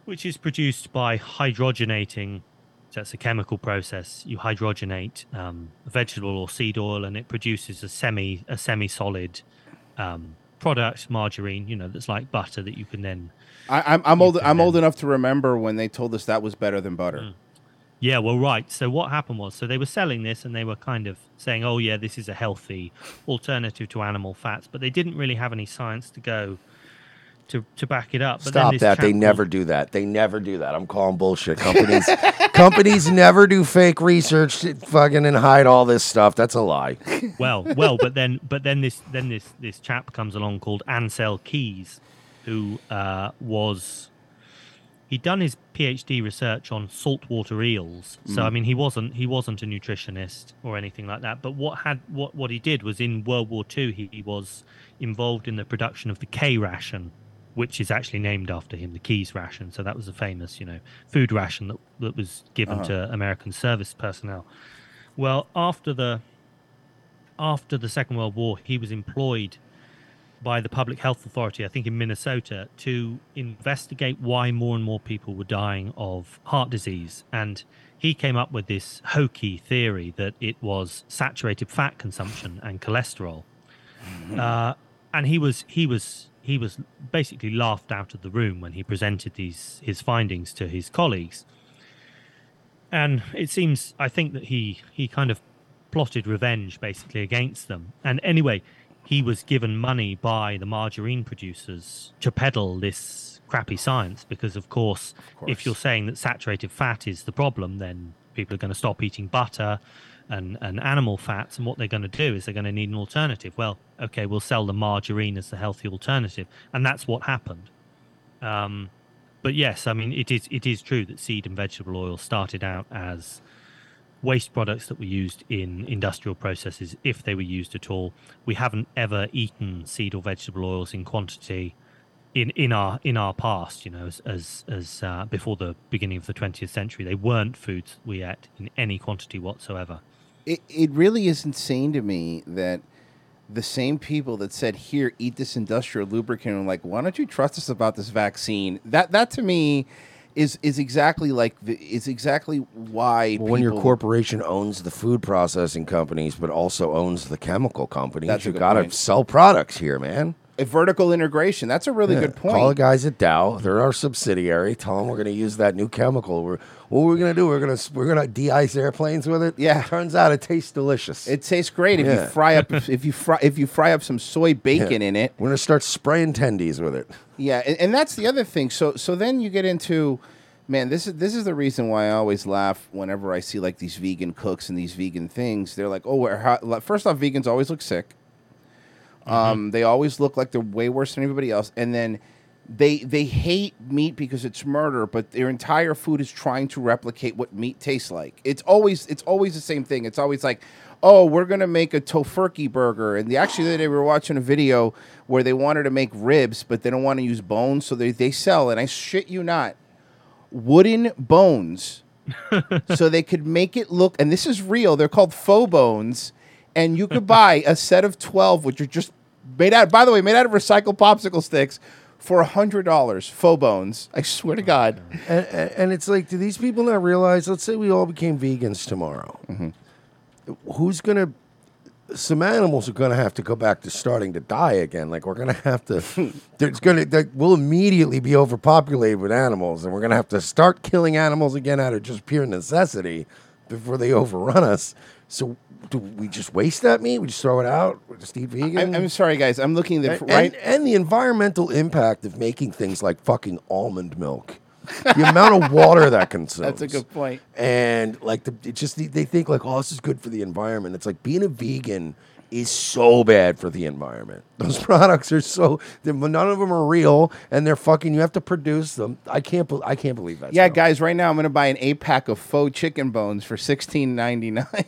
Speaker 26: which is produced by hydrogenating. It's a chemical process. You hydrogenate um, vegetable or seed oil, and it produces a semi a semi solid um, product, margarine. You know, that's like butter that you can then.
Speaker 2: I, I'm I'm old. I'm old enough to remember when they told us that was better than butter.
Speaker 26: Yeah, well, right. So what happened was, so they were selling this, and they were kind of saying, "Oh, yeah, this is a healthy alternative to animal fats," but they didn't really have any science to go to to back it up. But
Speaker 3: Stop that. They never do that. They never do that. I'm calling bullshit. Companies companies never do fake research fucking and hide all this stuff. That's a lie.
Speaker 26: well, well, but then, but then this, then this, this chap comes along called Ancel Keys, who uh, was he'd done his PhD research on saltwater eels. So I
Speaker 2: Mm.
Speaker 26: mean, he wasn't he wasn't a nutritionist or anything like that. But what had what what he did was in World War II, he, he was involved in the production of the K ration, which is actually named after him, the Keys ration. So that was a famous, you know, food ration that that was given
Speaker 2: Uh-huh.
Speaker 26: to American service personnel. Well, after the after the Second World War, he was employed by the Public Health Authority, I think in Minnesota, to investigate why more and more people were dying of heart disease. And he came up with this hokey theory that it was saturated fat consumption and cholesterol. Uh, and he was he was he was basically laughed out of the room when he presented these his findings to his colleagues. And it seems I think that he he kind of plotted revenge basically against them. And anyway, he was given money by the margarine producers to peddle this crappy science because of course, if you're saying that saturated fat is the problem, then people are going to stop eating butter and, and animal fats and what they're going to do is they're going to need an alternative. Well, okay, we'll sell the margarine as the healthy alternative. And that's what happened. Um, but yes, I mean it is it is true that seed and vegetable oil started out as waste products that were used in industrial processes, if they were used at all. We haven't ever eaten seed or vegetable oils in quantity in, in our in our past. You know, as as, as uh, before the beginning of the 20th century, they weren't foods we ate in any quantity whatsoever.
Speaker 2: It it really is insane to me that the same people that said here eat this industrial lubricant are like why don't you trust us about this vaccine that that to me is is exactly like the, is exactly why
Speaker 3: Well, when your corporation owns the food processing companies, but also owns the chemical companies, you got to sell products here, man.
Speaker 2: A vertical integration that's a really
Speaker 3: Yeah.
Speaker 2: good point
Speaker 3: Call the guys at Dow. They're our subsidiary. Tell them we're going to use that new chemical. We're, what we're going to do? We're going to we're going to de-ice airplanes with it.
Speaker 2: Yeah.
Speaker 3: Turns out it tastes delicious.
Speaker 2: It tastes great if
Speaker 3: Yeah.
Speaker 2: you fry up if you fry if you fry up some soy bacon
Speaker 3: Yeah.
Speaker 2: in it.
Speaker 3: We're going to start spraying tendies with it.
Speaker 2: Yeah, and, and that's the other thing. So so then you get into man, this is this is the reason why I always laugh whenever I see like these vegan cooks and these vegan things. They're like, oh, first off, vegans always look sick. Um, they always look like they're way worse than everybody else, and then they they hate meat because it's murder, but their entire food is trying to replicate what meat tastes like. It's always it's always the same thing. It's always like, oh, we're gonna make a tofurkey burger, and the, actually the other day we were watching a video where they wanted to make ribs, but they don't want to use bones, so they they sell, and I shit you not, wooden bones, so they could make it look, and this is real. They're called faux bones, and you could buy a set of twelve, which are just made out. By the way, made out of recycled popsicle sticks. For a hundred dollars, faux bones. I swear to God.
Speaker 3: And, and, and it's like, do these people not realize? Let's say we all became vegans tomorrow. Mm-hmm. Who's gonna? Some animals are gonna have to go back to starting to die again. Like we're gonna have to. there's gonna. There, we'll immediately be overpopulated with animals, and we're gonna have to start killing animals again out of just pure necessity before they overrun us. So. Do we just waste that meat? We just throw it out? We just eat vegan?
Speaker 2: I'm, I'm sorry, guys. I'm looking at
Speaker 3: and,
Speaker 2: right.
Speaker 3: and, and the environmental impact of making things like fucking almond milk. the amount of water that consumes.
Speaker 2: That's a good point.
Speaker 3: And like the, it just they think like, oh, this is good for the environment. It's like being a vegan is so bad for the environment. Those products are so none of them are real, and they're fucking. You have to produce them. I can't. bel I can't believe that.
Speaker 2: yeah, guys. Right now, I'm going to buy an eight pack of faux chicken bones for sixteen ninety nine.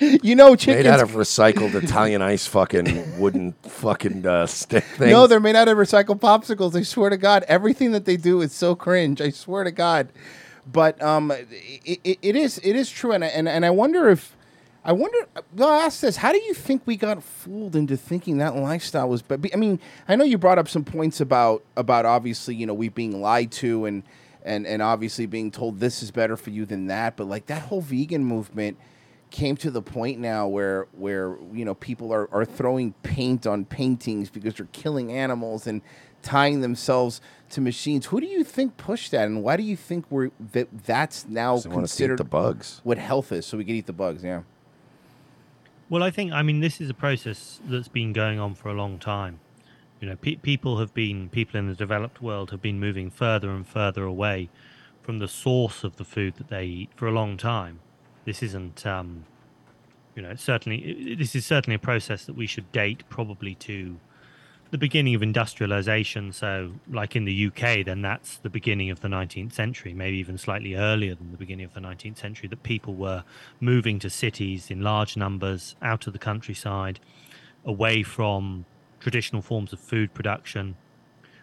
Speaker 2: You know, chickens.
Speaker 27: Made out of recycled Italian ice fucking wooden fucking uh, stick things.
Speaker 2: No, they're made out of recycled popsicles. I swear to God, everything that they do is so cringe. I swear to God. But um, it, it, it is it is true, and I, and and I wonder if I wonder. Well, I'll ask this: How do you think we got fooled into thinking that lifestyle was? But I mean, I know you brought up some points about about obviously you know we being lied to and and and obviously being told this is better for you than that. But like that whole vegan movement came to the point now where where you know people are, are throwing paint on paintings because they're killing animals and tying themselves to machines. Who do you think pushed that, and why do you think we're that that's now
Speaker 27: they want to eat
Speaker 2: considered
Speaker 27: the bugs.
Speaker 2: What health is, so we can eat the bugs. Yeah.
Speaker 26: Well, I think I mean this is a process that's been going on for a long time. You know, pe- people have been people in the developed world have been moving further and further away from the source of the food that they eat for a long time. This isn't, um, you know, certainly this is certainly a process that we should date probably to the beginning of industrialization. So, like in the UK, then that's the beginning of the 19th century, maybe even slightly earlier than the beginning of the 19th century, that people were moving to cities in large numbers out of the countryside, away from traditional forms of food production,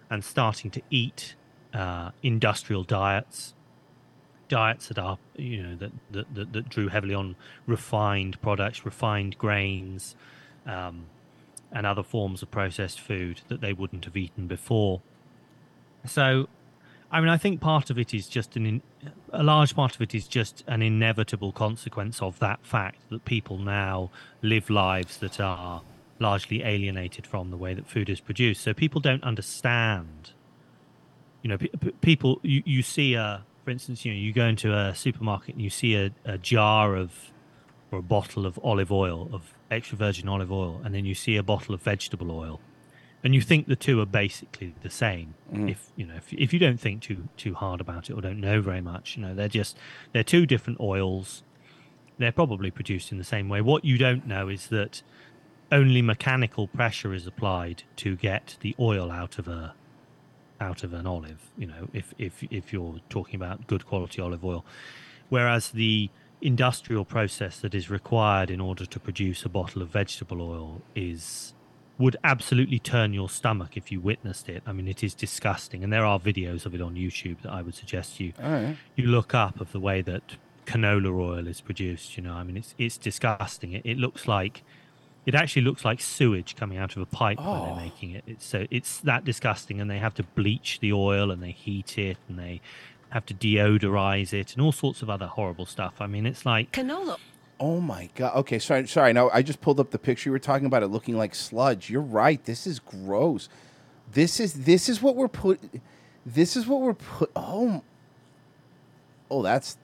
Speaker 26: and starting to eat uh, industrial diets. Diets that are, you know, that, that, that, that drew heavily on refined products, refined grains, um, and other forms of processed food that they wouldn't have eaten before. So, I mean, I think part of it is just an in, a large part of it is just an inevitable consequence of that fact that people now live lives that are largely alienated from the way that food is produced. So people don't understand. You know, pe- pe- people you, you see a, for instance, you know, you go into a supermarket and you see a, a jar of or a bottle of olive oil of extra virgin olive oil, and then you see a bottle of vegetable oil, and you think the two are basically the same.
Speaker 2: Mm.
Speaker 26: If you know, if, if you don't think too too hard about it or don't know very much, you know, they're just they're two different oils. They're probably produced in the same way. What you don't know is that only mechanical pressure is applied to get the oil out of a out of an olive. You know, if if if you're talking about good quality olive oil, whereas the industrial process that is required in order to produce a bottle of vegetable oil is would absolutely turn your stomach if you witnessed it. I mean, it is disgusting, and there are videos of it on YouTube that I would suggest you
Speaker 2: oh, right.
Speaker 26: you look up of the way that canola oil is produced. You know, I mean, it's it's disgusting. It, it looks like it actually looks like sewage coming out of a pipe when
Speaker 2: Oh.
Speaker 26: they're making it. It's so it's that disgusting, and they have to bleach the oil and they heat it and they have to deodorize it and all sorts of other horrible stuff. I mean, it's like
Speaker 12: canola.
Speaker 2: Oh my god. Okay, sorry, sorry. No, I just pulled up the picture you were talking about. It looking like sludge. You're right. This is gross. This is this is what we're put. This is what we're put. Oh. Oh, that's.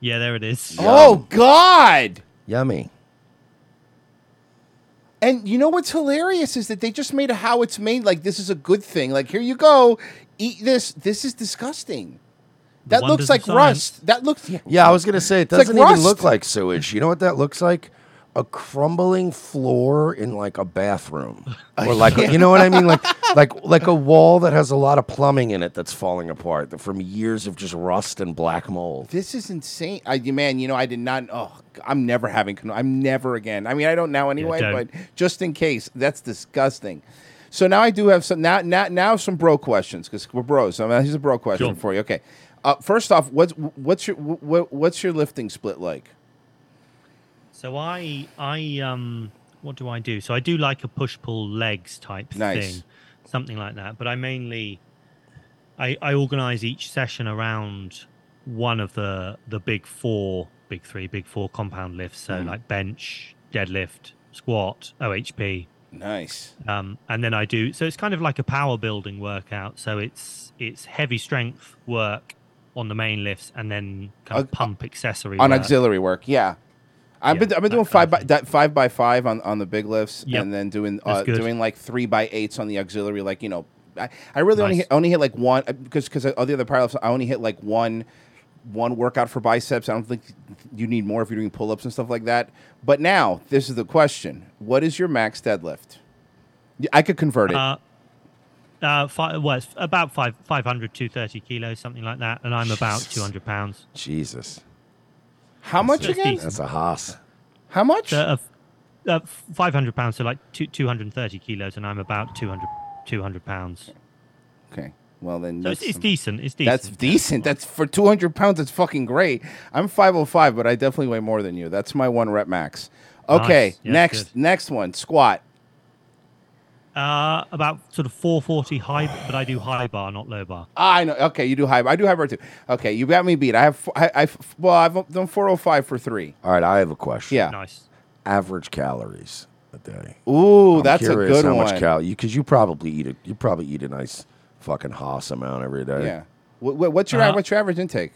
Speaker 26: Yeah, there it is.
Speaker 2: Oh God.
Speaker 27: Yummy.
Speaker 2: And you know what's hilarious is that they just made a how it's made like this is a good thing. Like here you go, eat this. This is disgusting. That looks like
Speaker 27: science.
Speaker 2: rust. That looks.
Speaker 27: Yeah, I was gonna say it
Speaker 2: like
Speaker 27: doesn't even
Speaker 2: rust.
Speaker 27: look like sewage. You know what that looks like? A crumbling floor in like a bathroom, or like
Speaker 2: Yeah.
Speaker 27: you know what I mean, like like like a wall that has a lot of plumbing in it that's falling apart from years of just rust and black mold.
Speaker 2: This is insane. I, man, you know, I did not. Oh, I'm never having. cano- I'm never again. I mean, I don't now anyway,
Speaker 26: don't.
Speaker 2: but just in case, that's disgusting. So now I do have some now now now some bro questions because we're bros. So here's a bro question
Speaker 26: Sure.
Speaker 2: for you. Okay, uh, first off, what's what's your what, what's your lifting split like?
Speaker 26: So I I um what do I do? So I do like a push pull legs type
Speaker 2: Nice.
Speaker 26: thing, something like that. But I mainly I I organize each session around one of the the big four, big three, big four compound lifts. So
Speaker 2: Mhm.
Speaker 26: like bench, deadlift, squat, OHP.
Speaker 2: Nice.
Speaker 26: Um, and then I do so it's kind of like a power building workout. So it's it's heavy strength work on the main lifts and then kind of
Speaker 2: Uh,
Speaker 26: pump accessory
Speaker 2: on
Speaker 26: work.
Speaker 2: auxiliary work. Yeah, I've
Speaker 26: Yeah,
Speaker 2: been I've been doing five by that five by five on, on the big lifts,
Speaker 26: Yep.
Speaker 2: and then doing uh, doing like three by eights on the auxiliary. Like you know, I, I really only hit, only hit like one because because all the other power lifts I only hit like one one workout for biceps. I don't think you need more if you're doing pull ups and stuff like that. But now this is the question: What is your max deadlift? I could convert it.
Speaker 26: Uh, uh, five, well, it's about five, 500, 230 kilos, something like that, and I'm about 200 pounds.
Speaker 27: Jesus.
Speaker 2: How much
Speaker 26: That's
Speaker 2: again?
Speaker 26: decent.
Speaker 27: That's a hoss.
Speaker 2: How much?
Speaker 26: Uh, uh, 500 pounds, so like two, 230 kilos, and I'm about 200, 200 pounds.
Speaker 2: Okay. Well then,
Speaker 26: So it's,
Speaker 2: that's
Speaker 26: it's
Speaker 2: some-
Speaker 26: decent. It's decent.
Speaker 2: That's decent. That's for 200 pounds. That's fucking great. I'm 505, but I definitely weigh more than you. That's my one rep max. Okay,
Speaker 26: Nice. Yeah,
Speaker 2: next
Speaker 26: good.
Speaker 2: next one, squat.
Speaker 26: Uh, about sort of 440 high, but I do high bar, not low bar.
Speaker 2: Ah, I know. Okay, you do high. bar. I do high bar too. Okay, you got me beat. I have. f- I, I f- well, I've done 405 for three.
Speaker 27: All right, I have a question.
Speaker 2: Yeah.
Speaker 26: Nice.
Speaker 27: Average calories a day.
Speaker 2: Ooh,
Speaker 27: I'm
Speaker 2: that's a
Speaker 27: curious
Speaker 2: good
Speaker 27: how
Speaker 2: one.
Speaker 27: much cal because you probably eat a you probably eat a nice fucking hoss amount every day.
Speaker 2: Yeah. What, what's your
Speaker 26: Uh,
Speaker 2: what's your average intake?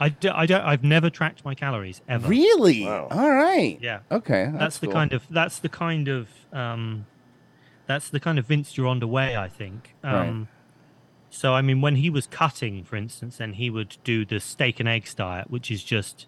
Speaker 26: I, do, I don't. I've never tracked my calories ever.
Speaker 2: Really? Wow. All right.
Speaker 26: Yeah.
Speaker 2: Okay.
Speaker 26: That's,
Speaker 2: That's,
Speaker 26: the kind of that's the kind of um, that's the kind of Vince Gironda way, I think.
Speaker 2: Right.
Speaker 26: Um, So I mean, when he was cutting, for instance, then he would do the steak and eggs diet, which is just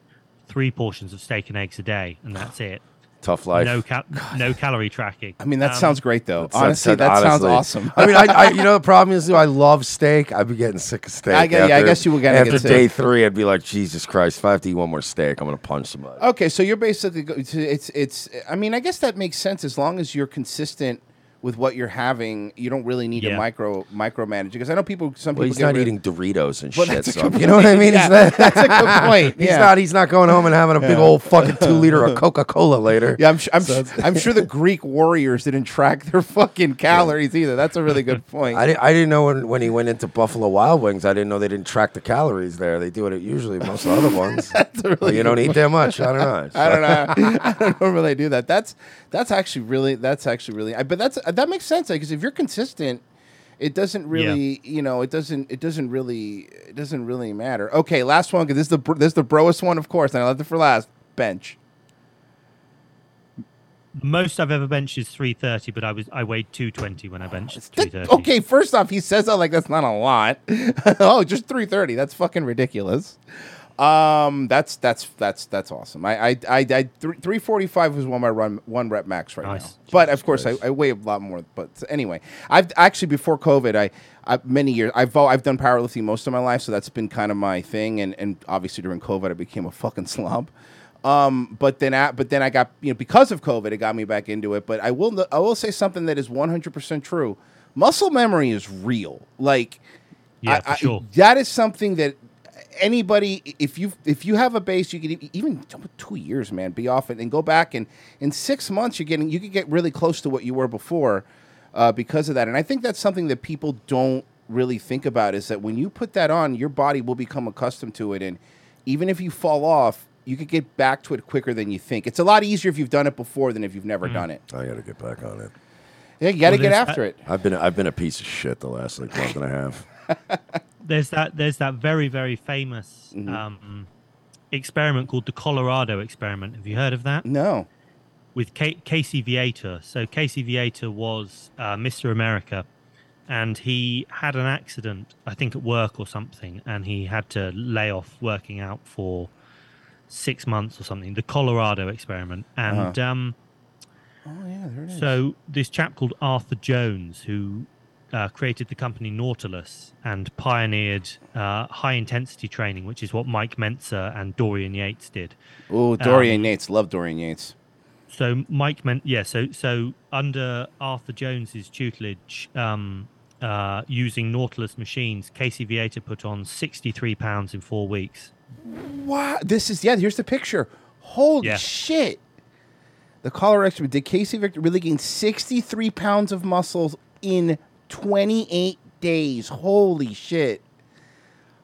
Speaker 26: three portions of steak and eggs a day, and that's it.
Speaker 27: Tough life.
Speaker 26: No cal- no calorie tracking.
Speaker 2: I mean, that
Speaker 26: Um,
Speaker 2: sounds great though.
Speaker 27: That's-
Speaker 2: Honestly,
Speaker 27: that's-
Speaker 2: that sounds awesome.
Speaker 27: I mean, I, I you know the problem is though, I love steak. I'd be getting sick of steak.
Speaker 2: I gue- yeah, I guess you were gonna
Speaker 27: after
Speaker 2: get sick.
Speaker 27: day three. I'd be like, Jesus Christ! If I have to eat one more steak, I'm gonna punch somebody.
Speaker 2: Okay, so you're basically it's it's it's. I mean, I guess that makes sense as long as you're consistent with what you're having. You don't really need to
Speaker 27: Yeah.
Speaker 2: micro micromanage because I know people. Some
Speaker 27: Well,
Speaker 2: people
Speaker 27: he's
Speaker 2: get
Speaker 27: not
Speaker 2: rid-
Speaker 27: eating Doritos and
Speaker 2: Well,
Speaker 27: shit.
Speaker 2: that's a
Speaker 27: So,
Speaker 2: good
Speaker 27: you know what I mean?
Speaker 2: Yeah,
Speaker 27: He's not-
Speaker 2: that's a good point.
Speaker 27: He's
Speaker 2: yeah.
Speaker 27: not. He's not going home and having a big
Speaker 2: Yeah.
Speaker 27: old fucking two liter of Coca Cola later.
Speaker 2: Yeah, I'm, su- I'm,
Speaker 27: So
Speaker 2: su- I'm sure the Greek warriors didn't track their fucking calories either. That's a really good point.
Speaker 27: I didn't, I didn't know when, when he went into Buffalo Wild Wings. I didn't know they didn't track the calories there. They do it at usually most other ones. Well, you don't eat that much. I don't know.
Speaker 2: I don't know. I don't know where they do that. That's that's actually really that's actually really. I- But that's that makes sense because if you're consistent, it doesn't really you know it doesn't it doesn't really it doesn't really matter. Okay, last one because this is the this is the broest one of course, and I left it for last. Bench.
Speaker 26: Most I've ever benched is 330, but I was I weighed 220 when I benched 330.
Speaker 2: Okay, first off, he says that like that's not a lot. oh, just three thirty. That's fucking ridiculous. Um, that's that's that's that's awesome. I I I, I three forty five was one my run one rep max right now.
Speaker 26: Nice.
Speaker 2: But of course, I, I weigh a lot more. But anyway, I've actually before COVID, I, I many years I've I've done powerlifting most of my life, so that's been kind of my thing. And and obviously during COVID, I became a fucking slob. Um, but then I, but then I got you know because of COVID, it got me back into it. But I will I will say something that is one hundred percent true. Muscle memory is real. Like
Speaker 26: Yeah,
Speaker 2: I-
Speaker 26: for
Speaker 2: I- that is something that anybody if you if you have a base you could even two years man be off it and go back. And in six months you're getting you could get really close to what you were before uh, because of that. And i think that's something that people don't really think about is that when you put that on your body will become accustomed to it. And even if you fall off you could get back to it quicker than you think. It's a lot easier if you've done it before than if you've never done it.
Speaker 27: I got to get back on it.
Speaker 2: yeah you got to
Speaker 26: Well,
Speaker 2: get after
Speaker 26: that-
Speaker 2: it.
Speaker 27: I've been I've been a piece of shit the last like month and a half.
Speaker 26: There's that there's that very very famous
Speaker 2: Mm-hmm.
Speaker 26: um, experiment called the Colorado experiment. Have you heard of that?
Speaker 2: No.
Speaker 26: With K- Casey Viator. So Casey Viator was uh, Mr. America, and he had an accident, I think at work or something, and he had to lay off working out for six months or something. The Colorado experiment, and
Speaker 2: Uh-huh.
Speaker 26: um,
Speaker 2: oh yeah there it is
Speaker 26: so this chap called Arthur Jones, who uh, created the company Nautilus and pioneered uh, high intensity training, which is what Mike Mentzer and Dorian Yates did.
Speaker 2: oh dorian
Speaker 26: Um,
Speaker 2: yates love dorian yates
Speaker 26: So Mike meant yeah. So so under Arthur Jones's tutelage, um, uh, using Nautilus machines, Casey Viator put on sixty three pounds in four weeks.
Speaker 2: Wow, this is yeah. Here's the picture. Holy
Speaker 26: Yeah.
Speaker 2: shit! The collar expert did Casey Viator really gain 63 pounds of muscles in 28 days. Holy shit!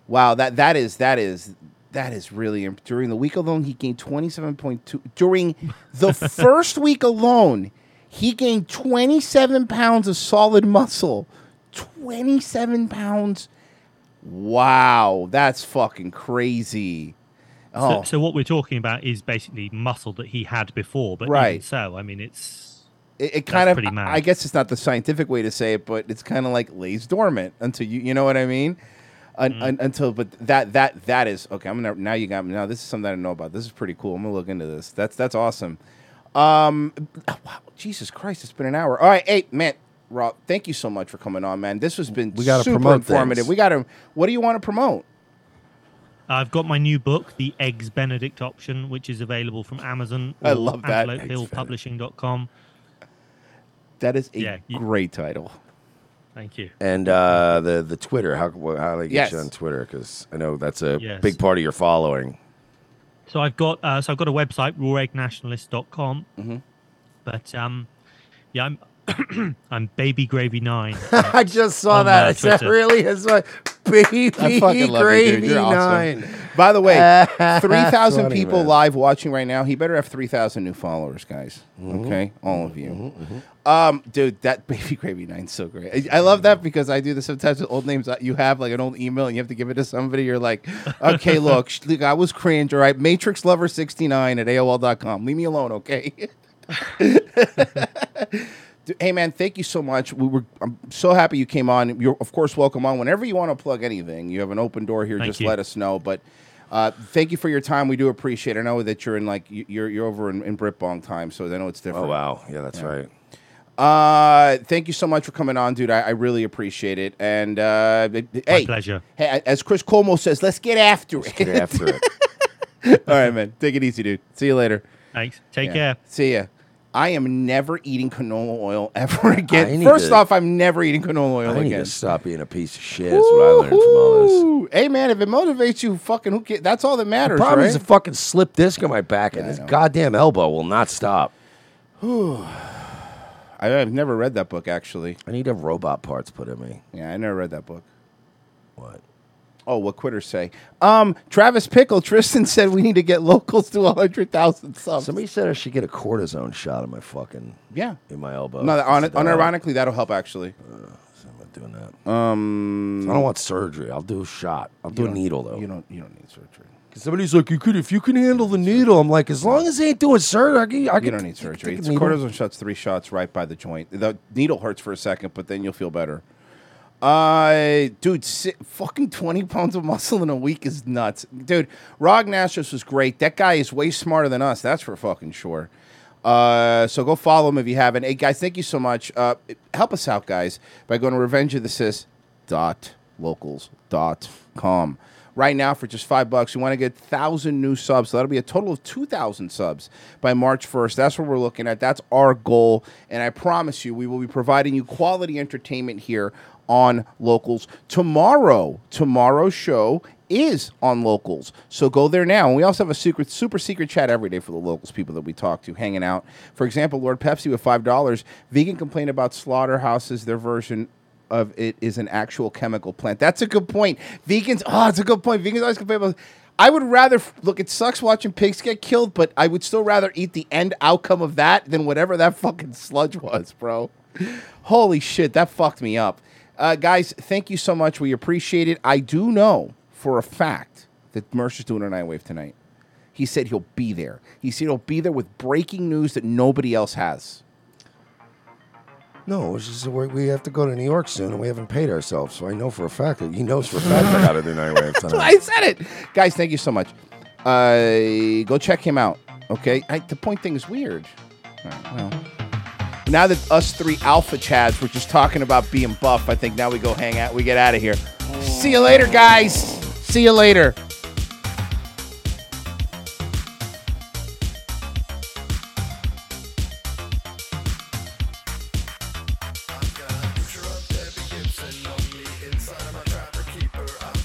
Speaker 2: Wow, that that is that is that is really imp- during the week alone he gained 27.2 during the first week alone he gained 27 pounds of solid muscle 27 pounds wow that's fucking crazy oh
Speaker 26: So, so what we're talking about is basically muscle that he had before, but
Speaker 2: Right.
Speaker 26: even so, I mean, it's
Speaker 2: it, it
Speaker 26: that's
Speaker 2: kind of
Speaker 26: pretty mad.
Speaker 2: I guess it's not the scientific way to say it, but it's kind of like lays dormant until you you know what I mean. Un,
Speaker 26: Mm.
Speaker 2: un- until but that that that is okay. I'm gonna now you got me now. This is something I didn't know about. This is pretty cool. I'm gonna look into this. That's that's awesome. Um, wow, Jesus Christ, it's been an hour. All right, hey man, Rob, thank you so much for coming on, man. This has been
Speaker 27: We gotta
Speaker 2: super
Speaker 27: promote
Speaker 2: informative.
Speaker 27: things.
Speaker 2: We got to. What do you want to promote?
Speaker 26: I've got my new book, The Eggs Benedict Option, which is available from Amazon.
Speaker 2: I
Speaker 26: or
Speaker 2: love that.
Speaker 26: AntelopeHillPublishing.com.
Speaker 2: That is a
Speaker 26: Yeah, you-
Speaker 2: great title.
Speaker 26: Thank you.
Speaker 3: And uh, the the Twitter, how how do they get
Speaker 26: Yes.
Speaker 3: you on Twitter? Because I know that's a
Speaker 26: Yes.
Speaker 3: big part of your following.
Speaker 26: So I've got uh, so I've got a website, raweggnationalist.com.
Speaker 2: Mm-hmm.
Speaker 26: But um, yeah, I'm I'm baby gravy nine.
Speaker 3: I just saw
Speaker 26: on,
Speaker 3: that.
Speaker 26: uh,
Speaker 3: I said, really? It's like baby
Speaker 2: I fucking love you,
Speaker 3: gravy
Speaker 2: dude. You're awesome. By the way, 3,000
Speaker 3: funny,
Speaker 2: people
Speaker 3: man.
Speaker 2: live watching right now. He better have 3,000 new followers, guys.
Speaker 3: Mhm.
Speaker 2: Okay? All of you.
Speaker 3: Mm-hmm,
Speaker 2: Um, dude, that Baby Gravy Nine's so great. I, I love that because I do this sometimes with old names. You have like an old email and you have to give it to somebody. You're like, okay, look, sh- look I was cringe. All right, MatrixLover69 at AOL.com. Leave me alone, okay? Dude, Hey man, thank you so much. We were I'm so happy you came on. You're of course welcome on whenever you want to plug anything. You have an open door here.
Speaker 26: Thank
Speaker 2: just
Speaker 26: you.
Speaker 2: let us know. But uh, thank you for your time. We do appreciate. it. I know that you're in like you- you're you're over in, in Britbong time, so I know it's different.
Speaker 3: Oh wow, yeah, that's right.
Speaker 2: Uh, thank you so much for coming on, dude. I, I really appreciate it. And uh, hey,
Speaker 26: pleasure.
Speaker 2: Hey, as Chris Cuomo says, let's get after it.
Speaker 3: get after
Speaker 2: it. All right, man. Take it easy, dude. See you later.
Speaker 26: Thanks. Take
Speaker 2: Yeah.
Speaker 26: care.
Speaker 2: See ya. I am never eating canola oil ever again. First
Speaker 3: to-
Speaker 2: off, I'm never eating canola oil
Speaker 3: I need
Speaker 2: again.
Speaker 3: to stop being a piece of shit. That's what I learned from all this.
Speaker 2: Hey man, if it motivates you, fucking who cares? That's all that
Speaker 3: The
Speaker 2: matters,
Speaker 3: problem
Speaker 2: right?
Speaker 3: is a fucking slip disc in my back, and this goddamn elbow will not stop.
Speaker 2: Whew. I, have never read that book actually.
Speaker 3: I need to have robot parts put in me.
Speaker 2: Yeah, I never read that book.
Speaker 3: What?
Speaker 2: Oh, what quitters say? Um, Travis Pickle, Tristan said we need to get locals to hundred thousand subs.
Speaker 3: Somebody said I should get a cortisone shot in my fucking
Speaker 2: yeah
Speaker 3: in my elbow.
Speaker 2: No, that, on,
Speaker 3: Is that
Speaker 2: unironically, that'll help actually.
Speaker 3: I'm not doing that.
Speaker 2: Um,
Speaker 3: I don't want surgery. I'll do a shot. I'll do a needle though.
Speaker 2: You don't. You don't need surgery.
Speaker 3: Cause somebody's like, you could if you can handle the needle. I'm like, as long as they ain't doing surgery, I can. I
Speaker 2: you
Speaker 3: can
Speaker 2: don't need surgery.
Speaker 3: take a
Speaker 2: It's cortisone shots, three shots right by the joint. The needle hurts for a second, but then you'll feel better. Uh, dude, si- fucking 20 pounds of muscle in a week is nuts. Dude, Rog Nashos was great. That guy is way smarter than us. That's for fucking sure. Uh, so go follow him if you haven't. Hey, guys, thank you so much. Uh, help us out, guys, by going to revengeofthecis.locals.com. Right now, for just five bucks, we want to get thousand new subs. So that'll be a total of two thousand subs by March first. That's what we're looking at. That's our goal, and I promise you, we will be providing you quality entertainment here on Locals tomorrow. Tomorrow's show is on Locals, so go there now. And we also have a secret, super secret chat every day for the Locals people that we talk to, hanging out. For example, Lord Pepsi with five dollars. Vegan complain about slaughterhouses. Their version of it is an actual chemical plant. That's a good point. Vegans, oh, it's a good point. Vegans always complain about. I would rather look. It sucks watching pigs get killed, but I would still rather eat the end outcome of that than whatever that fucking sludge was, bro. Holy shit, that fucked me up, uh, guys. Thank you so much. We appreciate it. I do know for a fact that Mersh's doing a night wave tonight. He said he'll be there. He said he'll be there with breaking news that nobody else has.
Speaker 3: No, it's just we we have to go to New York soon, and we haven't paid ourselves. So I know for a fact that he knows for a fact I got to do night wave tonight.
Speaker 2: I said it. Guys, thank you so much. Uh, go check him out. Okay. I, the point thing is weird. All right, well, now that us three alpha chads were just talking about being buff, I think now we go hang out. We get out of here. See you later, guys. See you later.